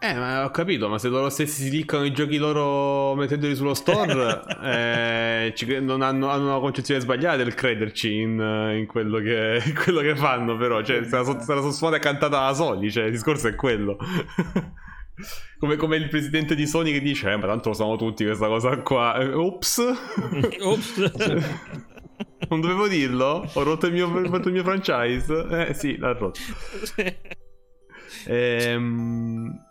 Eh, ma ho capito, ma se loro stessi si liccano i giochi loro mettendoli sullo store, *laughs* eh, ci non hanno, hanno una concezione sbagliata del crederci in, in quello, che, in *laughs* quello che fanno, però. Cioè, se la, so- se la sono è cantata da soli, cioè, il discorso è quello. *laughs* come, come il presidente di Sony che dice, eh, ma tanto lo sanno tutti questa cosa qua. Eh, Ops! Ops. Non dovevo dirlo? Ho rotto il mio, rotto il mio franchise? Eh, sì, l'ha rotto. Ehm...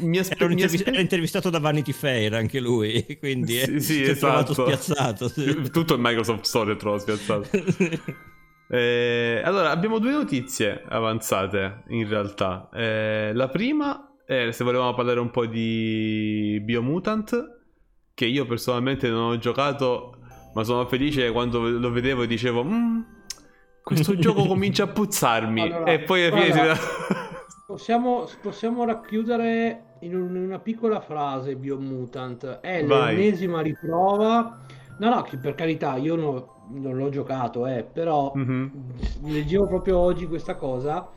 Mi aspe- Era, un mi intervis- aspe- era intervistato da Vanity Fair anche lui, *laughs* quindi Sì, eh, sì, si è trovato esatto. spiazzato. sì. *laughs* Tutto il Microsoft Store è trovato spiazzato. Eh, allora, abbiamo due notizie avanzate in realtà. Eh, la prima è se volevamo parlare un po' di Biomutant, che io personalmente non ho giocato, ma sono felice quando lo vedevo e dicevo, "Mm, questo *laughs* gioco comincia a puzzarmi. Allora, e poi alla fine guarda, si... Possiamo, possiamo racchiudere in un- in una piccola frase Biomutant. È Vai. l'ennesima riprova No, no, per carità, io no, non l'ho giocato, eh, però Mhm. leggevo proprio oggi questa cosa,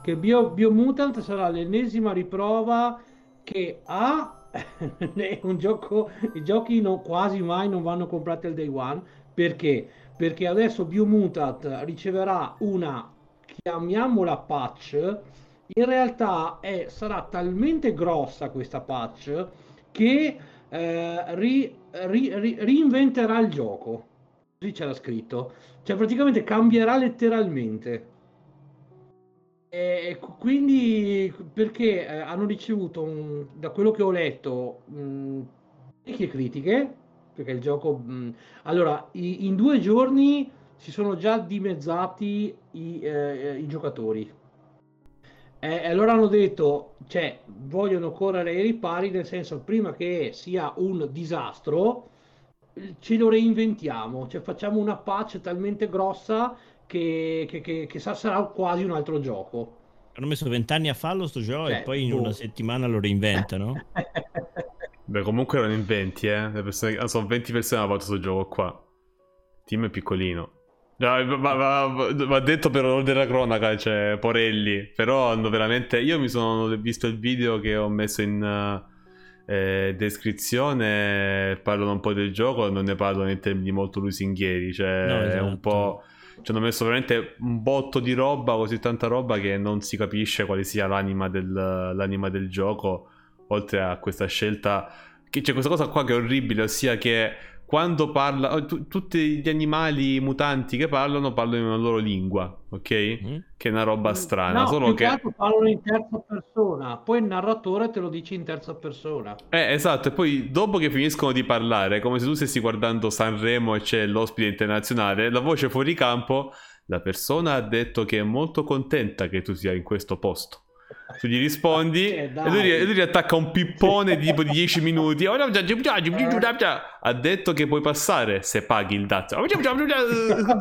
che Bio, Biomutant sarà l'ennesima riprova che A è un gioco, i giochi non- quasi mai non vanno comprati al day one, perché? Perché adesso Biomutant riceverà una, chiamiamola patch, in realtà è- sarà talmente grossa questa patch che eh, ri- ri- ri- reinventerà il gioco. Così c'era scritto. Cioè, praticamente cambierà letteralmente. E qu- quindi, perché eh, hanno ricevuto, un- da quello che ho letto, mh, parecchie critiche, perché il gioco... mh, allora, i- in due giorni si sono già dimezzati i, eh, i giocatori. E e allora hanno detto, cioè, vogliono correre ai ripari, nel senso, prima che sia un disastro, ce lo reinventiamo, cioè facciamo una patch talmente grossa che, che- che- che sa- sarà quasi un altro gioco. Hanno messo vent'anni a farlo sto gioco Cioè, e poi in boh. una settimana lo reinventano. *laughs* Beh, comunque erano in 20, eh. Persone- ah, sono 20 persone che hanno fatto questo gioco qua. Il team è piccolino. No, Va, va- va- va detto per onore della cronaca, cioè, Porelli. Però hanno veramente. Io mi sono visto il video che ho messo in eh, descrizione. Parlano un po' del gioco, non ne parlano in termini molto lusinghieri. Cioè, No, è un esatto. po'. Ci hanno messo veramente un botto di roba, così tanta roba che non si capisce quale sia l'anima del, l'anima del gioco. Oltre a questa scelta, che c'è questa cosa qua che è orribile, ossia che quando parla, oh, tu- tutti gli animali mutanti che parlano, parlano in una loro lingua, ok? Mm? Che è una roba strana. No, solo più che. altro parlano in terza persona, poi il narratore te lo dice in terza persona. Eh, esatto, e poi dopo che finiscono di parlare, come se tu stessi guardando Sanremo e c'è l'ospite internazionale, la voce fuori campo, la persona ha detto che è molto contenta che tu sia in questo posto. Tu gli rispondi Eh, e lui, e lui gli attacca un pippone di tipo di 10 minuti. Ha detto che puoi passare se paghi il dazio.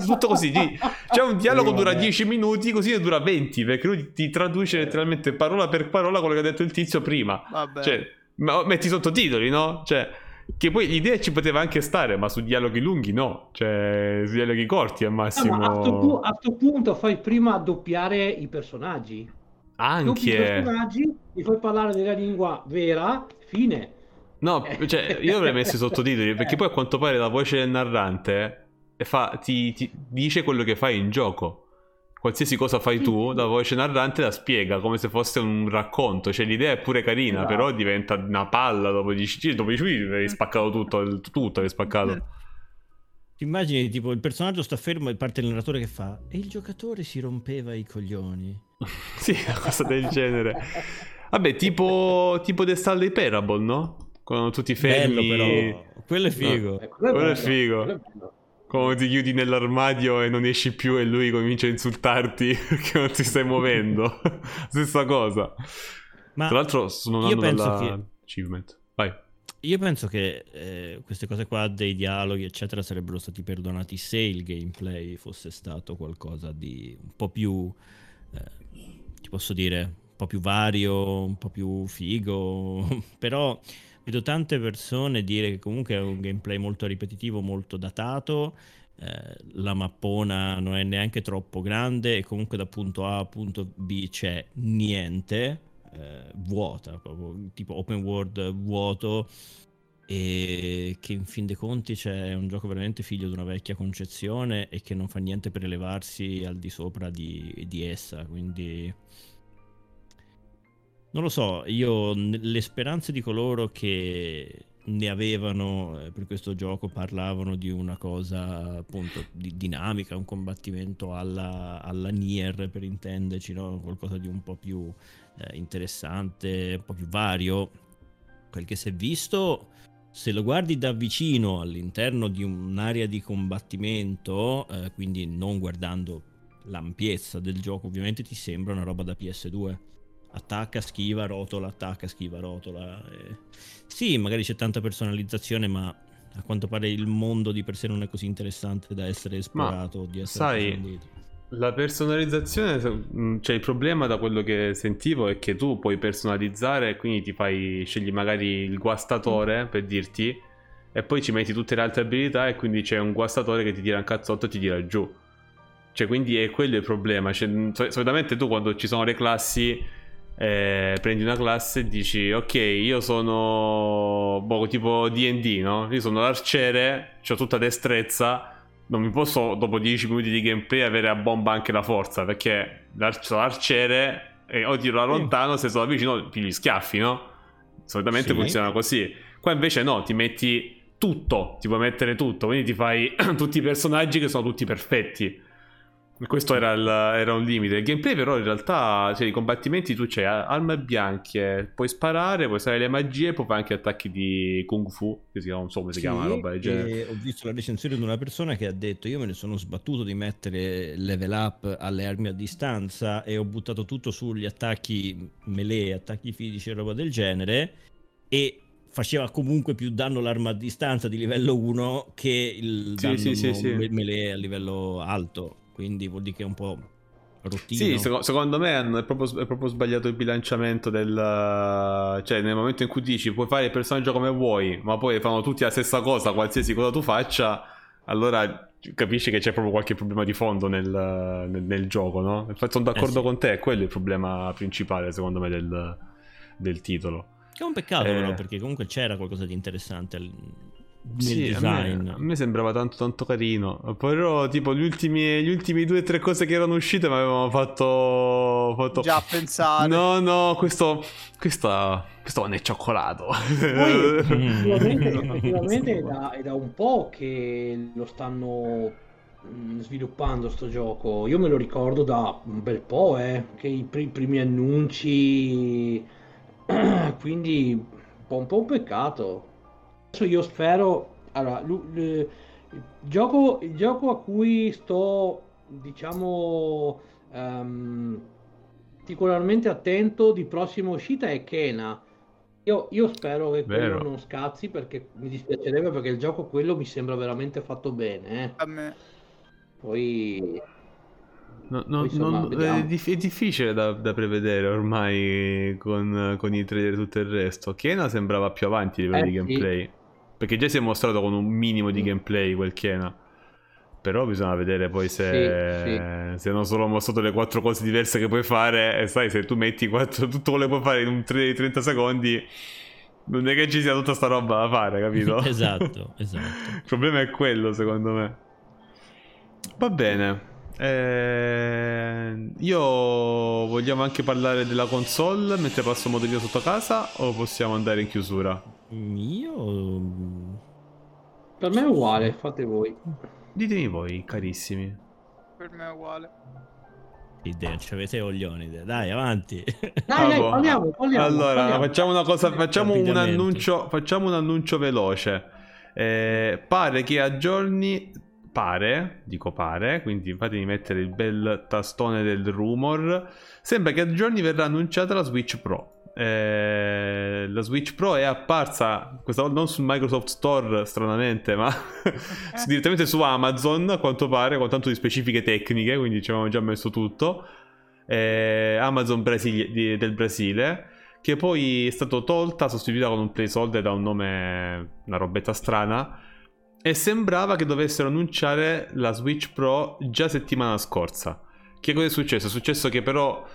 Tutto così. C'è un dialogo Sì, dura vabbè. 10 minuti, così ne dura 20 perché lui ti traduce letteralmente parola per parola quello che ha detto il tizio prima. Vabbè. Cioè, ma- metti sottotitoli, no? Cioè, che poi l'idea ci poteva anche stare, ma su dialoghi lunghi no. Cioè, su dialoghi corti al massimo. ma a sto, pu- a sto punto fai prima doppiare i personaggi. Doppi i Anche. personaggi, li fai parlare della lingua vera, fine. No, cioè, io avrei messo i sottotitoli *laughs* perché poi a quanto pare la voce del narrante fa- ti, ti dice quello che fai in gioco. Qualsiasi cosa fai tu, la voce narrante la spiega come se fosse un racconto. Cioè, l'idea è pure carina, Esatto. però diventa una palla dopo 10 dopo 10 minuti avevi spaccato tutto, tutto avevi spaccato. Ti immagini tipo il personaggio sta fermo e parte il narratore che fa e il giocatore si rompeva i coglioni. *laughs* sì, una cosa del genere. Vabbè, tipo, tipo The Stanley Parable, no? Quando tu ti Bello fermi, però, quello è figo. Ecco, Quello è bello, figo. quello è bello. ti chiudi nell'armadio e non esci più e lui comincia a insultarti *laughs* perché non ti stai muovendo. *laughs* Stessa cosa. Ma Tra l'altro sono io andando penso dalla che- achievement. Vai. Io penso che eh, queste cose qua dei dialoghi, eccetera, sarebbero stati perdonati se il gameplay fosse stato qualcosa di un po' più, eh, posso dire, un po' più vario, un po' più figo. *laughs* Però vedo tante persone dire che comunque è un gameplay molto ripetitivo, molto datato. eh, la mappona non è neanche troppo grande e comunque da punto A a punto B c'è niente eh, vuota, proprio tipo open world vuoto e che in fin dei conti c'è un gioco veramente figlio di una vecchia concezione e che non fa niente per elevarsi al di sopra di, di essa, quindi non lo so, io le speranze di coloro che ne avevano eh, per questo gioco parlavano di una cosa appunto di dinamica, un combattimento alla, alla Nier per intenderci, no? qualcosa di un po' più eh, interessante, un po' più vario. Quel che si è visto, se lo guardi da vicino all'interno di un'area di combattimento, eh, quindi non guardando l'ampiezza del gioco, ovviamente ti sembra una roba da PS2. Attacca, schiva, rotola, attacca, schiva, rotola. eh. Sì, magari c'è tanta personalizzazione, ma a quanto pare il mondo di per sé non è così interessante da essere esplorato o di essere sai. La personalizzazione, mm, cioè il problema da quello che sentivo è che tu puoi personalizzare, quindi ti fai, scegli magari il guastatore per dirti, e poi ci metti tutte le altre abilità e quindi c'è un guastatore che ti tira un cazzotto e ti tira giù. Cioè, quindi è quello il problema. Cioè, solitamente tu quando ci sono le classi, eh, prendi una classe e dici, ok, io sono boh, tipo DD, no? Io sono l'arciere, ho tutta destrezza. Non mi posso, dopo 10 minuti di gameplay, avere a bomba anche la forza, perché l'arciere e o tiro da lontano, se sono vicino, pigli schiaffi, no? Solitamente sì. funziona così. Qua invece no, ti metti tutto, ti puoi mettere tutto, quindi ti fai *clears throat* tutti i personaggi che sono tutti perfetti. Questo era, il, era, un limite. Il gameplay, però, in realtà, cioè, i combattimenti tu c'hai armi bianche, puoi sparare, puoi usare le magie, puoi fare anche attacchi di kung fu. Che si chiama, non so come si sì, chiama, roba del genere. Ho visto la recensione di una persona che ha detto: Io me ne sono sbattuto di mettere level up alle armi a distanza e ho buttato tutto sugli attacchi melee, attacchi fisici e roba del genere. E faceva comunque più danno l'arma a distanza di livello 1 che il sì, danno sì, sì, melee a livello alto quindi vuol dire che è un po' routine. Sì, seco- secondo me è proprio, è proprio, sbagliato il bilanciamento del... Cioè, nel momento in cui dici puoi fare il personaggio come vuoi, ma poi fanno tutti la stessa cosa, qualsiasi cosa tu faccia, allora capisci che c'è proprio qualche problema di fondo nel, nel, nel gioco, no? Infatti sono d'accordo eh sì. con te, quello è il problema principale, secondo me, del, del titolo. Che è un peccato, eh... però, perché comunque c'era qualcosa di interessante nel sì, design. A me, a me, sembrava tanto tanto carino. Però, tipo, gli ultimi, gli ultimi due o tre cose che erano uscite mi avevano fatto, fatto. Già pensare. No, no, questo. Questo, questo non è cioccolato. Poi, *laughs* effettivamente, effettivamente è, da, è da un po' che lo stanno mm, sviluppando sto gioco. Io me lo ricordo da un bel po', eh, che i primi, primi annunci. *clears throat* Quindi un po' un peccato. Adesso io spero. Allora, il gioco, il gioco a cui sto, diciamo, um, particolarmente attento di prossima uscita è Kena. Io, io spero che Vero. quello non scazzi perché mi dispiacerebbe perché il gioco quello mi sembra veramente fatto bene. Eh. A me. Poi No, no, insomma, non, è, dif- è, difficile da, da, prevedere ormai con, con, i trailer e tutto il resto. Kena sembrava più avanti a livello eh, di gameplay. Sì. Perché già si è mostrato con un minimo di mm. gameplay quel Kena. Però bisogna vedere poi se, sì, sì. se non solo mostrato le quattro cose diverse che puoi fare. E sai, se tu metti quattro, tutto quello che puoi fare in un 3 di 30 secondi, non è che ci sia tutta sta roba da fare, capito? *laughs* esatto, *laughs* esatto. Il problema è quello, secondo me. Va bene. Eh, io vogliamo anche parlare della console mentre passo modellino sotto casa o possiamo andare in chiusura? Io per me è uguale, fate voi. Ditemi voi, carissimi. Per me è uguale. Idea, ci avete coglioni. Dai, avanti. Dai, dai, parliamo, parliamo, Allora, parliamo. facciamo una cosa, facciamo un annuncio, facciamo un annuncio veloce. Eh, pare che a giorni pare, dico pare, quindi fatemi mettere il bel tastone del rumor, sembra che a giorni verrà annunciata la Switch Pro. Eh, la Switch Pro è apparsa questa volta non sul Microsoft Store stranamente ma *laughs* direttamente su Amazon a quanto pare con tanto di specifiche tecniche quindi ci avevamo già messo tutto eh, Amazon Brasile, di, del Brasile che poi è stato tolta sostituita con un placeholder da un nome una robetta strana e sembrava che dovessero annunciare la Switch Pro già settimana scorsa. Che cosa è successo? È successo che però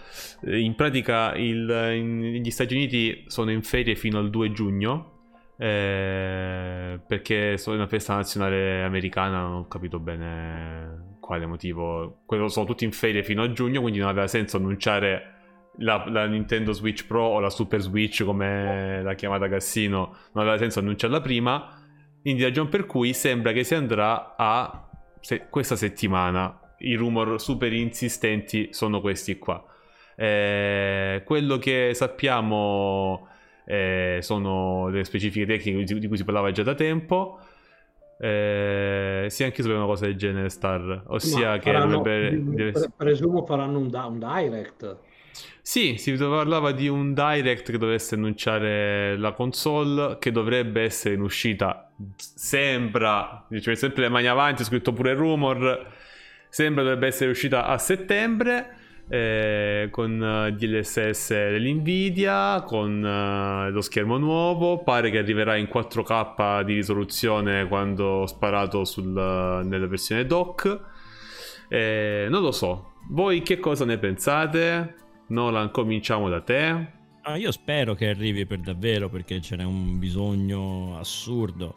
eh, in pratica il, in, gli Stati Uniti sono in ferie fino al 2 giugno eh, perché sono una festa nazionale americana, non ho capito bene quale motivo. Quello sono tutti in ferie fino a giugno, quindi non aveva senso annunciare la, la, Nintendo Switch Pro o la Super Switch come l'ha chiamata Cassino, non aveva senso annunciarla prima quindi ragione per cui sembra che si andrà a se, questa settimana. I rumor super insistenti sono questi qua. Eh, quello che sappiamo eh, sono le specifiche tecniche di cui si parlava già da tempo. Eh, sì, anche sapevo una cosa del genere, Star. Ossia Ma che faranno, dovrebbe, presumo faranno un, un direct. Sì, si parlava di un direct che dovesse annunciare la console che dovrebbe essere in uscita. Sembra, cioè sempre le mani avanti, ho scritto pure rumor. Sembra dovrebbe essere uscita a settembre. eh, con eh, DLSS dell'Nvidia, con eh, lo schermo nuovo, pare che arriverà in 4K di risoluzione quando ho sparato sul, nella versione dock. Eh, non lo so, voi che cosa ne pensate? Nolan, cominciamo da te. Ah, io spero che arrivi per davvero perché ce n'è un bisogno assurdo.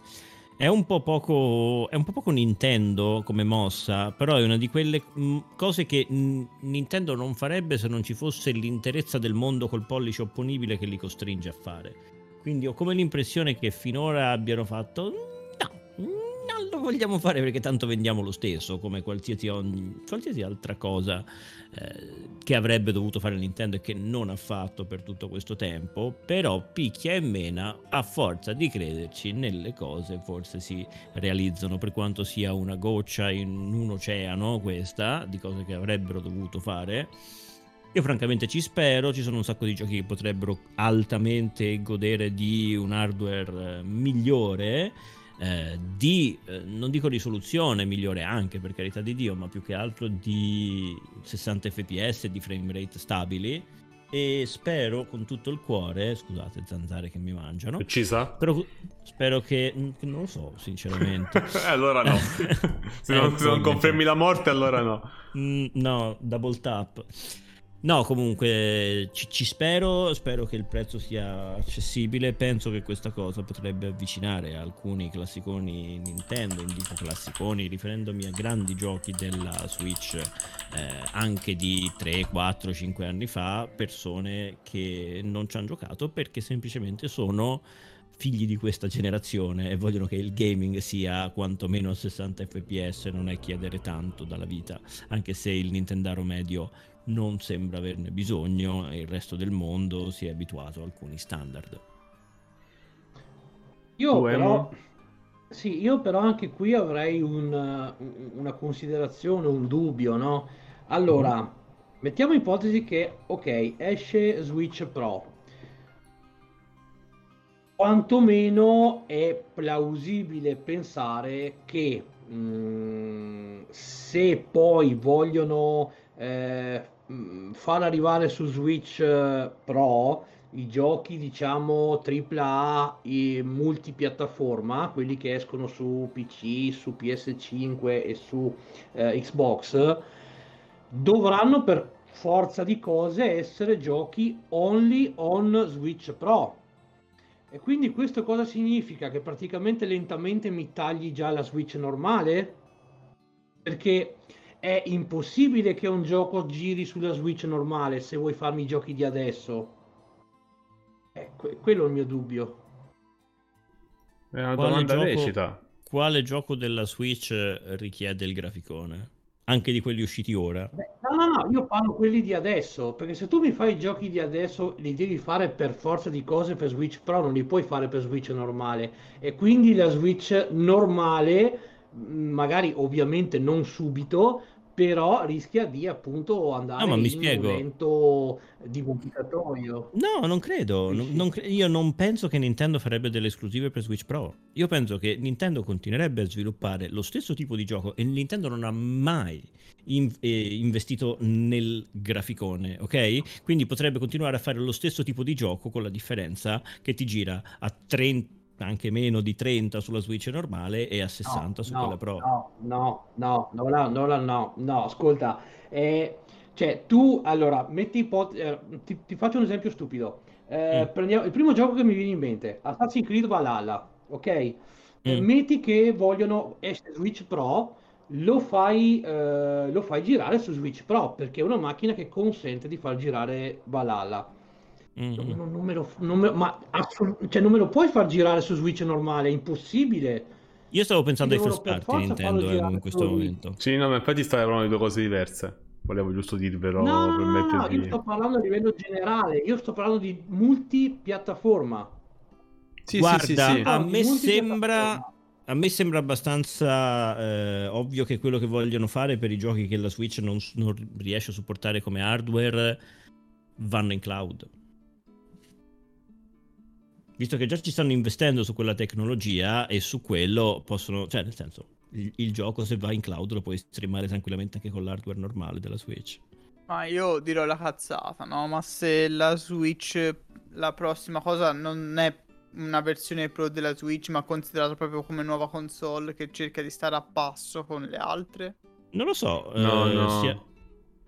È un po' poco, è un po' poco Nintendo come mossa, però è una di quelle mh, cose che Nintendo non farebbe se non ci fosse l'interezza del mondo col pollice opponibile che li costringe a fare. Quindi ho come l'impressione che finora abbiano fatto no, lo vogliamo fare perché tanto vendiamo lo stesso, come qualsiasi, ogni, qualsiasi altra cosa eh, che avrebbe dovuto fare Nintendo e che non ha fatto per tutto questo tempo, però picchia e mena a forza di crederci nelle cose forse si realizzano per quanto sia una goccia in un oceano questa di cose che avrebbero dovuto fare. Io francamente ci spero, ci sono un sacco di giochi che potrebbero altamente godere di un hardware eh, migliore eh, di, eh, non dico risoluzione migliore anche per carità di Dio, ma più che altro di 60 fps, di frame rate stabili. E spero con tutto il cuore, scusate, zanzare che mi mangiano. Uccisa? Però spero che. Non lo so, sinceramente. *laughs* allora no. *laughs* se, non, se non confermi la morte, allora no. Mm, no, double tap. No, comunque ci, ci, spero, spero che il prezzo sia accessibile, penso che questa cosa potrebbe avvicinare alcuni classiconi Nintendo, indico classiconi riferendomi a grandi giochi della Switch eh, anche di 3, 4, 5 anni fa, persone che non ci hanno giocato perché semplicemente sono figli di questa generazione e vogliono che il gaming sia quantomeno a 60 fps, non è chiedere tanto dalla vita, anche se il Nintendaro medio non sembra averne bisogno e il resto del mondo si è abituato a alcuni standard. Io però, sì, io però anche qui avrei un, una considerazione, un dubbio, no? Allora, mm. mettiamo ipotesi che, ok, esce Switch Pro. Quantomeno è plausibile pensare che mh, mm, se poi vogliono eh, far arrivare su Switch eh, Pro i giochi diciamo AAA e multipiattaforma, quelli che escono su PC, su PS5 e su eh, Xbox, dovranno per forza di cose essere giochi only on Switch Pro. E quindi questo cosa significa? Che praticamente lentamente mi tagli già la Switch normale? Perché è impossibile che un gioco giri sulla Switch normale se vuoi farmi i giochi di adesso. Eh, quello è il mio dubbio. È una quale domanda gioco, lecita. Quale gioco della Switch richiede il graficone? Anche di quelli usciti ora? Beh, no, no, no, io parlo quelli di adesso, perché se tu mi fai i giochi di adesso li devi fare per forza di cose per Switch Pro, non li puoi fare per Switch normale. E quindi la Switch normale, magari ovviamente non subito, però rischia di appunto andare no, in spiego. un evento divulgatorio. No, non credo. Non, non cre- io non penso che Nintendo farebbe delle esclusive per Switch Pro. Io penso che Nintendo continuerebbe a sviluppare lo stesso tipo di gioco e Nintendo non ha mai in- eh, investito nel graficone, ok? Quindi potrebbe continuare a fare lo stesso tipo di gioco con la differenza che ti gira a 30 anche meno di 30 sulla Switch normale e a 60 no, su no, quella Pro. No, no, no, no, no, no, no, no, ascolta, eh, cioè tu, allora, metti ipot- eh, ti, ti, faccio un esempio stupido. Eh, mm. prendiamo, il primo gioco che mi viene in mente, Assassin's Creed Valhalla, ok? Mm. metti che vogliono essere Switch Pro, lo fai, eh, lo fai girare su Switch Pro, perché è una macchina che consente di far girare Valhalla Mm-hmm. Non, non, me lo, non, me, ma cioè, non me lo puoi far girare su Switch normale, è impossibile. Io stavo pensando ai first party Nintendo eh, in questo momento. Sì, no, ma infatti stai parlando di due cose diverse. Volevo giusto dirvelo no, per no, no, io sto parlando a livello generale, io sto parlando di multipiattaforma. Sì, Guarda, sì, sì, sì. a me sembra a me sembra abbastanza eh, ovvio che quello che vogliono fare per i giochi che la Switch non, non riesce a supportare come hardware vanno in cloud visto che già ci stanno investendo su quella tecnologia e su quello possono, cioè nel senso, il, il, gioco se va in cloud lo puoi streamare tranquillamente anche con l'hardware normale della Switch. Ma io dirò la cazzata, no? Ma se la Switch, la prossima cosa non è una versione pro della Switch, ma considerata proprio come nuova console che cerca di stare a passo con le altre? Non lo so. No, eh, no. sia-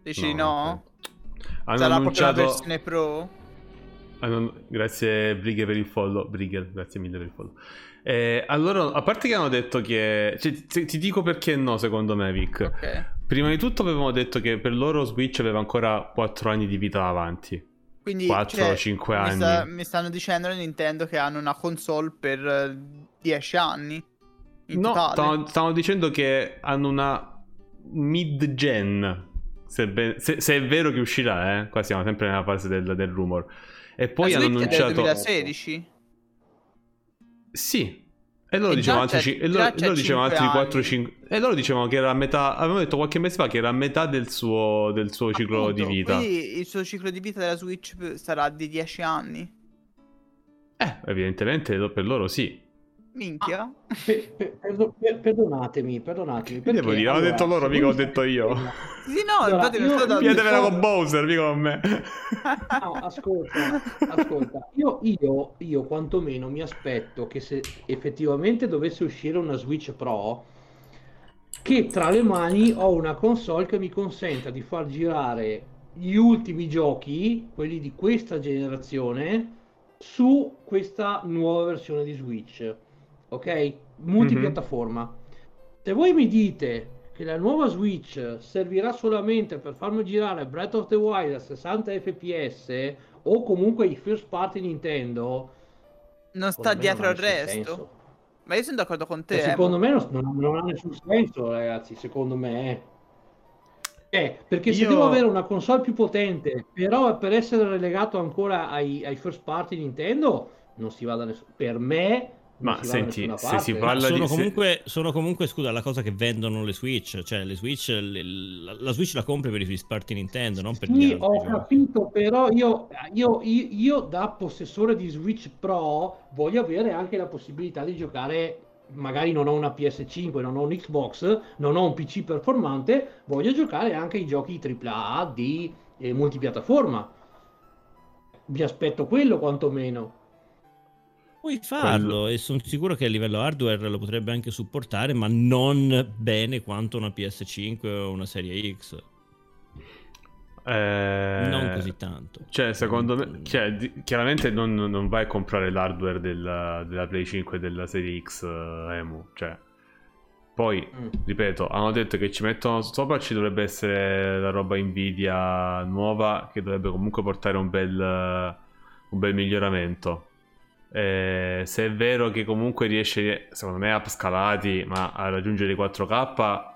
Dici no? Hanno Sarà proprio la versione pro? Hanno- Grazie Brighe per il follow. Brighe, grazie mille per il follow. Eh, allora, a parte che hanno detto che... cioè, ti, ti dico perché no, secondo me, Vic. Ok. Prima di tutto avevamo detto che per loro Switch aveva ancora 4 anni di vita avanti. Quindi 4 cioè, 5 mi, anni. sta- mi stanno dicendo Nintendo che hanno una console per eh, 10 anni. In No, stavano, stavano dicendo che hanno una mid-gen. Se, ben- se- se è vero che uscirà, eh. Qua siamo sempre nella fase del, del rumor. E poi hanno Switch è del annunciato. 2016? Sì. E loro dicevano altri, ci- e loro, loro dicevano altri cinque 4-5. E loro dicevano che era a metà. Avevamo detto qualche mese fa che era a metà del suo, del suo ciclo Appunto, di vita. Quindi il suo ciclo di vita della Switch sarà di 10 anni. Eh, evidentemente per loro sì. Minchia. Pe- pe- perdo- per- perdonatemi, perdonatemi. Che devo dire? Hanno allora, detto loro, mica ho detto io. Sì, no, Allora, infatti non so- con Bowser, mica con me. *laughs* No, ascolta, ascolta, io, io, io quantomeno mi aspetto che se effettivamente dovesse uscire una Switch Pro, che tra le mani ho una console che mi consenta di far girare gli ultimi giochi, quelli di questa generazione, su questa nuova versione di Switch. Ok? Multipiattaforma. Se voi mi dite che la nuova Switch servirà solamente per farmi girare Breath of the Wild a 60 fps o comunque i first party Nintendo, Non sta dietro al resto. senso. Ma io sono d'accordo con te. Eh, secondo me non, non- non ha nessun senso, ragazzi. Secondo me, eh, perché se Io- devo avere una console più potente, però per essere relegato ancora ai, ai first party Nintendo, non si va da nessun Per me, Ma senti, se si parla sono di- se- comunque, sono comunque, scusa, la cosa che vendono le Switch. Cioè, le Switch, le- la, la Switch la compri per i first Nintendo, non per gli Sì, altri ho capito, però io, io, io, io da possessore di Switch Pro voglio avere anche la possibilità di giocare, magari non ho una PS5, non ho un Xbox, non ho un PC performante, voglio giocare anche i giochi AAA di eh, multipiattaforma. Mi aspetto quello quantomeno. Puoi farlo e sono sicuro che a livello hardware lo potrebbe anche supportare, ma non bene quanto una PS5 o una serie X. Eh, Non così tanto. Cioè, secondo me, cioè, di- chiaramente non, non vai a comprare l'hardware della, della Play 5 e della serie X eh, Emu. Cioè, poi, Mm. ripeto, hanno detto che ci mettono sopra, ci dovrebbe essere la roba Nvidia nuova che dovrebbe comunque portare un bel, un bel miglioramento. Eh, se è vero che comunque riesce, secondo me, upscalati, ma a raggiungere i 4K,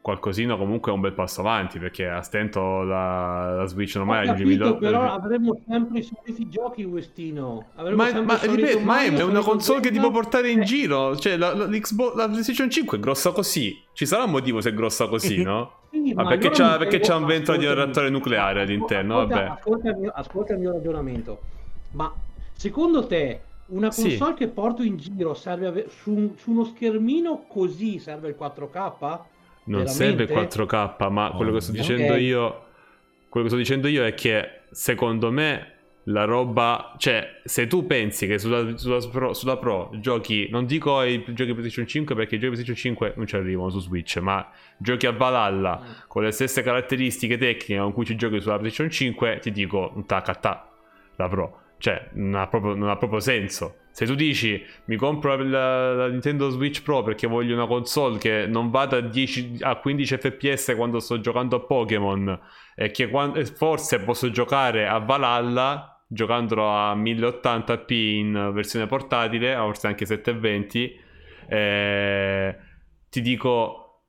qualcosina comunque è un bel passo avanti perché a stento la, la Switch Ho ormai raggiunge capito, 1000 però avremo sempre i soliti giochi. Avremo ma, ma, ripeto, ma è, una console che ti può portare in Eh, giro. Cioè, la, la, la PlayStation 5 è grossa così. Ci sarà un motivo se è grossa così, *laughs* no? Sì, Ma ma perché c'ha, perché c'ha un ventolo di ascoltami. reattore nucleare all'interno? Ascolta, Vabbè. ascolta il, mio, ascolta il mio ragionamento. Ma secondo te una Sì. console che porto in giro serve ave- su, su uno schermino così serve il 4K? Non Veramente? serve 4K, ma quello che sto dicendo Ok. io. Quello che sto dicendo io è che secondo me la roba. Cioè, se tu pensi che sulla, sulla Pro, sulla Pro giochi. Non dico i giochi PlayStation 5 perché i giochi PlayStation 5 non ci arrivano su Switch, ma giochi a Valhalla con le stesse caratteristiche tecniche con cui ci giochi sulla PlayStation 5, ti dico un tac a tac la Pro. Cioè, non ha proprio, non ha proprio senso. Se tu dici mi compro la, la Nintendo Switch Pro perché voglio una console che non vada a, 10, a 15 fps quando sto giocando a Pokémon e che quan- e forse posso giocare a Valhalla giocandolo a 1080p in versione portatile, forse anche 720, eh, ti dico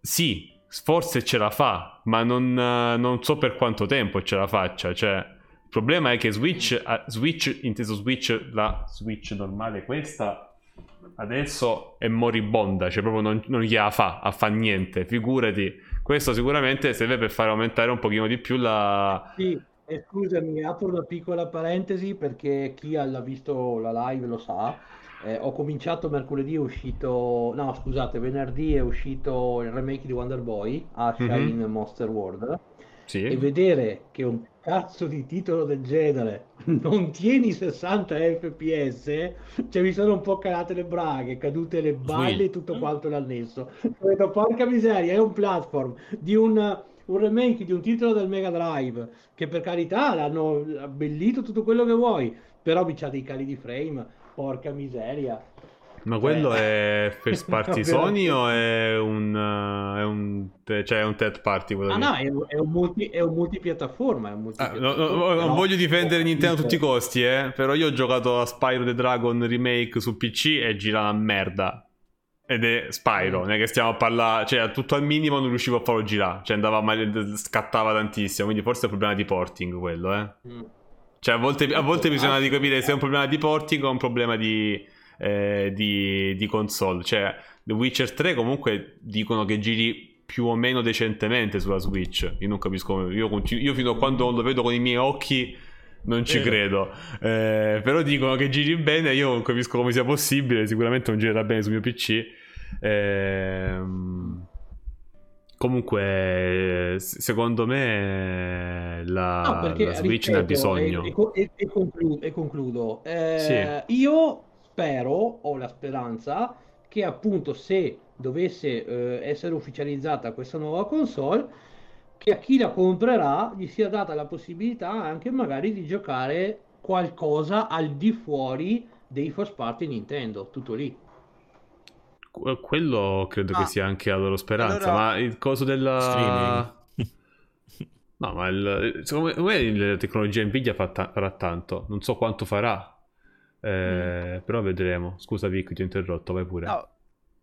sì, forse ce la fa, ma non, non so per quanto tempo ce la faccia. Cioè, il problema è che Switch, eh, Switch, inteso Switch, la Switch normale questa, adesso è moribonda, cioè proprio non, non gliela fa, a fa niente, figurati. Questo sicuramente serve per fare aumentare un pochino di più la... Sì, e scusami, apro una piccola parentesi perché chi ha l'ha visto la live lo sa. Eh, ho cominciato mercoledì, è uscito, no scusate, venerdì è uscito il remake di Wonder Boy, Asha Mhm. in Monster World. Sì. e vedere che un cazzo di titolo del genere *laughs* non tieni 60 fps, cioè mi sono un po' calate le braghe, cadute le balle e tutto quanto l'annesso. Ho detto, porca miseria, è un platform di un, un remake di un titolo del Mega Drive, che per carità l'hanno abbellito tutto quello che vuoi, però mi c'ha dei cali di frame, porca miseria. Ma quello Cioè- è first *laughs* party No, Sony o è un, uh, è un, cioè è un third party Ah no, è, un- è un multi, è un multipiattaforma. È un Ah, multipiattaforma, no, no, no, non voglio difendere Nintendo a tutti i costi, eh, però io ho giocato a Spyro the Dragon Remake su PC e gira una merda. Ed è Spyro, Mm. non è che stiamo a parlare, cioè tutto al minimo non riuscivo a farlo girare, cioè andava male, scattava tantissimo, quindi forse è un problema di porting quello, eh. Mm. Cioè a volte, a volte Ah, bisogna capire se è un problema di porting o un problema di, eh, di, di console. Cioè The Witcher 3 comunque dicono che giri più o meno decentemente sulla Switch. Io non capisco come... Io, continu- io fino a quando non lo vedo con i miei occhi non ci Eh. credo. Eh, però dicono che giri bene, io non capisco come sia possibile. Sicuramente non girerà bene sul mio PC. Ehm, Comunque, secondo me la, No, perché, la Switch ne ha ripeto, bisogno. E, e co- e- e conclu- e concludo. Eh, Sì. Io spero, ho la speranza, che appunto se dovesse eh, essere ufficializzata questa nuova console, che a chi la comprerà gli sia data la possibilità anche magari di giocare qualcosa al di fuori dei first party Nintendo, tutto lì. Que- Quello credo che Ah. sia anche la loro speranza, Allora- ma il coso della... Streaming. *laughs* No, ma il- secondo me la tecnologia Nvidia farà tanto, non so quanto farà, Eh, però vedremo. Scusa Vic, ti ho interrotto, vai pure. No,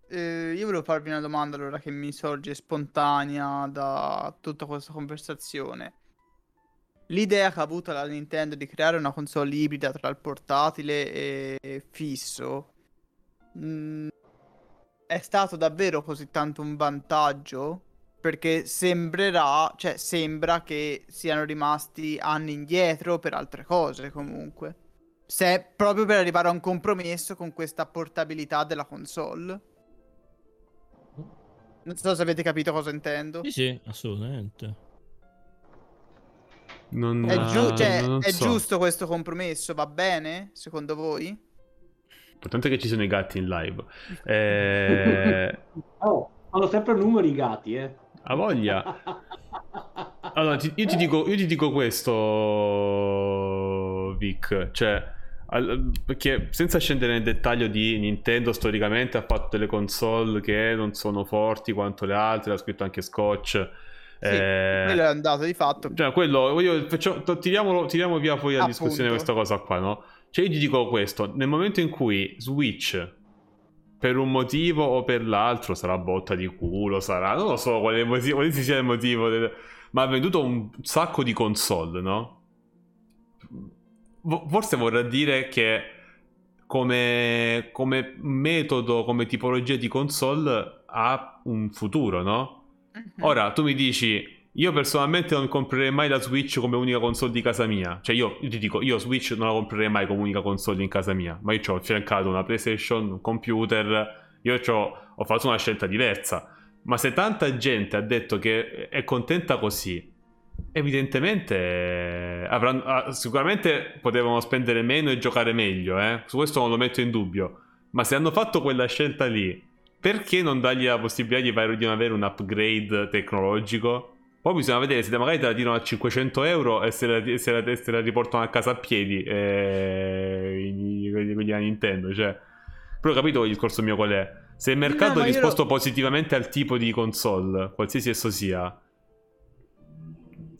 eh, io volevo farvi una domanda allora che mi sorge spontanea da tutta questa conversazione. L'idea che ha avuto la Nintendo di creare una console ibrida tra il portatile e fisso mh, è stato davvero così tanto un vantaggio? Perché sembrerà, cioè sembra che siano rimasti anni indietro per altre cose comunque. Se è proprio per arrivare a un compromesso con questa portabilità della console. Non so se avete capito cosa intendo. Sì, sì, assolutamente. Non, È, giu- eh, cioè, non è so. giusto questo compromesso? Va bene? Secondo voi? L'importante è che ci sono i gatti in live. *laughs* Eh, Oh, hanno sempre numeri i gatti, eh. ha voglia. *laughs* Allora, ti- io, ti dico, io ti dico questo, Vic, cioè, al- perché senza scendere nel dettaglio di Nintendo, storicamente ha fatto delle console che non sono forti quanto le altre, l'ha scritto anche Scotch. Sì, eh, quello è andato di fatto. cioè, quello, io to- tiriamolo, tiriamo via poi la Appunto. discussione questa cosa qua, no? Cioè, io ti dico questo, nel momento in cui Switch, per un motivo o per l'altro, sarà botta di culo, sarà, non lo so quale, motivo, quale sia il motivo, del- ma ha venduto un sacco di console, no? Forse vorrà dire che come, come metodo, come tipologia di console ha un futuro, no? Mhm. Ora, tu mi dici, io personalmente non comprerei mai la Switch come unica console di casa mia. Cioè, io, io ti dico, io Switch non la comprerei mai come unica console in casa mia. Ma io ci ho affiancato una PlayStation, un computer. Io ho fatto una scelta diversa. Ma se tanta gente ha detto che è contenta così, evidentemente eh, avranno, ah, sicuramente potevano spendere meno e giocare meglio, eh? Su questo non lo metto in dubbio. Ma se hanno fatto quella scelta lì, perché non dargli la possibilità di, di avere un upgrade tecnologico? Poi bisogna vedere se magari te la tirano a 500 euro e se la, se la- se la riportano a casa a piedi eh, i- quelli quelli da Nintendo. Cioè. Però ho capito il discorso mio qual è. Se il mercato No, io risposto lo- positivamente al tipo di console, qualsiasi esso sia,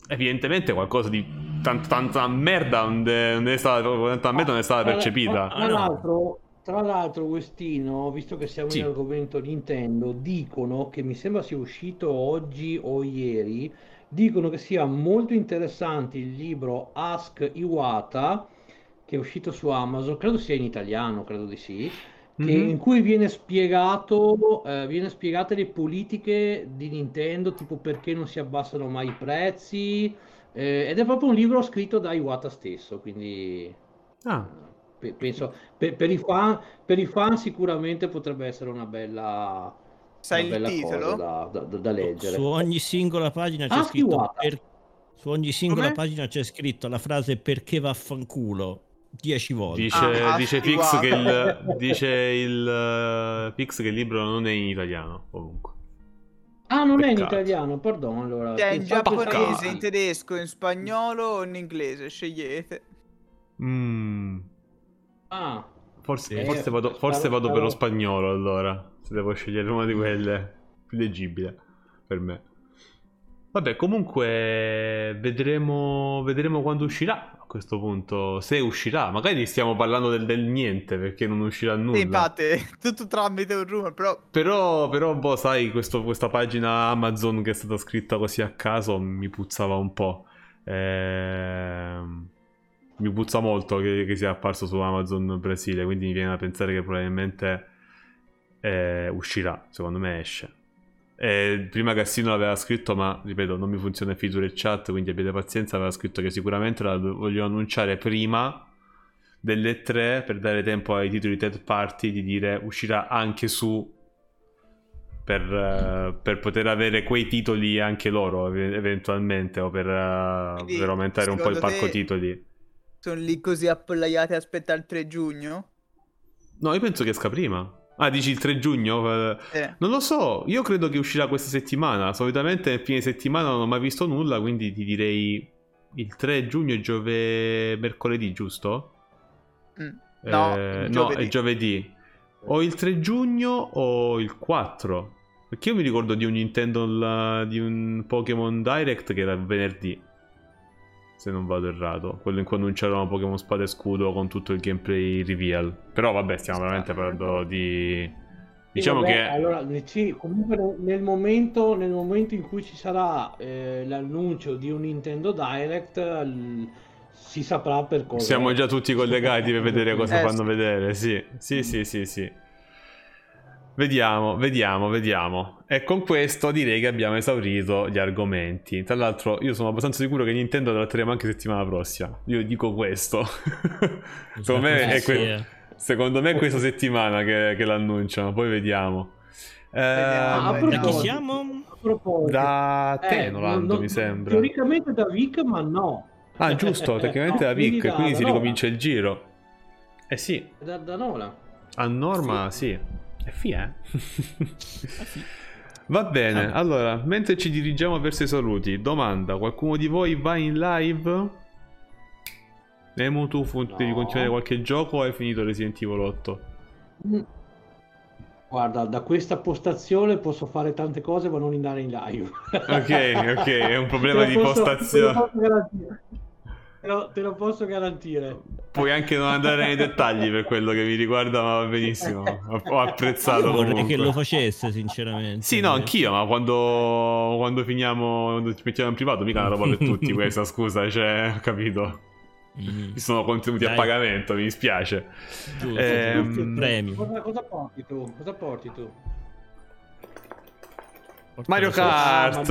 evidentemente qualcosa di tan- tanta merda non è, non è stata, tanta merda non è stata percepita. Tra, l'altro, tra l'altro, Westino, visto che siamo Sì. in argomento Nintendo, dicono che mi sembra sia uscito oggi o ieri, dicono che sia molto interessante il libro Ask Iwata, che è uscito su Amazon, credo sia in italiano, credo di sì, che- Mhm. in cui viene spiegato, eh, viene spiegate le politiche di Nintendo, tipo perché non si abbassano mai i prezzi, eh, ed è proprio un libro scritto da Iwata stesso, quindi... Ah, Pe- Penso per, per i fan, per i fan sicuramente potrebbe essere una bella, Sai il titolo? cosa da, da- da- leggere. Su ogni singola pagina c'è Ah, scritto per- Su ogni singola Come? pagina c'è scritto la frase perché vaffanculo 10 volte. Dice, Ah, dice sì, Pix che il, *laughs* dice il eh, Pix che il libro non è in italiano comunque. Ah, non è in Peccato. italiano, perdono allora. Cioè, in giapponese, in tedesco, in spagnolo o in inglese, scegliete. Mm, Ah, forse, Eh, forse vado, forse vado per lo spagnolo allora. Se devo scegliere una di quelle più leggibile per me. Vabbè, comunque vedremo, vedremo quando uscirà questo punto. Se uscirà, magari stiamo parlando del, del niente perché non uscirà nulla. Sì, infatti, *laughs* tutto tramite un rumor, però Però, però boh, sai, questo- questa pagina Amazon che è stata scritta così a caso mi puzzava un po'. Ehm, mi puzza molto che, che sia apparso su Amazon Brasile, quindi mi viene da pensare che probabilmente eh, uscirà, secondo me esce. Eh, prima Cassino l'aveva scritto, ma ripeto, non mi funziona il feature chat, quindi abbiate pazienza, aveva scritto che sicuramente la vogliono annunciare prima delle tre per dare tempo ai titoli third party di dire uscirà anche su per, eh, per poter avere quei titoli anche loro ev- eventualmente o per, eh, Quindi, per aumentare un po' il parco titoli. sono lì così appollaiati a aspettare il 3 giugno. No, io penso che esca prima. Ah, dici il 3 giugno? Eh. Non lo so, io credo che uscirà questa settimana. Solitamente nel fine settimana non ho mai visto nulla, quindi ti direi il 3 giugno è giove... mercoledì, giusto? Mm. No, Eh, no, è giovedì. O il 3 giugno o il 4. Perché io mi ricordo di un Nintendo di un Pokémon Direct che era venerdì. Se non vado errato. Quello in cui annunciarono Pokémon Spada e Scudo con tutto il gameplay reveal. Però vabbè, stiamo veramente parlando di... Diciamo vabbè, che... allora, sì, comunque nel- momento, nel momento in cui ci sarà eh, l'annuncio di un Nintendo Direct l- si saprà per cosa Siamo già tutti collegati per vedere cosa Eh, fanno sì. vedere. Sì, sì, sì, sì, sì. Vediamo, vediamo, vediamo. E con questo direi che abbiamo esaurito gli argomenti. Tra l'altro, io sono abbastanza sicuro che Nintendo la tratteremo anche settimana prossima. Io dico questo. *laughs* secondo, me è Sì, que- eh. secondo me è questa settimana che, che l'annunciano. Poi vediamo. Ah, a Ehm, Vediamo. Da chi siamo? a proposito, da eh, Tenoland, non- non- mi sembra. Teoricamente da Vic, ma no. Ah, giusto, tecnicamente No, da *laughs* Vic, da- quindi da si ricomincia il giro. Eh sì, Da, da Nola. A norma, sì. È fi, eh? *laughs* Va bene, Ah. allora, mentre ci dirigiamo verso i saluti, domanda, qualcuno di voi va in live? Emu, tu fu- No. devi continuare qualche gioco o hai finito Resident Evil 8? Mm. Guarda, da questa postazione posso fare tante cose, ma non andare in live. Ok, ok, è un problema *laughs* di posso- postazione. Te lo posso garantire. Te lo, posso garantire. Puoi anche non andare nei dettagli per quello che mi riguarda, ma va benissimo. Ho apprezzato Io vorrei comunque. che lo facesse, sinceramente. Sì, no, anch'io, ma quando, quando finiamo, quando ci mettiamo in privato, mica è una roba per tutti *laughs* questa, scusa, cioè, ho capito. Mm, Ci sono contenuti a Dai. pagamento, mi dispiace. giusto, Ehm, giusto, premio. Cosa, cosa porti tu? Cosa porti tu? Mario Kart,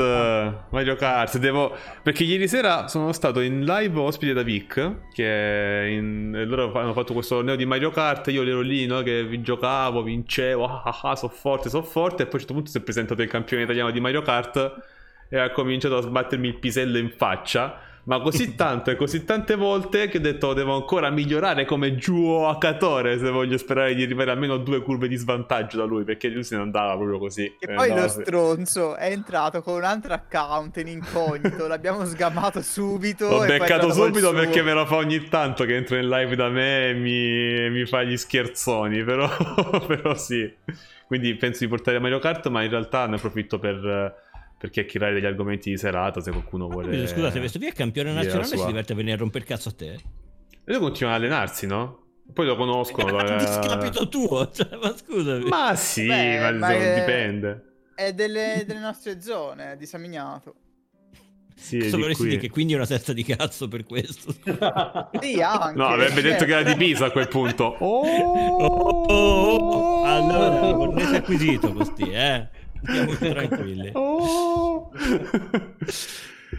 Mario Kart, devo... Perché ieri sera sono stato in live ospite da Vic, che in... loro hanno fatto questo torneo di Mario Kart, io ero lì, no, che vi giocavo, vincevo, ah ah ah, so forte, so forte, e poi a un certo punto si è presentato il campione italiano di Mario Kart e ha cominciato a sbattermi il pisello in faccia. Ma così *laughs* tanto e così tante volte che ho detto devo ancora migliorare come Giuo Akatore se voglio sperare di arrivare almeno due curve di svantaggio da lui perché lui se ne andava proprio così. E ne poi lo se- stronzo è entrato con un altro account in incognito, *laughs* l'abbiamo sgamato subito. L'ho e beccato subito perché me lo fa ogni tanto che entra in live da me e mi, mi fa gli scherzoni, però, *laughs* però sì. Quindi penso di portare Mario Kart, ma in realtà ne approfitto per, per chiacchierare degli argomenti di serata se qualcuno vuole... capito, Scusate, questo qui è campione nazionale sua. si diverte a venire a rompere il cazzo a te. E lui continua ad allenarsi, no? Poi lo conoscono. A lo- discapito tuo, *laughs* cioè, ma scusami. Ma sì, Beh, ma, ma è- dipende. È delle, delle nostre zone, è disamignato. Sì, Cosa vorresti qui. dire che quindi è una testa di cazzo per questo? *laughs* Sì, anche. No, avrebbe detto che era di. Pisa a quel punto. Oh, *laughs* Oh! oh, oh. Allora, cornese acquisito così, eh. Stiamo *laughs* tranquilli. Oh!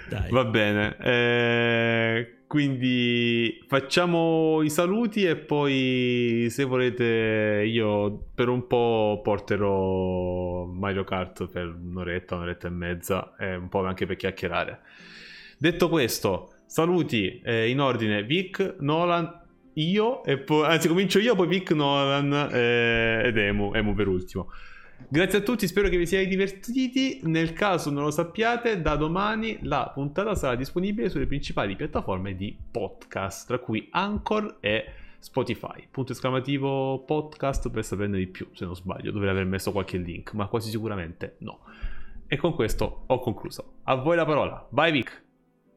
Dai. Va bene. eh, quindi facciamo i saluti e poi se volete io per un po' porterò Mario Kart per un'oretta, un'oretta e mezza e un po' anche per chiacchierare. Detto questo, saluti eh, in ordine Vic, Nolan, io e poi anzi comincio io, poi Vic, Nolan eh, ed Emu, Emu per ultimo. Grazie a tutti, spero che vi siate divertiti. Nel caso non lo sappiate, da domani la puntata sarà disponibile sulle principali piattaforme di podcast, tra cui Anchor e Spotify. Punto esclamativo podcast per saperne di più, se non sbaglio. Dovrei aver messo qualche link, ma quasi sicuramente no. E con questo ho concluso. A voi la parola. Bye Vic.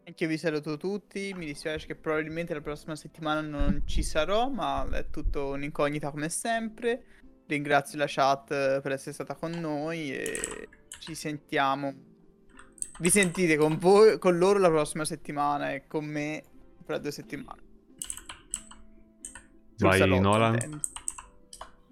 Anche io vi saluto tutti, mi dispiace che probabilmente la prossima settimana non ci sarò, ma è tutto un'incognita come sempre. Ringrazio la chat per essere stata con noi e ci sentiamo. Vi sentite con, voi, con loro la prossima settimana e con me fra due settimane. Vai salotto, Nolan.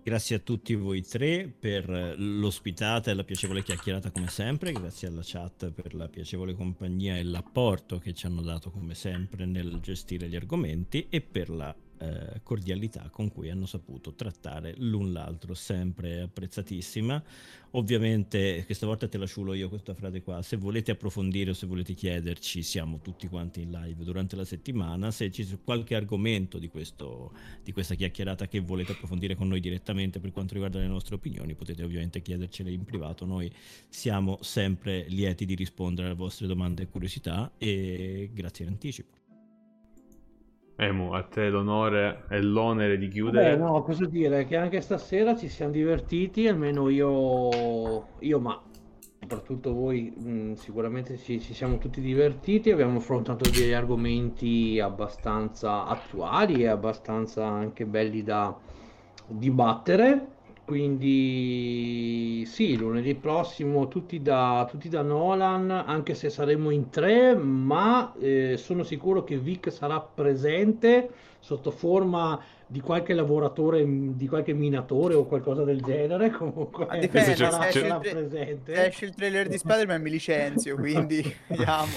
Grazie a tutti voi tre per l'ospitata e la piacevole chiacchierata come sempre, grazie alla chat per la piacevole compagnia e l'apporto che ci hanno dato come sempre nel gestire gli argomenti e per la eh, cordialità con cui hanno saputo trattare l'un l'altro, sempre apprezzatissima. Ovviamente questa volta te la ciulo io questa frase qua, se volete approfondire o se volete chiederci siamo tutti quanti in live durante la settimana, se ci sia qualche argomento di, questo, di questa chiacchierata che volete approfondire con noi direttamente per quanto riguarda le nostre opinioni potete ovviamente chiedercele in privato, noi siamo sempre lieti di rispondere alle vostre domande e curiosità e grazie in anticipo. Emu, a te l'onore e l'onere di chiudere. Beh, no, cosa dire? Che anche stasera ci siamo divertiti, almeno io, io ma soprattutto voi, mh, sicuramente ci, ci siamo tutti divertiti, abbiamo affrontato degli argomenti abbastanza attuali e abbastanza anche belli da dibattere. Quindi sì, lunedì prossimo tutti da, tutti da Nolan, anche se saremo in tre, ma eh, sono sicuro che Vic sarà presente sotto forma di qualche lavoratore, di qualche minatore o qualcosa del genere. *laughs* Comunque A difesa, c'è- sarà, c'è- sarà se- presente. Se esce il trailer di Spider-Man mi licenzio, quindi *laughs* vediamo.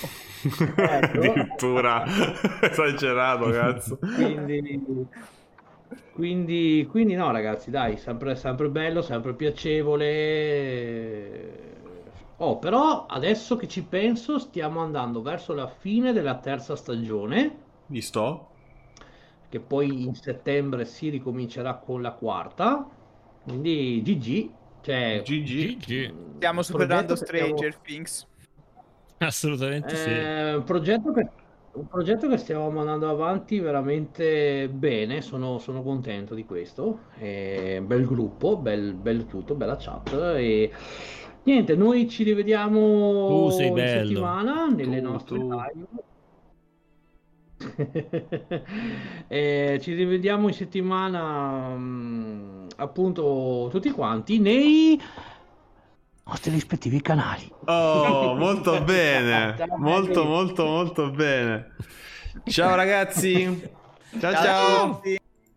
Ecco. Addirittura *laughs* esagerato, cazzo. Quindi, quindi, quindi no, ragazzi, dai, sempre, sempre bello, sempre piacevole. Oh, però adesso che ci penso, stiamo andando verso la fine della terza stagione, Gli sto? che poi in settembre si ricomincerà con la quarta. Quindi GG, cioè GG. GG. Stiamo superando che stiamo- Stranger Things. Assolutamente sì. Eh, un progetto che, un progetto che stiamo mandando avanti veramente bene, sono, sono contento di questo. Eh, bel gruppo, bel, bel tutto, bella chat. E niente, noi ci rivediamo Tu in bello. settimana nelle Tu, nostre tu. live. *laughs* Eh, ci rivediamo in settimana, mm, appunto, tutti quanti nei nostri rispettivi canali. Oh, molto *laughs* bene. Molto, molto, molto bene. Ciao ragazzi. Ciao, Ciao ciao.